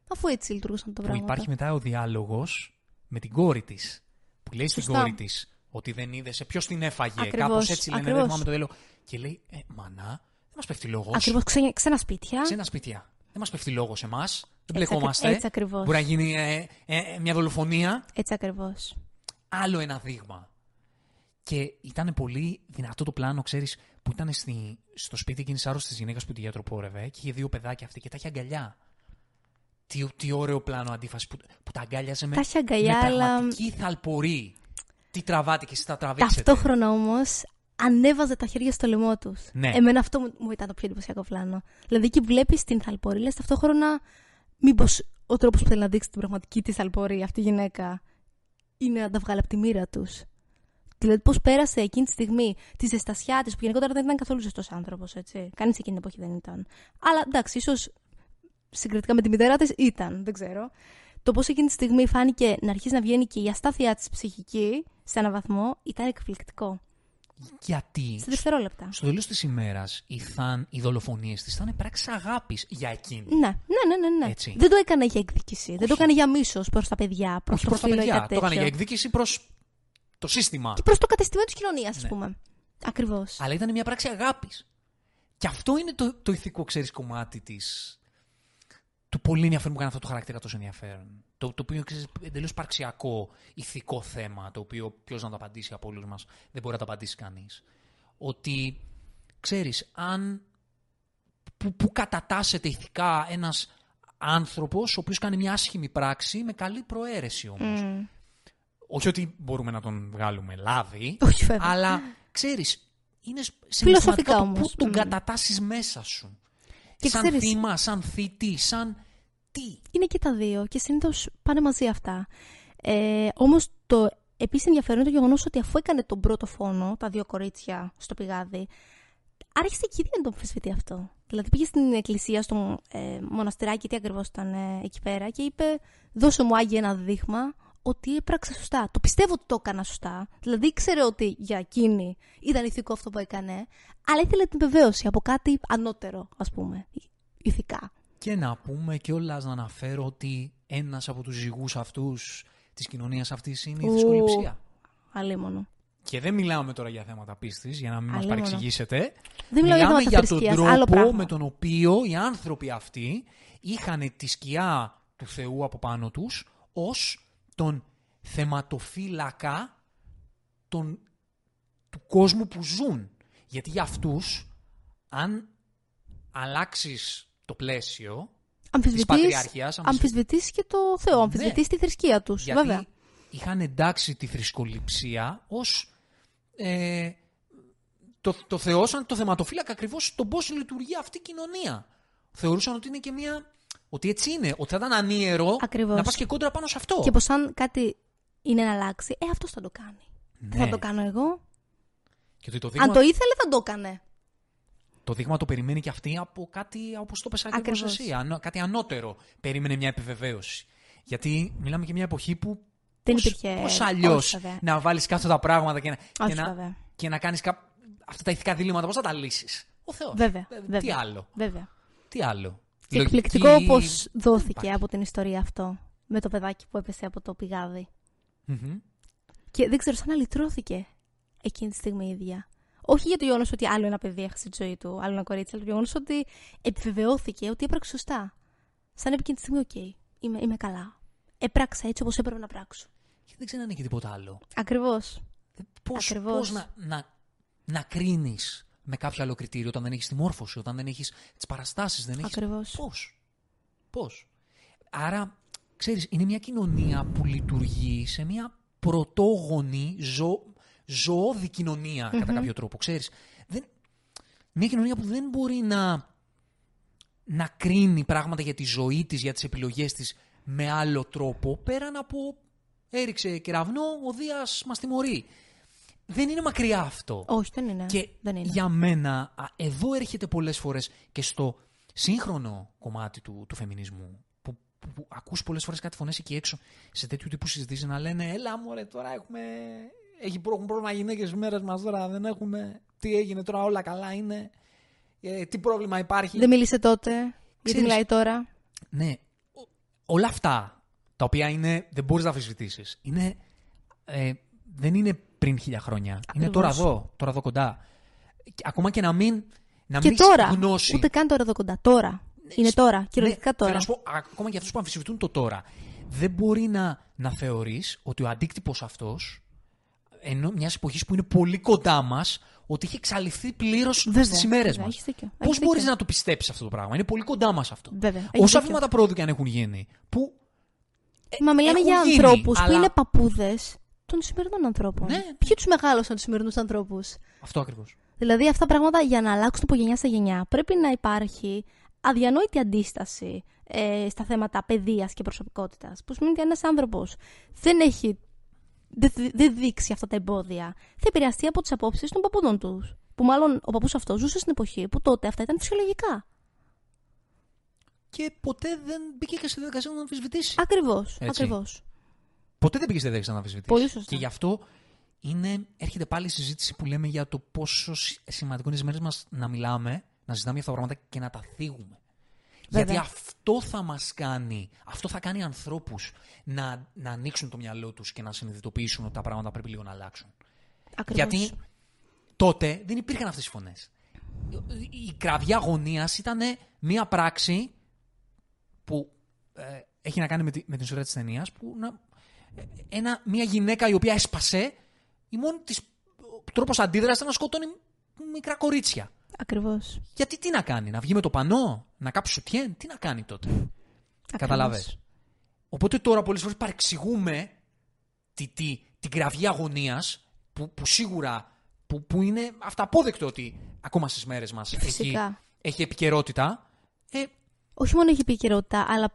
[SPEAKER 1] Αφού έτσι λειτουργούσαν τα
[SPEAKER 2] Που
[SPEAKER 1] πράγματα.
[SPEAKER 2] υπάρχει μετά ο διάλογος με την κόρη της. Που λέει στην
[SPEAKER 1] Σωστά.
[SPEAKER 2] κόρη της ότι δεν είδε σε ποιος την έφαγε.
[SPEAKER 1] Ακριβώς,
[SPEAKER 2] Κάπως έτσι λένε,
[SPEAKER 1] ακριβώς.
[SPEAKER 2] δεν θυμάμαι το διάλογο. Και λέει, ε, μανά, δεν μας πέφτει λόγος.
[SPEAKER 1] Ακριβώς ξένα, ξένα σπίτια.
[SPEAKER 2] Ξένα σπίτια. Δεν μας πέφτει λόγος εμάς. Δεν
[SPEAKER 1] Έτσι
[SPEAKER 2] μπλεκόμαστε.
[SPEAKER 1] ακρι- έτσι ακριβώς.
[SPEAKER 2] Μπορεί να γίνει ε, ε, ε, μια δολοφονία.
[SPEAKER 1] Έτσι ακριβώς.
[SPEAKER 2] Άλλο ένα δείγμα. Και ήταν πολύ δυνατό το πλάνο, ξέρεις, που ήταν στη, στο σπίτι εκείνης άρρωστης γυναίκας που τη γιατροπόρευε και είχε δύο παιδάκια αυτή και τα είχε αγκαλιά. Τι, τι ωραίο πλάνο αντίφασης που, που τα αγκάλιαζε με,
[SPEAKER 1] Τα είχε αγκαλιά,
[SPEAKER 2] με
[SPEAKER 1] αλλά-
[SPEAKER 2] πραγματική θαλπορή. Τι τραβάτε και εσείς τα τραβήξετε.
[SPEAKER 1] Ταυτόχρονα όμως ανέβαζε τα χέρια στο λαιμό τους.
[SPEAKER 2] Ναι.
[SPEAKER 1] Εμένα αυτό μου, μου ήταν το πιο εντυπωσιακό πλάνο. Δηλαδή εκεί βλέπεις την θαλπορή, λε ταυτόχρονα μήπως ο τρόπος που θέλει να δείξει την πραγματική της θαλπορή αυτή η γυναίκα είναι να τα βγάλει από τη μοίρα τους. Δηλαδή πώς πέρασε εκείνη τη στιγμή τη ζεστασιά της, που γενικότερα δεν ήταν καθόλου ζεστός άνθρωπος, έτσι. Κανείς εκείνη την εποχή δεν ήταν. Αλλά εντάξει, ίσως συγκριτικά με τη μητέρα της ήταν, δεν ξέρω. Το πώς εκείνη τη στιγμή φάνηκε να αρχίσει να βγαίνει και η αστάθειά της ψυχική σε έναν βαθμό ήταν εκπληκτικό.
[SPEAKER 2] Γιατί
[SPEAKER 1] Σε δευτερόλεπτα.
[SPEAKER 2] στο τέλος της ημέρας οι, θαν, οι δολοφονίες της ήταν πράξεις αγάπης για εκείνη.
[SPEAKER 1] Ναι, ναι, ναι, ναι. ναι.
[SPEAKER 2] Έτσι.
[SPEAKER 1] Δεν το έκανε για εκδίκηση. Δεν το έκανε για μίσος προς τα παιδιά, προς
[SPEAKER 2] Όχι
[SPEAKER 1] το
[SPEAKER 2] προς τα
[SPEAKER 1] φίλο ή
[SPEAKER 2] παιδιά.
[SPEAKER 1] κάτι
[SPEAKER 2] Το έκανε για
[SPEAKER 1] τέτοιο.
[SPEAKER 2] εκδίκηση προς το σύστημα.
[SPEAKER 1] Και προς το κατεστημένο της κοινωνίας, ας
[SPEAKER 2] Ναι.
[SPEAKER 1] πούμε. Ακριβώς.
[SPEAKER 2] Αλλά ήταν μια πράξη αγάπης. Και αυτό είναι το, το ηθικό, ξέρεις, κομμάτι της, του πολύ ενδιαφέρον που κάνει αυτό το χαρακτήρα τόσο ενδιαφέρον. Το, το οποίο ξέρεις εντελώς παρξιακό ηθικό θέμα, το οποίο ποιος να το απαντήσει από όλους μας δεν μπορεί να το απαντήσει κανείς. Ότι ξέρεις, αν. Που, που κατατάσσεται ηθικά ένας άνθρωπος ο οποίος κάνει μια άσχημη πράξη με καλή προαίρεση όμως. Όχι ότι μπορούμε να τον βγάλουμε λάδι, *laughs*
[SPEAKER 1] Όχι, βέβαια.
[SPEAKER 2] αλλά ξέρεις, είναι
[SPEAKER 1] Φιλοσοφικά
[SPEAKER 2] συναισθηματικά το
[SPEAKER 1] όμως.
[SPEAKER 2] Πού τον
[SPEAKER 1] Μμμ.
[SPEAKER 2] κατατάσσεις μέσα σου.
[SPEAKER 1] Και
[SPEAKER 2] σαν
[SPEAKER 1] ξέρεις-
[SPEAKER 2] θύμα, σαν θήτη, σαν. Τι;
[SPEAKER 1] Είναι και τα δύο και συνήθως πάνε μαζί αυτά. Ε, Όμως το επίσης ενδιαφέρον είναι το γεγονός ότι αφού έκανε τον πρώτο φόνο, τα δύο κορίτσια στο πηγάδι, άρχισε και η ίδια να το αμφισβητεί αυτό. Δηλαδή πήγε στην εκκλησία, στο ε, μοναστηράκι, τι ακριβώς ήταν ε, εκεί πέρα, και είπε: Δώσε μου Άγιε ένα δείγμα ότι έπραξα σωστά. Το πιστεύω ότι το έκανα σωστά. Δηλαδή ήξερε ότι για εκείνη ήταν ηθικό αυτό που έκανε, αλλά ήθελε την βεβαίωση από κάτι ανώτερο, ας πούμε, ηθικά.
[SPEAKER 2] Και να πούμε κιόλα να αναφέρω ότι ένας από τους ζυγούς αυτούς της κοινωνίας αυτής είναι η
[SPEAKER 1] Ου.
[SPEAKER 2] θρησκοληψία.
[SPEAKER 1] Αλίμονο.
[SPEAKER 2] Και δεν μιλάμε τώρα για θέματα πίστης, για να μην μας
[SPEAKER 1] Αλίμονο.
[SPEAKER 2] παρεξηγήσετε.
[SPEAKER 1] Δεν μιλάω για
[SPEAKER 2] Μιλάμε
[SPEAKER 1] θέματα
[SPEAKER 2] για τον
[SPEAKER 1] θρησκείας, άλλο
[SPEAKER 2] τρόπο
[SPEAKER 1] πράγμα.
[SPEAKER 2] με τον οποίο οι άνθρωποι αυτοί είχαν τη σκιά του Θεού από πάνω τους ως τον θεματοφύλακα των, του κόσμου που ζουν. Γιατί για αυτούς, αν αλλάξεις το πλαίσιο της
[SPEAKER 1] Αμφισβητείς,
[SPEAKER 2] πατριαρχίας,
[SPEAKER 1] αμφισβητείς και το Θεό, αμφισβητείς τη θρησκεία τους,
[SPEAKER 2] γιατί
[SPEAKER 1] βέβαια.
[SPEAKER 2] είχαν εντάξει τη θρησκοληψία ως ε, το, το Θεό σαν το θεματοφύλακα ακριβώς τον πώς λειτουργεί αυτή η κοινωνία. Θεωρούσαν ότι είναι και μια... Ότι έτσι είναι, ότι θα ήταν ανίερο
[SPEAKER 1] Ακριβώς.
[SPEAKER 2] να πας και κόντρα πάνω σε αυτό.
[SPEAKER 1] Και πως αν κάτι είναι να αλλάξει, ε, αυτός θα το κάνει. Δεν
[SPEAKER 2] Ναι.
[SPEAKER 1] θα το κάνω εγώ;
[SPEAKER 2] Και ότι το δείγμα,
[SPEAKER 1] Αν το ήθελε, θα το έκανε.
[SPEAKER 2] το δείγμα το περιμένει και αυτή από κάτι, όπως το πες ακριβώς
[SPEAKER 1] Ακριβώς.
[SPEAKER 2] εσύ, ανώ- κάτι ανώτερο. Περίμενε μια επιβεβαίωση. Γιατί μιλάμε για μια εποχή που
[SPEAKER 1] Δεν
[SPEAKER 2] πώς,
[SPEAKER 1] υπήρχε-
[SPEAKER 2] πώς
[SPEAKER 1] όχι,
[SPEAKER 2] αλλιώς
[SPEAKER 1] βέβαια.
[SPEAKER 2] να βάλεις κάτω τα πράγματα και να,
[SPEAKER 1] Όχι,
[SPEAKER 2] και να,
[SPEAKER 1] βέβαια.
[SPEAKER 2] και να κάνεις κά... αυτά τα ηθικά διλήμματα, πώς θα τα λύσεις; Ο Θεός.
[SPEAKER 1] Βέβαια,
[SPEAKER 2] Ε, Τι
[SPEAKER 1] βέβαια.
[SPEAKER 2] άλλο;
[SPEAKER 1] Βέβαια.
[SPEAKER 2] Τι άλλο;
[SPEAKER 1] Και
[SPEAKER 2] Λογική-
[SPEAKER 1] εκπληκτικό πως δόθηκε
[SPEAKER 2] υπάρχει.
[SPEAKER 1] από την ιστορία αυτό. Με το παιδάκι που έπεσε από το πηγάδι.
[SPEAKER 2] Μμμ.
[SPEAKER 1] Και δεν ξέρω, σαν να λυτρώθηκε εκείνη τη στιγμή η ίδια. Όχι για το γεγονός ότι άλλο ένα παιδί έχασε τη ζωή του, άλλο ένα κορίτσι, αλλά το γεγονός ότι επιβεβαιώθηκε ότι έπραξε σωστά. Σαν να είπε εκείνη τη στιγμή, οκ, είμαι, είμαι καλά. Έπραξα έτσι όπως έπρεπε να πράξω.
[SPEAKER 2] Και δεν ξέρω αν είναι και τίποτα άλλο.
[SPEAKER 1] Ακριβώς.
[SPEAKER 2] Πώς,
[SPEAKER 1] Ακριβώς.
[SPEAKER 2] πώς να, να, να κρίνεις με κάποιο άλλο κριτήριο όταν δεν έχεις τη μόρφωση, όταν δεν έχεις τις παραστάσεις, δεν έχεις...
[SPEAKER 1] Ακριβώς.
[SPEAKER 2] Πώς; Πώς; Άρα, ξέρεις, είναι μια κοινωνία που λειτουργεί σε μια πρωτόγονη ζω... ζωώδη κοινωνία, κατά κάποιο τρόπο. Ξέρεις, δεν, μια κοινωνία που δεν μπορεί να, να κρίνει πράγματα για τη ζωή της, για τις επιλογές της με άλλο τρόπο, πέραν από έριξε κεραυνό, ο Δίας μας τιμωρεί. Δεν είναι μακριά αυτό.
[SPEAKER 1] Όχι, δεν είναι.
[SPEAKER 2] Και
[SPEAKER 1] δεν είναι.
[SPEAKER 2] για μένα, α, εδώ έρχεται πολλές φορές και στο σύγχρονο κομμάτι του, του φεμινισμού, που, που, που ακούς πολλές φορές κάτι φωνές εκεί έξω σε τέτοιου τύπου συζητήσεις να λένε «Έλα μωρέ, τώρα έχουμε... Έχει, έχουν πρόβλημα οι γυναίκες στις μέρες μας τώρα, δεν έχουμε... Τι έγινε τώρα, όλα καλά είναι... Ε, τι πρόβλημα υπάρχει».
[SPEAKER 1] Δεν μίλησε τότε, γιατί
[SPEAKER 2] Ξέρεις-
[SPEAKER 1] μιλάει τώρα.
[SPEAKER 2] Ναι, ο- όλα αυτά τα οποία είναι, δεν μπορείς να αμφισβητήσεις, είναι, ε, δεν είναι πριν χίλια χρόνια. Είναι
[SPEAKER 1] Ακριβώς.
[SPEAKER 2] τώρα εδώ, τώρα εδώ κοντά. Και ακόμα και να μην, να
[SPEAKER 1] Και
[SPEAKER 2] μην
[SPEAKER 1] τώρα.
[SPEAKER 2] έχεις γνώση.
[SPEAKER 1] Ούτε καν τώρα εδώ κοντά. Τώρα. Είναι τώρα. Κυριολεκτικά
[SPEAKER 2] Ναι,
[SPEAKER 1] τώρα.
[SPEAKER 2] θέλω να σου πω, ακόμα και αυτούς που αμφισβητούν το τώρα, δεν μπορεί να, να θεωρείς ότι ο αντίκτυπος αυτός ενώ μιας εποχής που είναι πολύ κοντά μας, ότι έχει εξαλειφθεί πλήρως
[SPEAKER 1] Βέβαια,
[SPEAKER 2] στις ημέρες
[SPEAKER 1] βέβαια,
[SPEAKER 2] μας.
[SPEAKER 1] έχεις δίκιο,
[SPEAKER 2] Πώς
[SPEAKER 1] έχεις
[SPEAKER 2] μπορείς
[SPEAKER 1] δίκιο.
[SPEAKER 2] να το πιστέψεις αυτό το πράγμα, Είναι πολύ κοντά μας αυτό.
[SPEAKER 1] Βέβαια, έχεις
[SPEAKER 2] Όσα
[SPEAKER 1] δίκιο.
[SPEAKER 2] βήματα πρόοδου και αν έχουν γίνει, που
[SPEAKER 1] Μα μιλάμε
[SPEAKER 2] έχουν
[SPEAKER 1] για
[SPEAKER 2] γίνει,
[SPEAKER 1] ανθρώπους που
[SPEAKER 2] αλλά-
[SPEAKER 1] είναι παππούδες των σημερινών ανθρώπων.
[SPEAKER 2] Ναι.
[SPEAKER 1] Ποιοι τους μεγάλωσαν τους σημερινούς ανθρώπους;
[SPEAKER 2] Αυτό ακριβώς.
[SPEAKER 1] Δηλαδή αυτά τα πράγματα για να αλλάξουν από γενιά σε γενιά πρέπει να υπάρχει αδιανόητη αντίσταση ε, στα θέματα παιδείας και προσωπικότητας. Που σημαίνει ότι ένας άνθρωπος δεν έχει δεν, δεν δείξει αυτά τα εμπόδια, θα επηρεαστεί από τις απόψεις των παππούδων τους. Που μάλλον ο παππούς αυτός ζούσε στην εποχή που τότε αυτά ήταν φυσιολογικά.
[SPEAKER 2] Και ποτέ δεν μπήκε και στη διαδικασία να αμφισβητήσει.
[SPEAKER 1] Ακριβώς,
[SPEAKER 2] Έτσι.
[SPEAKER 1] ακριβώς.
[SPEAKER 2] Ποτέ δεν πήγες στη διαδικασία να αμφισβητήσεις.
[SPEAKER 1] Πολύ σωστά.
[SPEAKER 2] Και γι' αυτό είναι, έρχεται πάλι η συζήτηση που λέμε για το πόσο σι- σημαντικό είναι στις μέρες μας να μιλάμε, να συζητάμε για αυτά τα πράγματα και να τα θίγουμε.
[SPEAKER 1] Βέβαια.
[SPEAKER 2] Γιατί αυτό θα μας κάνει, αυτό θα κάνει ανθρώπους να, να ανοίξουν το μυαλό τους και να συνειδητοποιήσουν ότι τα πράγματα πρέπει λίγο να αλλάξουν.
[SPEAKER 1] ακριβώς.
[SPEAKER 2] Γιατί τότε δεν υπήρχαν αυτές οι φωνές. Η κραυγή αγωνίας ήταν μία πράξη που ε, έχει να κάνει με, τη, με την ιστορία της ταινίας. Που να, ε, ένα, μια γυναίκα η οποία έσπασε, η μόνη της τρόπος αντίδρασης ήταν να σκοτώνει μικρά κορίτσια.
[SPEAKER 1] Ακριβώς.
[SPEAKER 2] Γιατί τι να κάνει, να βγει με το πανό, να κάψει σουτιέν, τι να κάνει τότε. Καταλαβέ. Οπότε τώρα πολλές φορές παρεξηγούμε τη, τη, την κραυγή αγωνίας που, που σίγουρα που, που είναι αυταπόδεκτο ότι ακόμα στις μέρες μας έχει,
[SPEAKER 1] Φυσικά.
[SPEAKER 2] έχει επικαιρότητα. Ε,
[SPEAKER 1] όχι μόνο έχει επικαιρότητα, αλλά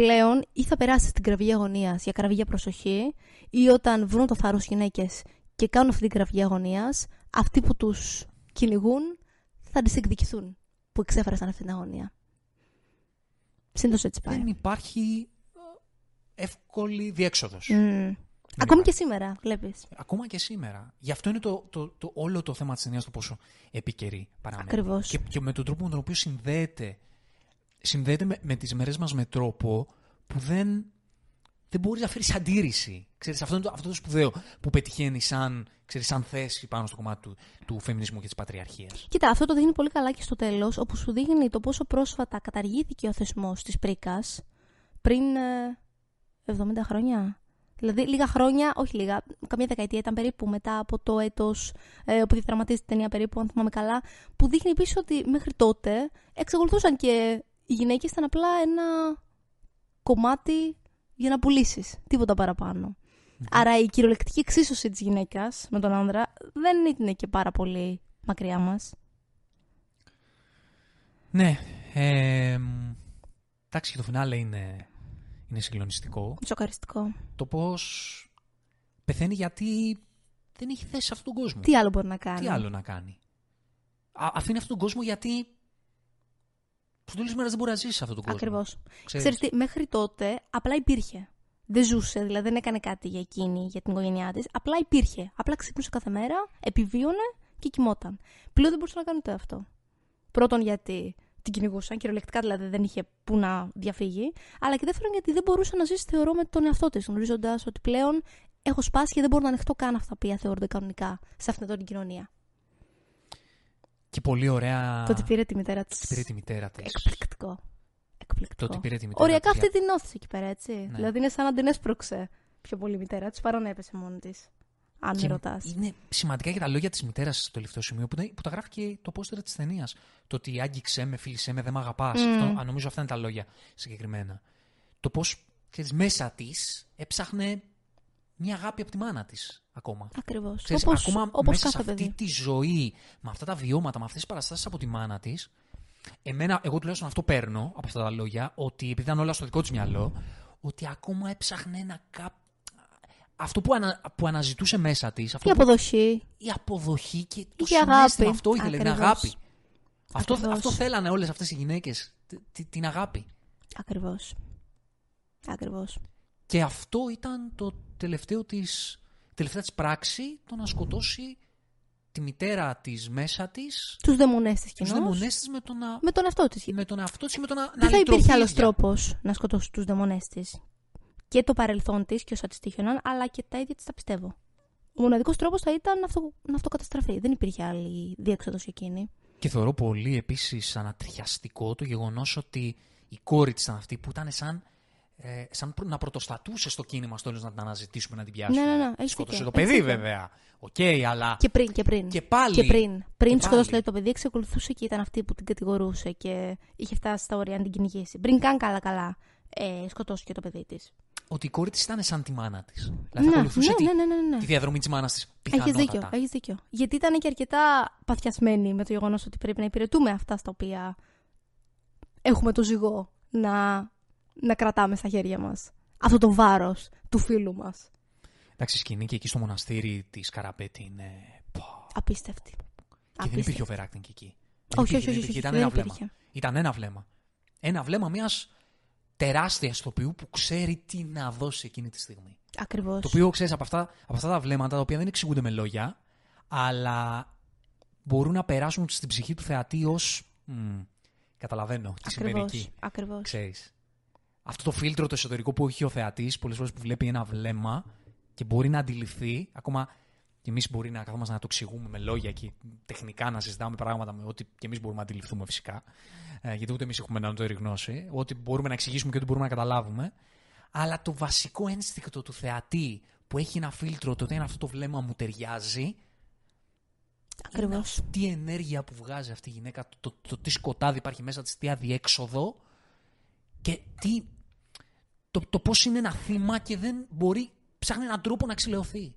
[SPEAKER 1] πλέον ή θα περάσει στην κραυγή αγωνίας για κραυγή για προσοχή, ή όταν βρουν το θάρρος γυναίκες και κάνουν αυτή την κραυγή αγωνίας, αυτοί που τους κυνηγούν θα τις εκδικηθούν που εξέφρασαν αυτή την αγωνία. Σύντομα έτσι πάει.
[SPEAKER 2] δεν υπάρχει ε, εύκολη διέξοδος.
[SPEAKER 1] Μμμ. Ακόμη και σήμερα, βλέπεις.
[SPEAKER 2] Ακόμα και σήμερα. Γι' αυτό είναι το, το, το, όλο το θέμα της ταινίας το πόσο επικαιρή παραμένει.
[SPEAKER 1] Ακριβώς.
[SPEAKER 2] Και, και με τον τρόπο με τον οποίο συνδέεται, συνδέεται με, με τις μέρες μας με τρόπο που δεν, δεν μπορείς να φέρεις αντίρρηση. Ξέρεις, αυτό είναι το, αυτό είναι το σπουδαίο που πετυχαίνει σαν, ξέρεις, σαν θέση πάνω στο κομμάτι του, του φεμινισμού και της πατριαρχίας.
[SPEAKER 1] Κοίτα, αυτό το δείχνει πολύ καλά και στο τέλος, όπου σου δείχνει το πόσο πρόσφατα καταργήθηκε ο θεσμός της πρίκας πριν ε, 70 χρόνια. Δηλαδή, λίγα χρόνια, όχι λίγα, καμία δεκαετία ήταν περίπου μετά από το έτος ε, όπου διαδραματίζεται η ταινία περίπου, αν θυμάμαι καλά, που δείχνει επίση ότι μέχρι τότε εξακολουθούσαν και οι γυναίκες ήταν απλά ένα κομμάτι για να πουλήσεις. Τίποτα παραπάνω. Άρα η κυριολεκτική εξίσωση της γυναίκας με τον άνδρα δεν ήταν και πάρα πολύ μακριά μας.
[SPEAKER 2] Ναι. Ε, μ, εντάξει, και το φινάλε είναι, είναι συγκλονιστικό.
[SPEAKER 1] Σοκαριστικό.
[SPEAKER 2] Το πώς πεθαίνει γιατί δεν έχει θέση σε αυτόν τον κόσμο.
[SPEAKER 1] Τι άλλο μπορεί να κάνει;
[SPEAKER 2] Τι άλλο να κάνει; Α, αφήνει αυτόν τον κόσμο γιατί. Στο τέλο τη μέρα δεν μπορεί να ζήσει σε αυτόν τον κόσμο.
[SPEAKER 1] Ακριβώς.
[SPEAKER 2] Ξέρεις.
[SPEAKER 1] Ξέρεις τι, μέχρι τότε απλά υπήρχε. Δεν ζούσε, δηλαδή δεν έκανε κάτι για εκείνη, για την οικογένειά της. Απλά υπήρχε. Απλά ξύπνησε κάθε μέρα, επιβίωνε και κοιμόταν. Πλέον δεν μπορούσε να κάνει το αυτό. Πρώτον γιατί την κυνηγούσαν, κυριολεκτικά δηλαδή δεν είχε που να διαφύγει. Αλλά και δεύτερον γιατί δεν μπορούσε να ζήσει, θεωρώ, με τον εαυτό της, γνωρίζοντας ότι πλέον έχω σπάσει και δεν μπορώ να ανοιχτώ καν αυτά που θεωρούνται κανονικά σε αυτήν εδώ την κοινωνία.
[SPEAKER 2] Και πολύ ωραία.
[SPEAKER 1] Το ότι πήρε τη μητέρα τη.
[SPEAKER 2] Πήρε τη μητέρα τη.
[SPEAKER 1] Εκπληκτικό. Εκπληκτικό.
[SPEAKER 2] Το ότι πήρε τη μητέρα
[SPEAKER 1] Οριακά
[SPEAKER 2] της,
[SPEAKER 1] αυτή την νόθησε εκεί πέρα, έτσι.
[SPEAKER 2] Ναι.
[SPEAKER 1] Δηλαδή είναι σαν να την έσπρωξε πιο πολύ η μητέρα της παρά να έπεσε μόνη της. Αν με
[SPEAKER 2] Και
[SPEAKER 1] ρωτάς.
[SPEAKER 2] Είναι σημαντικά και τα λόγια της μητέρας στο τελευταίο σημείο που, τα- που τα γράφει και το πόστερ της ταινίας. Το ότι άγγιξε με, φίλησε με, δεν με αγαπάς.
[SPEAKER 1] Μμμ.
[SPEAKER 2] Νομίζω αυτά είναι τα λόγια συγκεκριμένα. Το πώς μέσα της έψαχνε μια αγάπη από τη μάνα της ακόμα.
[SPEAKER 1] Ακριβώς.
[SPEAKER 2] Ξέρεις,
[SPEAKER 1] Όπως,
[SPEAKER 2] ακόμα
[SPEAKER 1] όπως
[SPEAKER 2] μέσα
[SPEAKER 1] κάθε
[SPEAKER 2] σε αυτή
[SPEAKER 1] παιδί.
[SPEAKER 2] τη ζωή, με αυτά τα βιώματα, με αυτές τις παραστάσεις από τη μάνα της, εμένα, εγώ τουλάχιστον αυτό παίρνω από αυτά τα λόγια, ότι επειδή ήταν όλα στο δικό της μυαλό, ότι ακόμα έψαχνε ένα κάπου. Αυτό που, ανα, που αναζητούσε μέσα της,
[SPEAKER 1] Η αποδοχή.
[SPEAKER 2] η αποδοχή και το
[SPEAKER 1] Η αγάπη.
[SPEAKER 2] συνέστημα αυτό ήθελε, την
[SPEAKER 1] Ακριβώς.
[SPEAKER 2] αγάπη. Αυτό,
[SPEAKER 1] Ακριβώς.
[SPEAKER 2] αυτό θέλανε όλες αυτές οι γυναίκες, τη- τη- την αγάπη.
[SPEAKER 1] Ακριβώς. Ακριβώς.
[SPEAKER 2] Και αυτό ήταν το τελευταίο της, τελευταία της πράξη, το να σκοτώσει τη μητέρα της μέσα της,
[SPEAKER 1] Τους δαιμονές της
[SPEAKER 2] τους
[SPEAKER 1] κοινώς.
[SPEAKER 2] δαιμονές της με το να,
[SPEAKER 1] Με τον εαυτό της.
[SPEAKER 2] με τον εαυτό της και με το να, να
[SPEAKER 1] Δεν θα
[SPEAKER 2] λυτρωθεί
[SPEAKER 1] υπήρχε άλλος
[SPEAKER 2] ίδια.
[SPEAKER 1] τρόπος να σκοτώσει τους δαιμονές της. Και το παρελθόν της και όσα τη τύχαιναν, αλλά και τα ίδια της τα πιστεύω. Ο μοναδικός τρόπος θα ήταν να, αυτο, να αυτοκαταστραφεί. Δεν υπήρχε άλλη διέξοδος εκείνη.
[SPEAKER 2] Και θεωρώ πολύ επίσης ανατριχιαστικό το γεγονός ότι η κόρη της ήταν αυτή που ήταν σαν, ε, σαν προ- να πρωτοστατούσε στο κίνημα στο τέλος να την αναζητήσουμε, να την πιάσουμε.
[SPEAKER 1] Ναι, ναι, ναι, έχεις
[SPEAKER 2] Σκότωσε
[SPEAKER 1] δίκιο,
[SPEAKER 2] το παιδί
[SPEAKER 1] έχεις δίκιο.
[SPEAKER 2] βέβαια. Οκ, αλλά
[SPEAKER 1] Και πριν, και πριν.
[SPEAKER 2] Και πάλι.
[SPEAKER 1] Και πριν. Πριν
[SPEAKER 2] Και
[SPEAKER 1] τη σκοτώσει
[SPEAKER 2] πάλι.
[SPEAKER 1] το παιδί, εξακολουθούσε και ήταν αυτή που την κατηγορούσε και είχε φτάσει στα όρια να την κυνηγήσει. Πριν καν καλά-καλά ε, σκοτώσει και το παιδί της.
[SPEAKER 2] ότι η κόρη της ήταν σαν τη μάνα της. Δηλαδή
[SPEAKER 1] Ναι,
[SPEAKER 2] θα ακολουθούσε
[SPEAKER 1] ναι,
[SPEAKER 2] τη,
[SPEAKER 1] ναι, ναι, ναι, ναι.
[SPEAKER 2] τη διαδρομή της μάνας της.
[SPEAKER 1] Έχεις
[SPEAKER 2] Πιθανότατα.
[SPEAKER 1] δίκιο, έχεις δίκιο. Γιατί ήταν και αρκετά παθιασμένη με το γεγονός ότι πρέπει να υπηρετούμε αυτά στα οποία έχουμε το ζυγό να, να κρατάμε στα χέρια μας. Αυτό το βάρος του φίλου μας.
[SPEAKER 2] Εντάξει, η σκηνή και εκεί στο μοναστήρι της Καραπέτη είναι... πω.
[SPEAKER 1] Απίστευτη.
[SPEAKER 2] Και δεν υπήρχε over acting εκεί. Δεν
[SPEAKER 1] Όχι,
[SPEAKER 2] υπήρχε,
[SPEAKER 1] όχι,
[SPEAKER 2] δεν
[SPEAKER 1] όχι,
[SPEAKER 2] υπήρχε.
[SPEAKER 1] όχι,
[SPEAKER 2] Ήταν
[SPEAKER 1] δεν
[SPEAKER 2] ένα βλέμμα.
[SPEAKER 1] υπήρχε.
[SPEAKER 2] Ήταν ένα βλέμμα. Ένα βλέμμα μιας τεράστιας ηθοποιού που ξέρει τι να δώσει εκείνη τη στιγμή.
[SPEAKER 1] Ακριβώς.
[SPEAKER 2] Το οποίο ξέρεις από αυτά, από αυτά τα βλέμματα, τα οποία δεν εξηγούνται με λόγια, αλλά μπορούν να περάσουν στην ψυχή του θεατή ως. Καταλαβαίνω τι συμβαίνει εκεί.
[SPEAKER 1] Ακριβώς.
[SPEAKER 2] Ξέρεις. Αυτό το φίλτρο το εσωτερικό που έχει ο θεατής, πολλές φορές που βλέπει ένα βλέμμα και μπορεί να αντιληφθεί, ακόμα και εμείς μπορεί να καθόμαστε να το εξηγούμε με λόγια και τεχνικά να συζητάμε πράγματα με ό,τι και εμείς μπορούμε να αντιληφθούμε φυσικά. Ε, γιατί ούτε εμείς έχουμε νεότερη γνώση. Ό,τι μπορούμε να εξηγήσουμε και ό,τι μπορούμε να καταλάβουμε. Αλλά το βασικό ένστικτο του θεατή που έχει ένα φίλτρο, το ότι αν αυτό το βλέμμα μου ταιριάζει,
[SPEAKER 1] Ακριβώς.
[SPEAKER 2] είναι αυτή η ενέργεια που βγάζει αυτή η γυναίκα, το, το, το τι σκοτάδι υπάρχει μέσα της, τι αδιέξοδο και τι, το, το πώς είναι ένα θύμα και δεν μπορεί, ψάχνει έναν τρόπο να ξυλαιωθεί.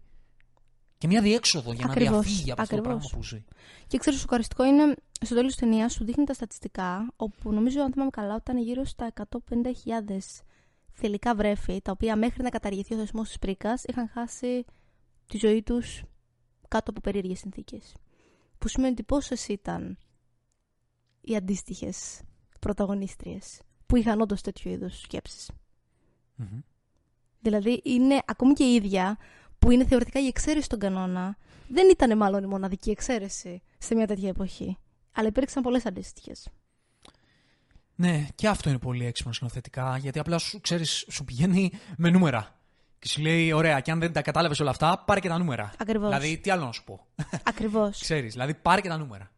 [SPEAKER 2] Και μια διέξοδο για
[SPEAKER 1] Ακριβώς,
[SPEAKER 2] να διαφύγει από αυτό το
[SPEAKER 1] ακριβώς.
[SPEAKER 2] πράγμα που ζει.
[SPEAKER 1] Και ξέρω, σοκαριστικό είναι στο τέλος της ταινίας σου δείχνει τα στατιστικά, όπου νομίζω, αν θυμάμαι καλά, ότι ήταν γύρω στα 150.000 θηλυκά βρέφη, τα οποία μέχρι να καταργηθεί ο θεσμός της πρίκας είχαν χάσει τη ζωή τους κάτω από περίεργες συνθήκες. Που σημαίνει ότι πόσες ήταν οι αντίστοιχες πρωταγωνίστριες που είχαν όντως τέτοιου είδους σκέψεις.
[SPEAKER 2] Μμμ.
[SPEAKER 1] Δηλαδή, είναι ακόμη και η ίδια, που είναι θεωρητικά η εξαίρεση στον κανόνα, δεν ήταν μάλλον η μοναδική εξαίρεση σε μια τέτοια εποχή. Αλλά υπήρξαν πολλές αντίστοιχες.
[SPEAKER 2] Ναι, και αυτό είναι πολύ έξυπνο σκηνοθετικά, γιατί απλά σου, ξέρεις, σου πηγαίνει με νούμερα. Και σου λέει, ωραία, και αν δεν τα κατάλαβες όλα αυτά, πάρε και τα νούμερα.
[SPEAKER 1] Ακριβώς.
[SPEAKER 2] Δηλαδή, τι άλλο να σου πω;
[SPEAKER 1] Ακριβώς. *laughs*
[SPEAKER 2] Ξέρεις, δηλαδή πάρε και τα νούμερα.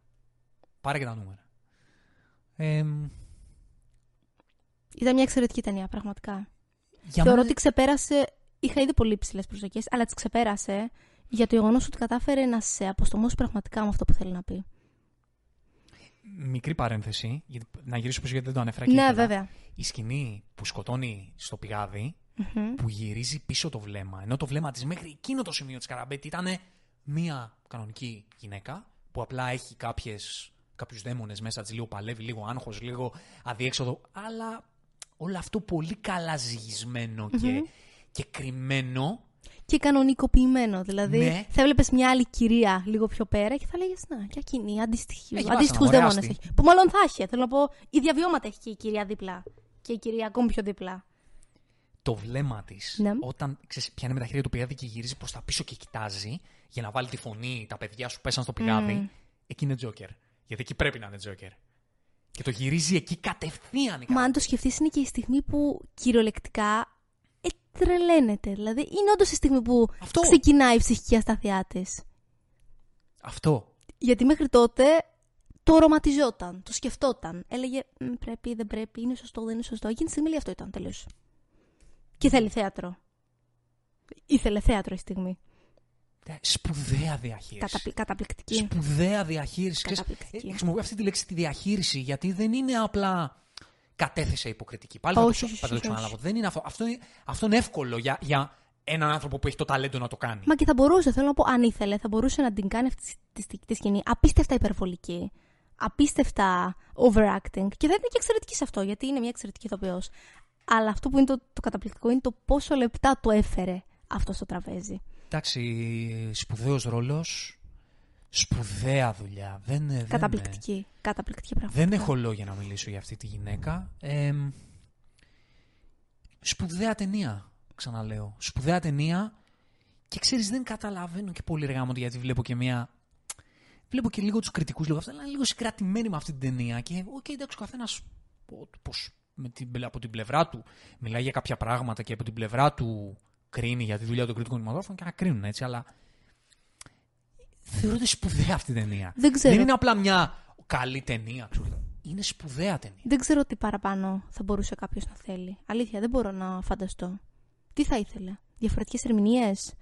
[SPEAKER 2] Πάρε και τα νούμερα. Ε,
[SPEAKER 1] Ήταν μια εξαιρετική ταινία, πραγματικά.
[SPEAKER 2] Για
[SPEAKER 1] Θεωρώ
[SPEAKER 2] μένα-
[SPEAKER 1] ότι ξεπέρασε. Είχα ήδη πολύ ψηλές προσδοκίες, αλλά τις ξεπέρασε για το γεγονός ότι κατάφερε να σε αποστομώσει πραγματικά με αυτό που θέλει να πει.
[SPEAKER 2] Μικρή παρένθεση, γιατί- να γυρίσω πίσω γιατί δεν το ανέφερα και
[SPEAKER 1] Ναι,
[SPEAKER 2] ήθελα.
[SPEAKER 1] βέβαια.
[SPEAKER 2] Η σκηνή που σκοτώνει στο πηγάδι,
[SPEAKER 1] Μμμ.
[SPEAKER 2] που γυρίζει πίσω το βλέμμα, ενώ το βλέμμα της μέχρι εκείνο το σημείο της Καραμπέτη ήταν μία κανονική γυναίκα, που απλά έχει κάποιες, κάποιους δαίμονες μέσα της, λίγο παλεύει, λίγο άγχος, λίγο αδιέξοδο, αλλά όλο αυτό πολύ καλά ζυγισμένο και, και κρυμμένο.
[SPEAKER 1] Και κανονικοποιημένο. Δηλαδή,
[SPEAKER 2] Ναι.
[SPEAKER 1] θα έβλεπες μια άλλη κυρία λίγο πιο πέρα και θα λέγες Να, και εκείνη, αντίστοιχη.
[SPEAKER 2] Έχει
[SPEAKER 1] Αντίστοιχου
[SPEAKER 2] βάσει να
[SPEAKER 1] δαίμονες
[SPEAKER 2] αγοράσει.
[SPEAKER 1] έχει. Που μάλλον θα έχει. Θέλω να πω, ίδια βιώματα έχει και η κυρία δίπλα. Και η κυρία ακόμη πιο δίπλα.
[SPEAKER 2] Το βλέμμα της,
[SPEAKER 1] Ναι.
[SPEAKER 2] όταν ξέρεις, πιάνει με τα χέρια του πηγάδι και γυρίζει προς τα πίσω και κοιτάζει, για να βάλει τη φωνή, τα παιδιά σου πέσαν στο πηγάδι, εκεί είναι Τζόκερ. Γιατί εκεί πρέπει να είναι Τζόκερ. Και το γυρίζει εκεί κατευθείαν. η
[SPEAKER 1] Μα αν
[SPEAKER 2] Καραμπέτη.
[SPEAKER 1] το σκεφτείς, είναι και η στιγμή που κυριολεκτικά ε, τρελαίνεται. Δηλαδή, είναι όντως η στιγμή που
[SPEAKER 2] Αυτό.
[SPEAKER 1] ξεκινάει η ψυχική αστάθειά της.
[SPEAKER 2] Αυτό.
[SPEAKER 1] Γιατί μέχρι τότε το οραματιζόταν, το σκεφτόταν. Έλεγε «Μ, πρέπει, δεν πρέπει, είναι σωστό, δεν είναι σωστό. Εκείνη τη στιγμή λέει, αυτό ήταν τελείως. Και θέλει θέατρο. Ήθελε θέατρο η στιγμή.
[SPEAKER 2] Ε, Σπουδαία διαχείριση.
[SPEAKER 1] Καταπλη- καταπληκτική.
[SPEAKER 2] Σπουδαία διαχείριση. Ξέρεις,
[SPEAKER 1] Καταπληκτική.
[SPEAKER 2] ε, χρησιμοποιώ αυτή τη λέξη τη διαχείριση γιατί δεν είναι απλά κατέθεσε υποκριτική. Πάλι
[SPEAKER 1] Όχι,
[SPEAKER 2] θα
[SPEAKER 1] όχι,
[SPEAKER 2] το,
[SPEAKER 1] όχι,
[SPEAKER 2] θα το
[SPEAKER 1] όχι,
[SPEAKER 2] ξαναλάβω.
[SPEAKER 1] όχι.
[SPEAKER 2] Δεν είναι αυτό. Αυτό είναι, αυτό είναι εύκολο για, για έναν άνθρωπο που έχει το ταλέντο να το κάνει.
[SPEAKER 1] Μα και θα μπορούσε, θέλω να πω, αν ήθελε, θα μπορούσε να την κάνει αυτή τη, τη, τη σκηνή απίστευτα υπερβολική. Απίστευτα overacting. Και θα ήταν και εξαιρετική σε αυτό, γιατί είναι μια εξαιρετική ηθοποιός. Αλλά αυτό που είναι το, το καταπληκτικό είναι το πόσο λεπτά το έφερε αυτό στο τραπέζι.
[SPEAKER 2] Εντάξει, σπουδαίος ρόλος. Σπουδαία δουλειά. Δεν, δεν-
[SPEAKER 1] Καταπληκτική. Καταπληκτική πραγματικά.
[SPEAKER 2] Δεν έχω λόγια να μιλήσω για αυτή τη γυναίκα. Ε, σπουδαία ταινία, ξαναλέω. Σπουδαία ταινία και ξέρεις δεν καταλαβαίνω και πολύ ρε γαμώ, γιατί βλέπω και μια... Βλέπω και λίγο τους κριτικούς λίγο αυτά, αλλά είναι λίγο συγκρατημένοι με αυτή την ταινία και οκ, εντάξει, ο καθένας πω- πως, με την, από την πλευρά του μιλάει για κάποια πράγματα και από την πλευρά του κρίνει για τη δουλειά των κριτικών κινηματογράφων και να κρίνουν έτσι, αλλά θεωρώ ότι είναι σπουδαία αυτή η ταινία.
[SPEAKER 1] Δεν ξέρω.
[SPEAKER 2] Δεν είναι απλά μια καλή ταινία. ξέρω. Είναι σπουδαία ταινία.
[SPEAKER 1] Δεν ξέρω τι παραπάνω θα μπορούσε κάποιος να θέλει. Αλήθεια, δεν μπορώ να φανταστώ. Τι θα ήθελε, Διαφορετικές ερμηνείες,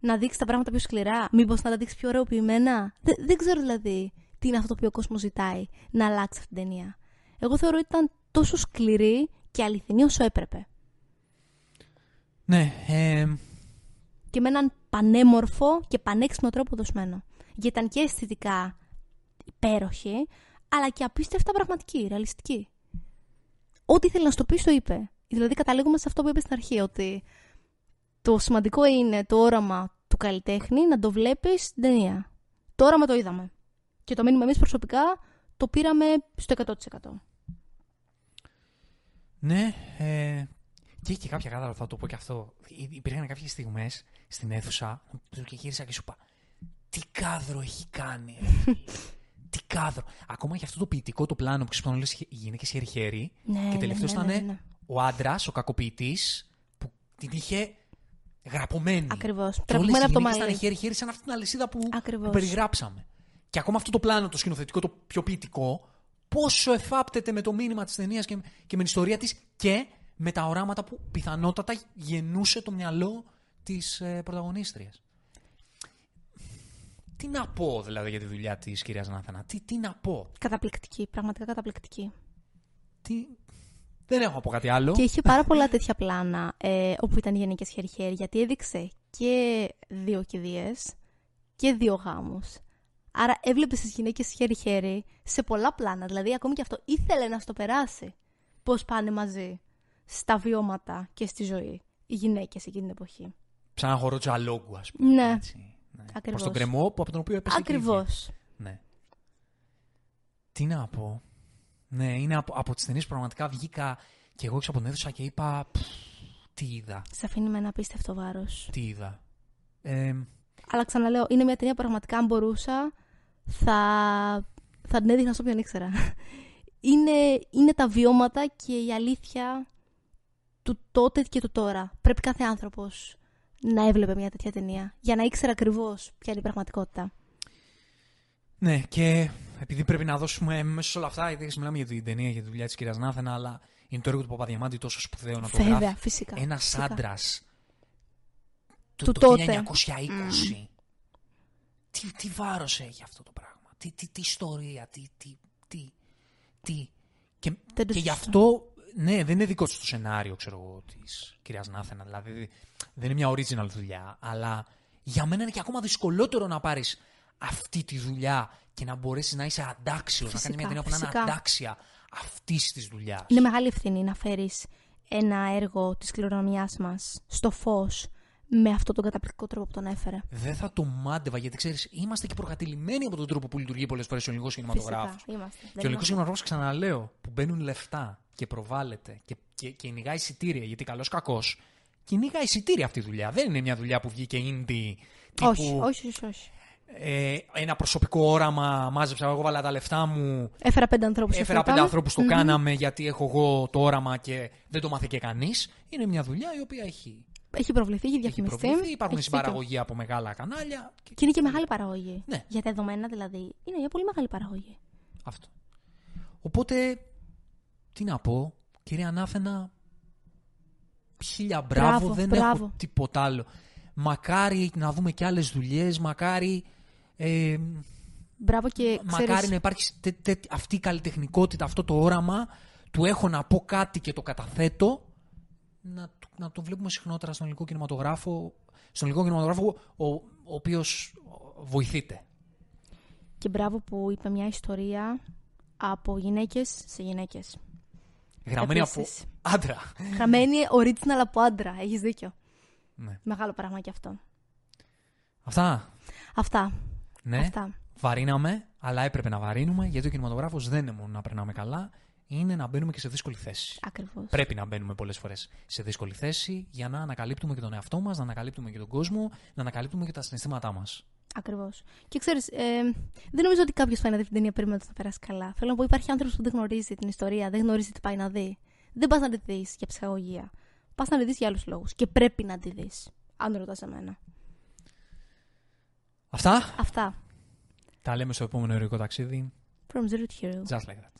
[SPEAKER 1] Να δείξει τα πράγματα πιο σκληρά, Μήπως να τα δείξει πιο ωραιοποιημένα; Δεν, δεν ξέρω δηλαδή τι είναι αυτό το οποίο ο κόσμος ζητάει να αλλάξει αυτή την ταινία. Εγώ θεωρώ ότι ήταν τόσο σκληρή και αληθινή όσο έπρεπε.
[SPEAKER 2] Ναι, ε,
[SPEAKER 1] Και με έναν πανέμορφο και πανέξυπνο τρόπο δοσμένο. Γιατί ήταν και αισθητικά υπέροχη, αλλά και απίστευτα πραγματική, ρεαλιστική. Ό,τι ήθελε να στο πεις, το είπε. Δηλαδή, καταλήγουμε σε αυτό που είπες στην αρχή, ότι το σημαντικό είναι το όραμα του καλλιτέχνη να το βλέπεις στην ταινία. Το όραμα το είδαμε. Και το μήνυμα εμείς προσωπικά το πήραμε στο 100%.
[SPEAKER 2] ναι. Ε, και έχει και κάποια κάδρα, θα το πω και αυτό. Υ- Υπήρχαν κάποιες στιγμές στην αίθουσα που και γύρισα και σου είπα Τι κάδρο έχει κάνει, ρε φίλε. *laughs* Τι κάδρο. Ακόμα και αυτό το ποιητικό το πλάνο που ξέρει όλες οι γυναίκες χέρι-χέρι.
[SPEAKER 1] Ναι,
[SPEAKER 2] και τελευταίο
[SPEAKER 1] ναι, ναι,
[SPEAKER 2] ήταν
[SPEAKER 1] ναι, ναι.
[SPEAKER 2] ο άντρας, ο κακοποιητής, που την είχε γραπωμένη.
[SPEAKER 1] Ακριβώς.
[SPEAKER 2] Και όλες
[SPEAKER 1] Τραβηγμένη
[SPEAKER 2] οι
[SPEAKER 1] από το
[SPEAKER 2] γυναίκες
[SPEAKER 1] μαλλί.
[SPEAKER 2] ήταν χέρι-χέρι σαν αυτή την αλυσίδα που,
[SPEAKER 1] Ακριβώς.
[SPEAKER 2] που περιγράψαμε. Και ακόμα αυτό το πλάνο, το σκηνοθετικό, το πιο ποιητικό, πόσο εφάπτεται με το μήνυμα της ταινίας και, και με την ιστορία της και με τα οράματα που πιθανότατα γεννούσε το μυαλό της ε, πρωταγωνίστριας. Τι να πω δηλαδή για τη δουλειά της κυρίας Νάθανα, τι, τι να πω;
[SPEAKER 1] Καταπληκτική, πραγματικά καταπληκτική.
[SPEAKER 2] Τι... Δεν έχω να πω κάτι άλλο.
[SPEAKER 1] Και είχε πάρα πολλά τέτοια πλάνα ε, όπου ήταν γυναίκε χέρι-χέρι, γιατί έδειξε και δύο κηδείες και δύο γάμους. Άρα έβλεπες τις γυναίκες χέρι-χέρι σε πολλά πλάνα. Δηλαδή, ακόμη και αυτό ήθελε να στο περάσει. Πώς πάνε μαζί στα βιώματα και στη ζωή οι γυναίκες εκείνη την εποχή.
[SPEAKER 2] Σαν ένα χορό τζαλόγκου, ας πούμε.
[SPEAKER 1] Ναι.
[SPEAKER 2] έτσι. ναι.
[SPEAKER 1] Ακριβώς.
[SPEAKER 2] Προς τον κρεμό που από τον οποίο έπεσε και η ίδια.
[SPEAKER 1] Ακριβώς.
[SPEAKER 2] Ναι. Τι να πω. Ναι, είναι από, από τις ταινίες που πραγματικά βγήκα και εγώ έξω από την αίθουσα και είπα. «Πφ, Τι είδα,
[SPEAKER 1] Σε αφήνει με ένα απίστευτο βάρος.
[SPEAKER 2] τι είδα. Ε,
[SPEAKER 1] Αλλά ξαναλέω, είναι μια ταινία που πραγματικά αν μπορούσα θα, θα την έδειχνα σε όποιον ήξερα. *laughs* Είναι, είναι τα βιώματα και η αλήθεια του τότε και του τώρα. Πρέπει κάθε άνθρωπος να έβλεπε μια τέτοια ταινία για να ήξερε ακριβώς ποια είναι η πραγματικότητα.
[SPEAKER 2] ναι, και επειδή πρέπει να δώσουμε μέσα σε όλα αυτά, γιατί μιλάμε για την ταινία για τη δουλειά της κυρίας Νάθενα, αλλά είναι το έργο του Παπαδιαμάντη τόσο σπουδαίο να το
[SPEAKER 1] Βέβαια,
[SPEAKER 2] γράφει.
[SPEAKER 1] φυσικά.
[SPEAKER 2] Ένας
[SPEAKER 1] φυσικά.
[SPEAKER 2] άντρας
[SPEAKER 1] Του
[SPEAKER 2] του το
[SPEAKER 1] τότε.
[SPEAKER 2] 1920. Τι, τι βάρος έχει αυτό το πράγμα; Τι, τι, τι ιστορία, τι, τι, τι, τι. Και,
[SPEAKER 1] Δεν το
[SPEAKER 2] και γι'
[SPEAKER 1] συζητώ.
[SPEAKER 2] αυτό, ναι, δεν είναι δικό τους το σενάριο, ξέρω εγώ, της κυρίας Νάθενα. Δηλαδή, δεν είναι μια original δουλειά, αλλά για μένα είναι και ακόμα δυσκολότερο να πάρεις αυτή τη δουλειά και να μπορέσεις να είσαι αντάξιος, να κάνεις μια
[SPEAKER 1] Φυσικά,
[SPEAKER 2] ταινία που να είναι
[SPEAKER 1] φυσικά.
[SPEAKER 2] αντάξια αυτής της δουλειάς.
[SPEAKER 1] Είναι μεγάλη ευθύνη να φέρεις ένα έργο της κληρονομιάς μας στο φως με αυτόν τον καταπληκτικό τρόπο που τον έφερε.
[SPEAKER 2] Δεν θα το μάντευα γιατί ξέρεις, είμαστε και προκατηλημένοι από τον τρόπο που λειτουργεί πολλές φορές ο ελληνικός κινηματογράφος.
[SPEAKER 1] Φυσικά, είμαστε.
[SPEAKER 2] Και ο
[SPEAKER 1] Δεν
[SPEAKER 2] ελληνικός
[SPEAKER 1] είμαστε.
[SPEAKER 2] κινηματογράφος, ξαναλέω, που μπαίνουν λεφτά και προβάλλεται και, και, και κυνηγά εισιτήρια. Γιατί καλός κακός κυνηγά εισιτήρια αυτή η δουλειά. Δεν είναι μια δουλειά που βγήκε indie. Τύπου,
[SPEAKER 1] Όχι, όχι, όχι, όχι.
[SPEAKER 2] Ε, ένα προσωπικό όραμα, μάζεψα εγώ, βάλα τα λεφτά μου.
[SPEAKER 1] Έφερα πέντε ανθρώπους. και
[SPEAKER 2] Έφερα
[SPEAKER 1] αυτό
[SPEAKER 2] πέντε
[SPEAKER 1] είπαμε.
[SPEAKER 2] ανθρώπους, το
[SPEAKER 1] Μμμ.
[SPEAKER 2] κάναμε γιατί έχω εγώ το όραμα και δεν το μάθε και κανείς. Είναι μια δουλειά η οποία έχει,
[SPEAKER 1] Έχει προβληθεί, έχει
[SPEAKER 2] έχει
[SPEAKER 1] διαφημιστεί.
[SPEAKER 2] προβληθεί. Υπάρχουν
[SPEAKER 1] έχεις δίκιο.
[SPEAKER 2] συμπαραγωγοί από μεγάλα κανάλια. Και...
[SPEAKER 1] Και είναι και μεγάλη παραγωγή.
[SPEAKER 2] Ναι.
[SPEAKER 1] Για τα δεδομένα δηλαδή. Είναι μια πολύ μεγάλη παραγωγή.
[SPEAKER 2] Αυτό. Οπότε, τι να πω, κυρία Ανάφενα, χίλια μπράβο,
[SPEAKER 1] Μπράβο,
[SPEAKER 2] δεν
[SPEAKER 1] μπράβο.
[SPEAKER 2] έχω τίποτα άλλο. Μακάρι να δούμε και άλλες δουλειές, μακάρι, ε,
[SPEAKER 1] Μπράβο και ξέρεις,
[SPEAKER 2] μακάρι να υπάρχει τε- τε- αυτή η καλλιτεχνικότητα, αυτό το όραμα, του έχω να πω κάτι και το καταθέτω, να, του- να τον βλέπουμε συχνότερα στον ελληνικό κινηματογράφο, στον ελληνικό κινηματογράφο ο, ο οποίος βοηθείται.
[SPEAKER 1] Και μπράβο που είπε μια ιστορία από γυναίκες σε γυναίκες.
[SPEAKER 2] Γραμμένη
[SPEAKER 1] Επίσης.
[SPEAKER 2] από άντρα.
[SPEAKER 1] Γραμμένη original από άντρα. Έχεις δίκιο.
[SPEAKER 2] Ναι.
[SPEAKER 1] Μεγάλο πράγμα και αυτό.
[SPEAKER 2] Αυτά.
[SPEAKER 1] Αυτά.
[SPEAKER 2] Ναι.
[SPEAKER 1] Αυτά.
[SPEAKER 2] Βαρύναμε, αλλά έπρεπε να βαρύνουμε γιατί ο κινηματογράφος δεν είναι μόνο να περνάμε καλά, είναι να μπαίνουμε και σε δύσκολη θέση.
[SPEAKER 1] Ακριβώς.
[SPEAKER 2] Πρέπει να μπαίνουμε πολλές φορές σε δύσκολη θέση για να ανακαλύπτουμε και τον εαυτό μας, να ανακαλύπτουμε και τον κόσμο, να ανακαλύπτουμε και τα συναισθήματά μας.
[SPEAKER 1] Ακριβώς. Και ξέρεις, ε, δεν νομίζω ότι κάποιος πάει να δει την ταινία περίμενε ότι θα περάσει καλά. Θέλω να πω, υπάρχει άνθρωπος που δεν γνωρίζει την ιστορία, δεν γνωρίζει τι πάει να δει. Δεν πας να τη δεις για ψυχαγωγία. Πας να τη δεις για άλλους λόγους. Και πρέπει να τη δεις. Αν ρωτάς εμένα.
[SPEAKER 2] Αυτά.
[SPEAKER 1] Αυτά.
[SPEAKER 2] Τα λέμε στο επόμενο ερωτικό ταξίδι.
[SPEAKER 1] From Zero to Hero.
[SPEAKER 2] Just like that.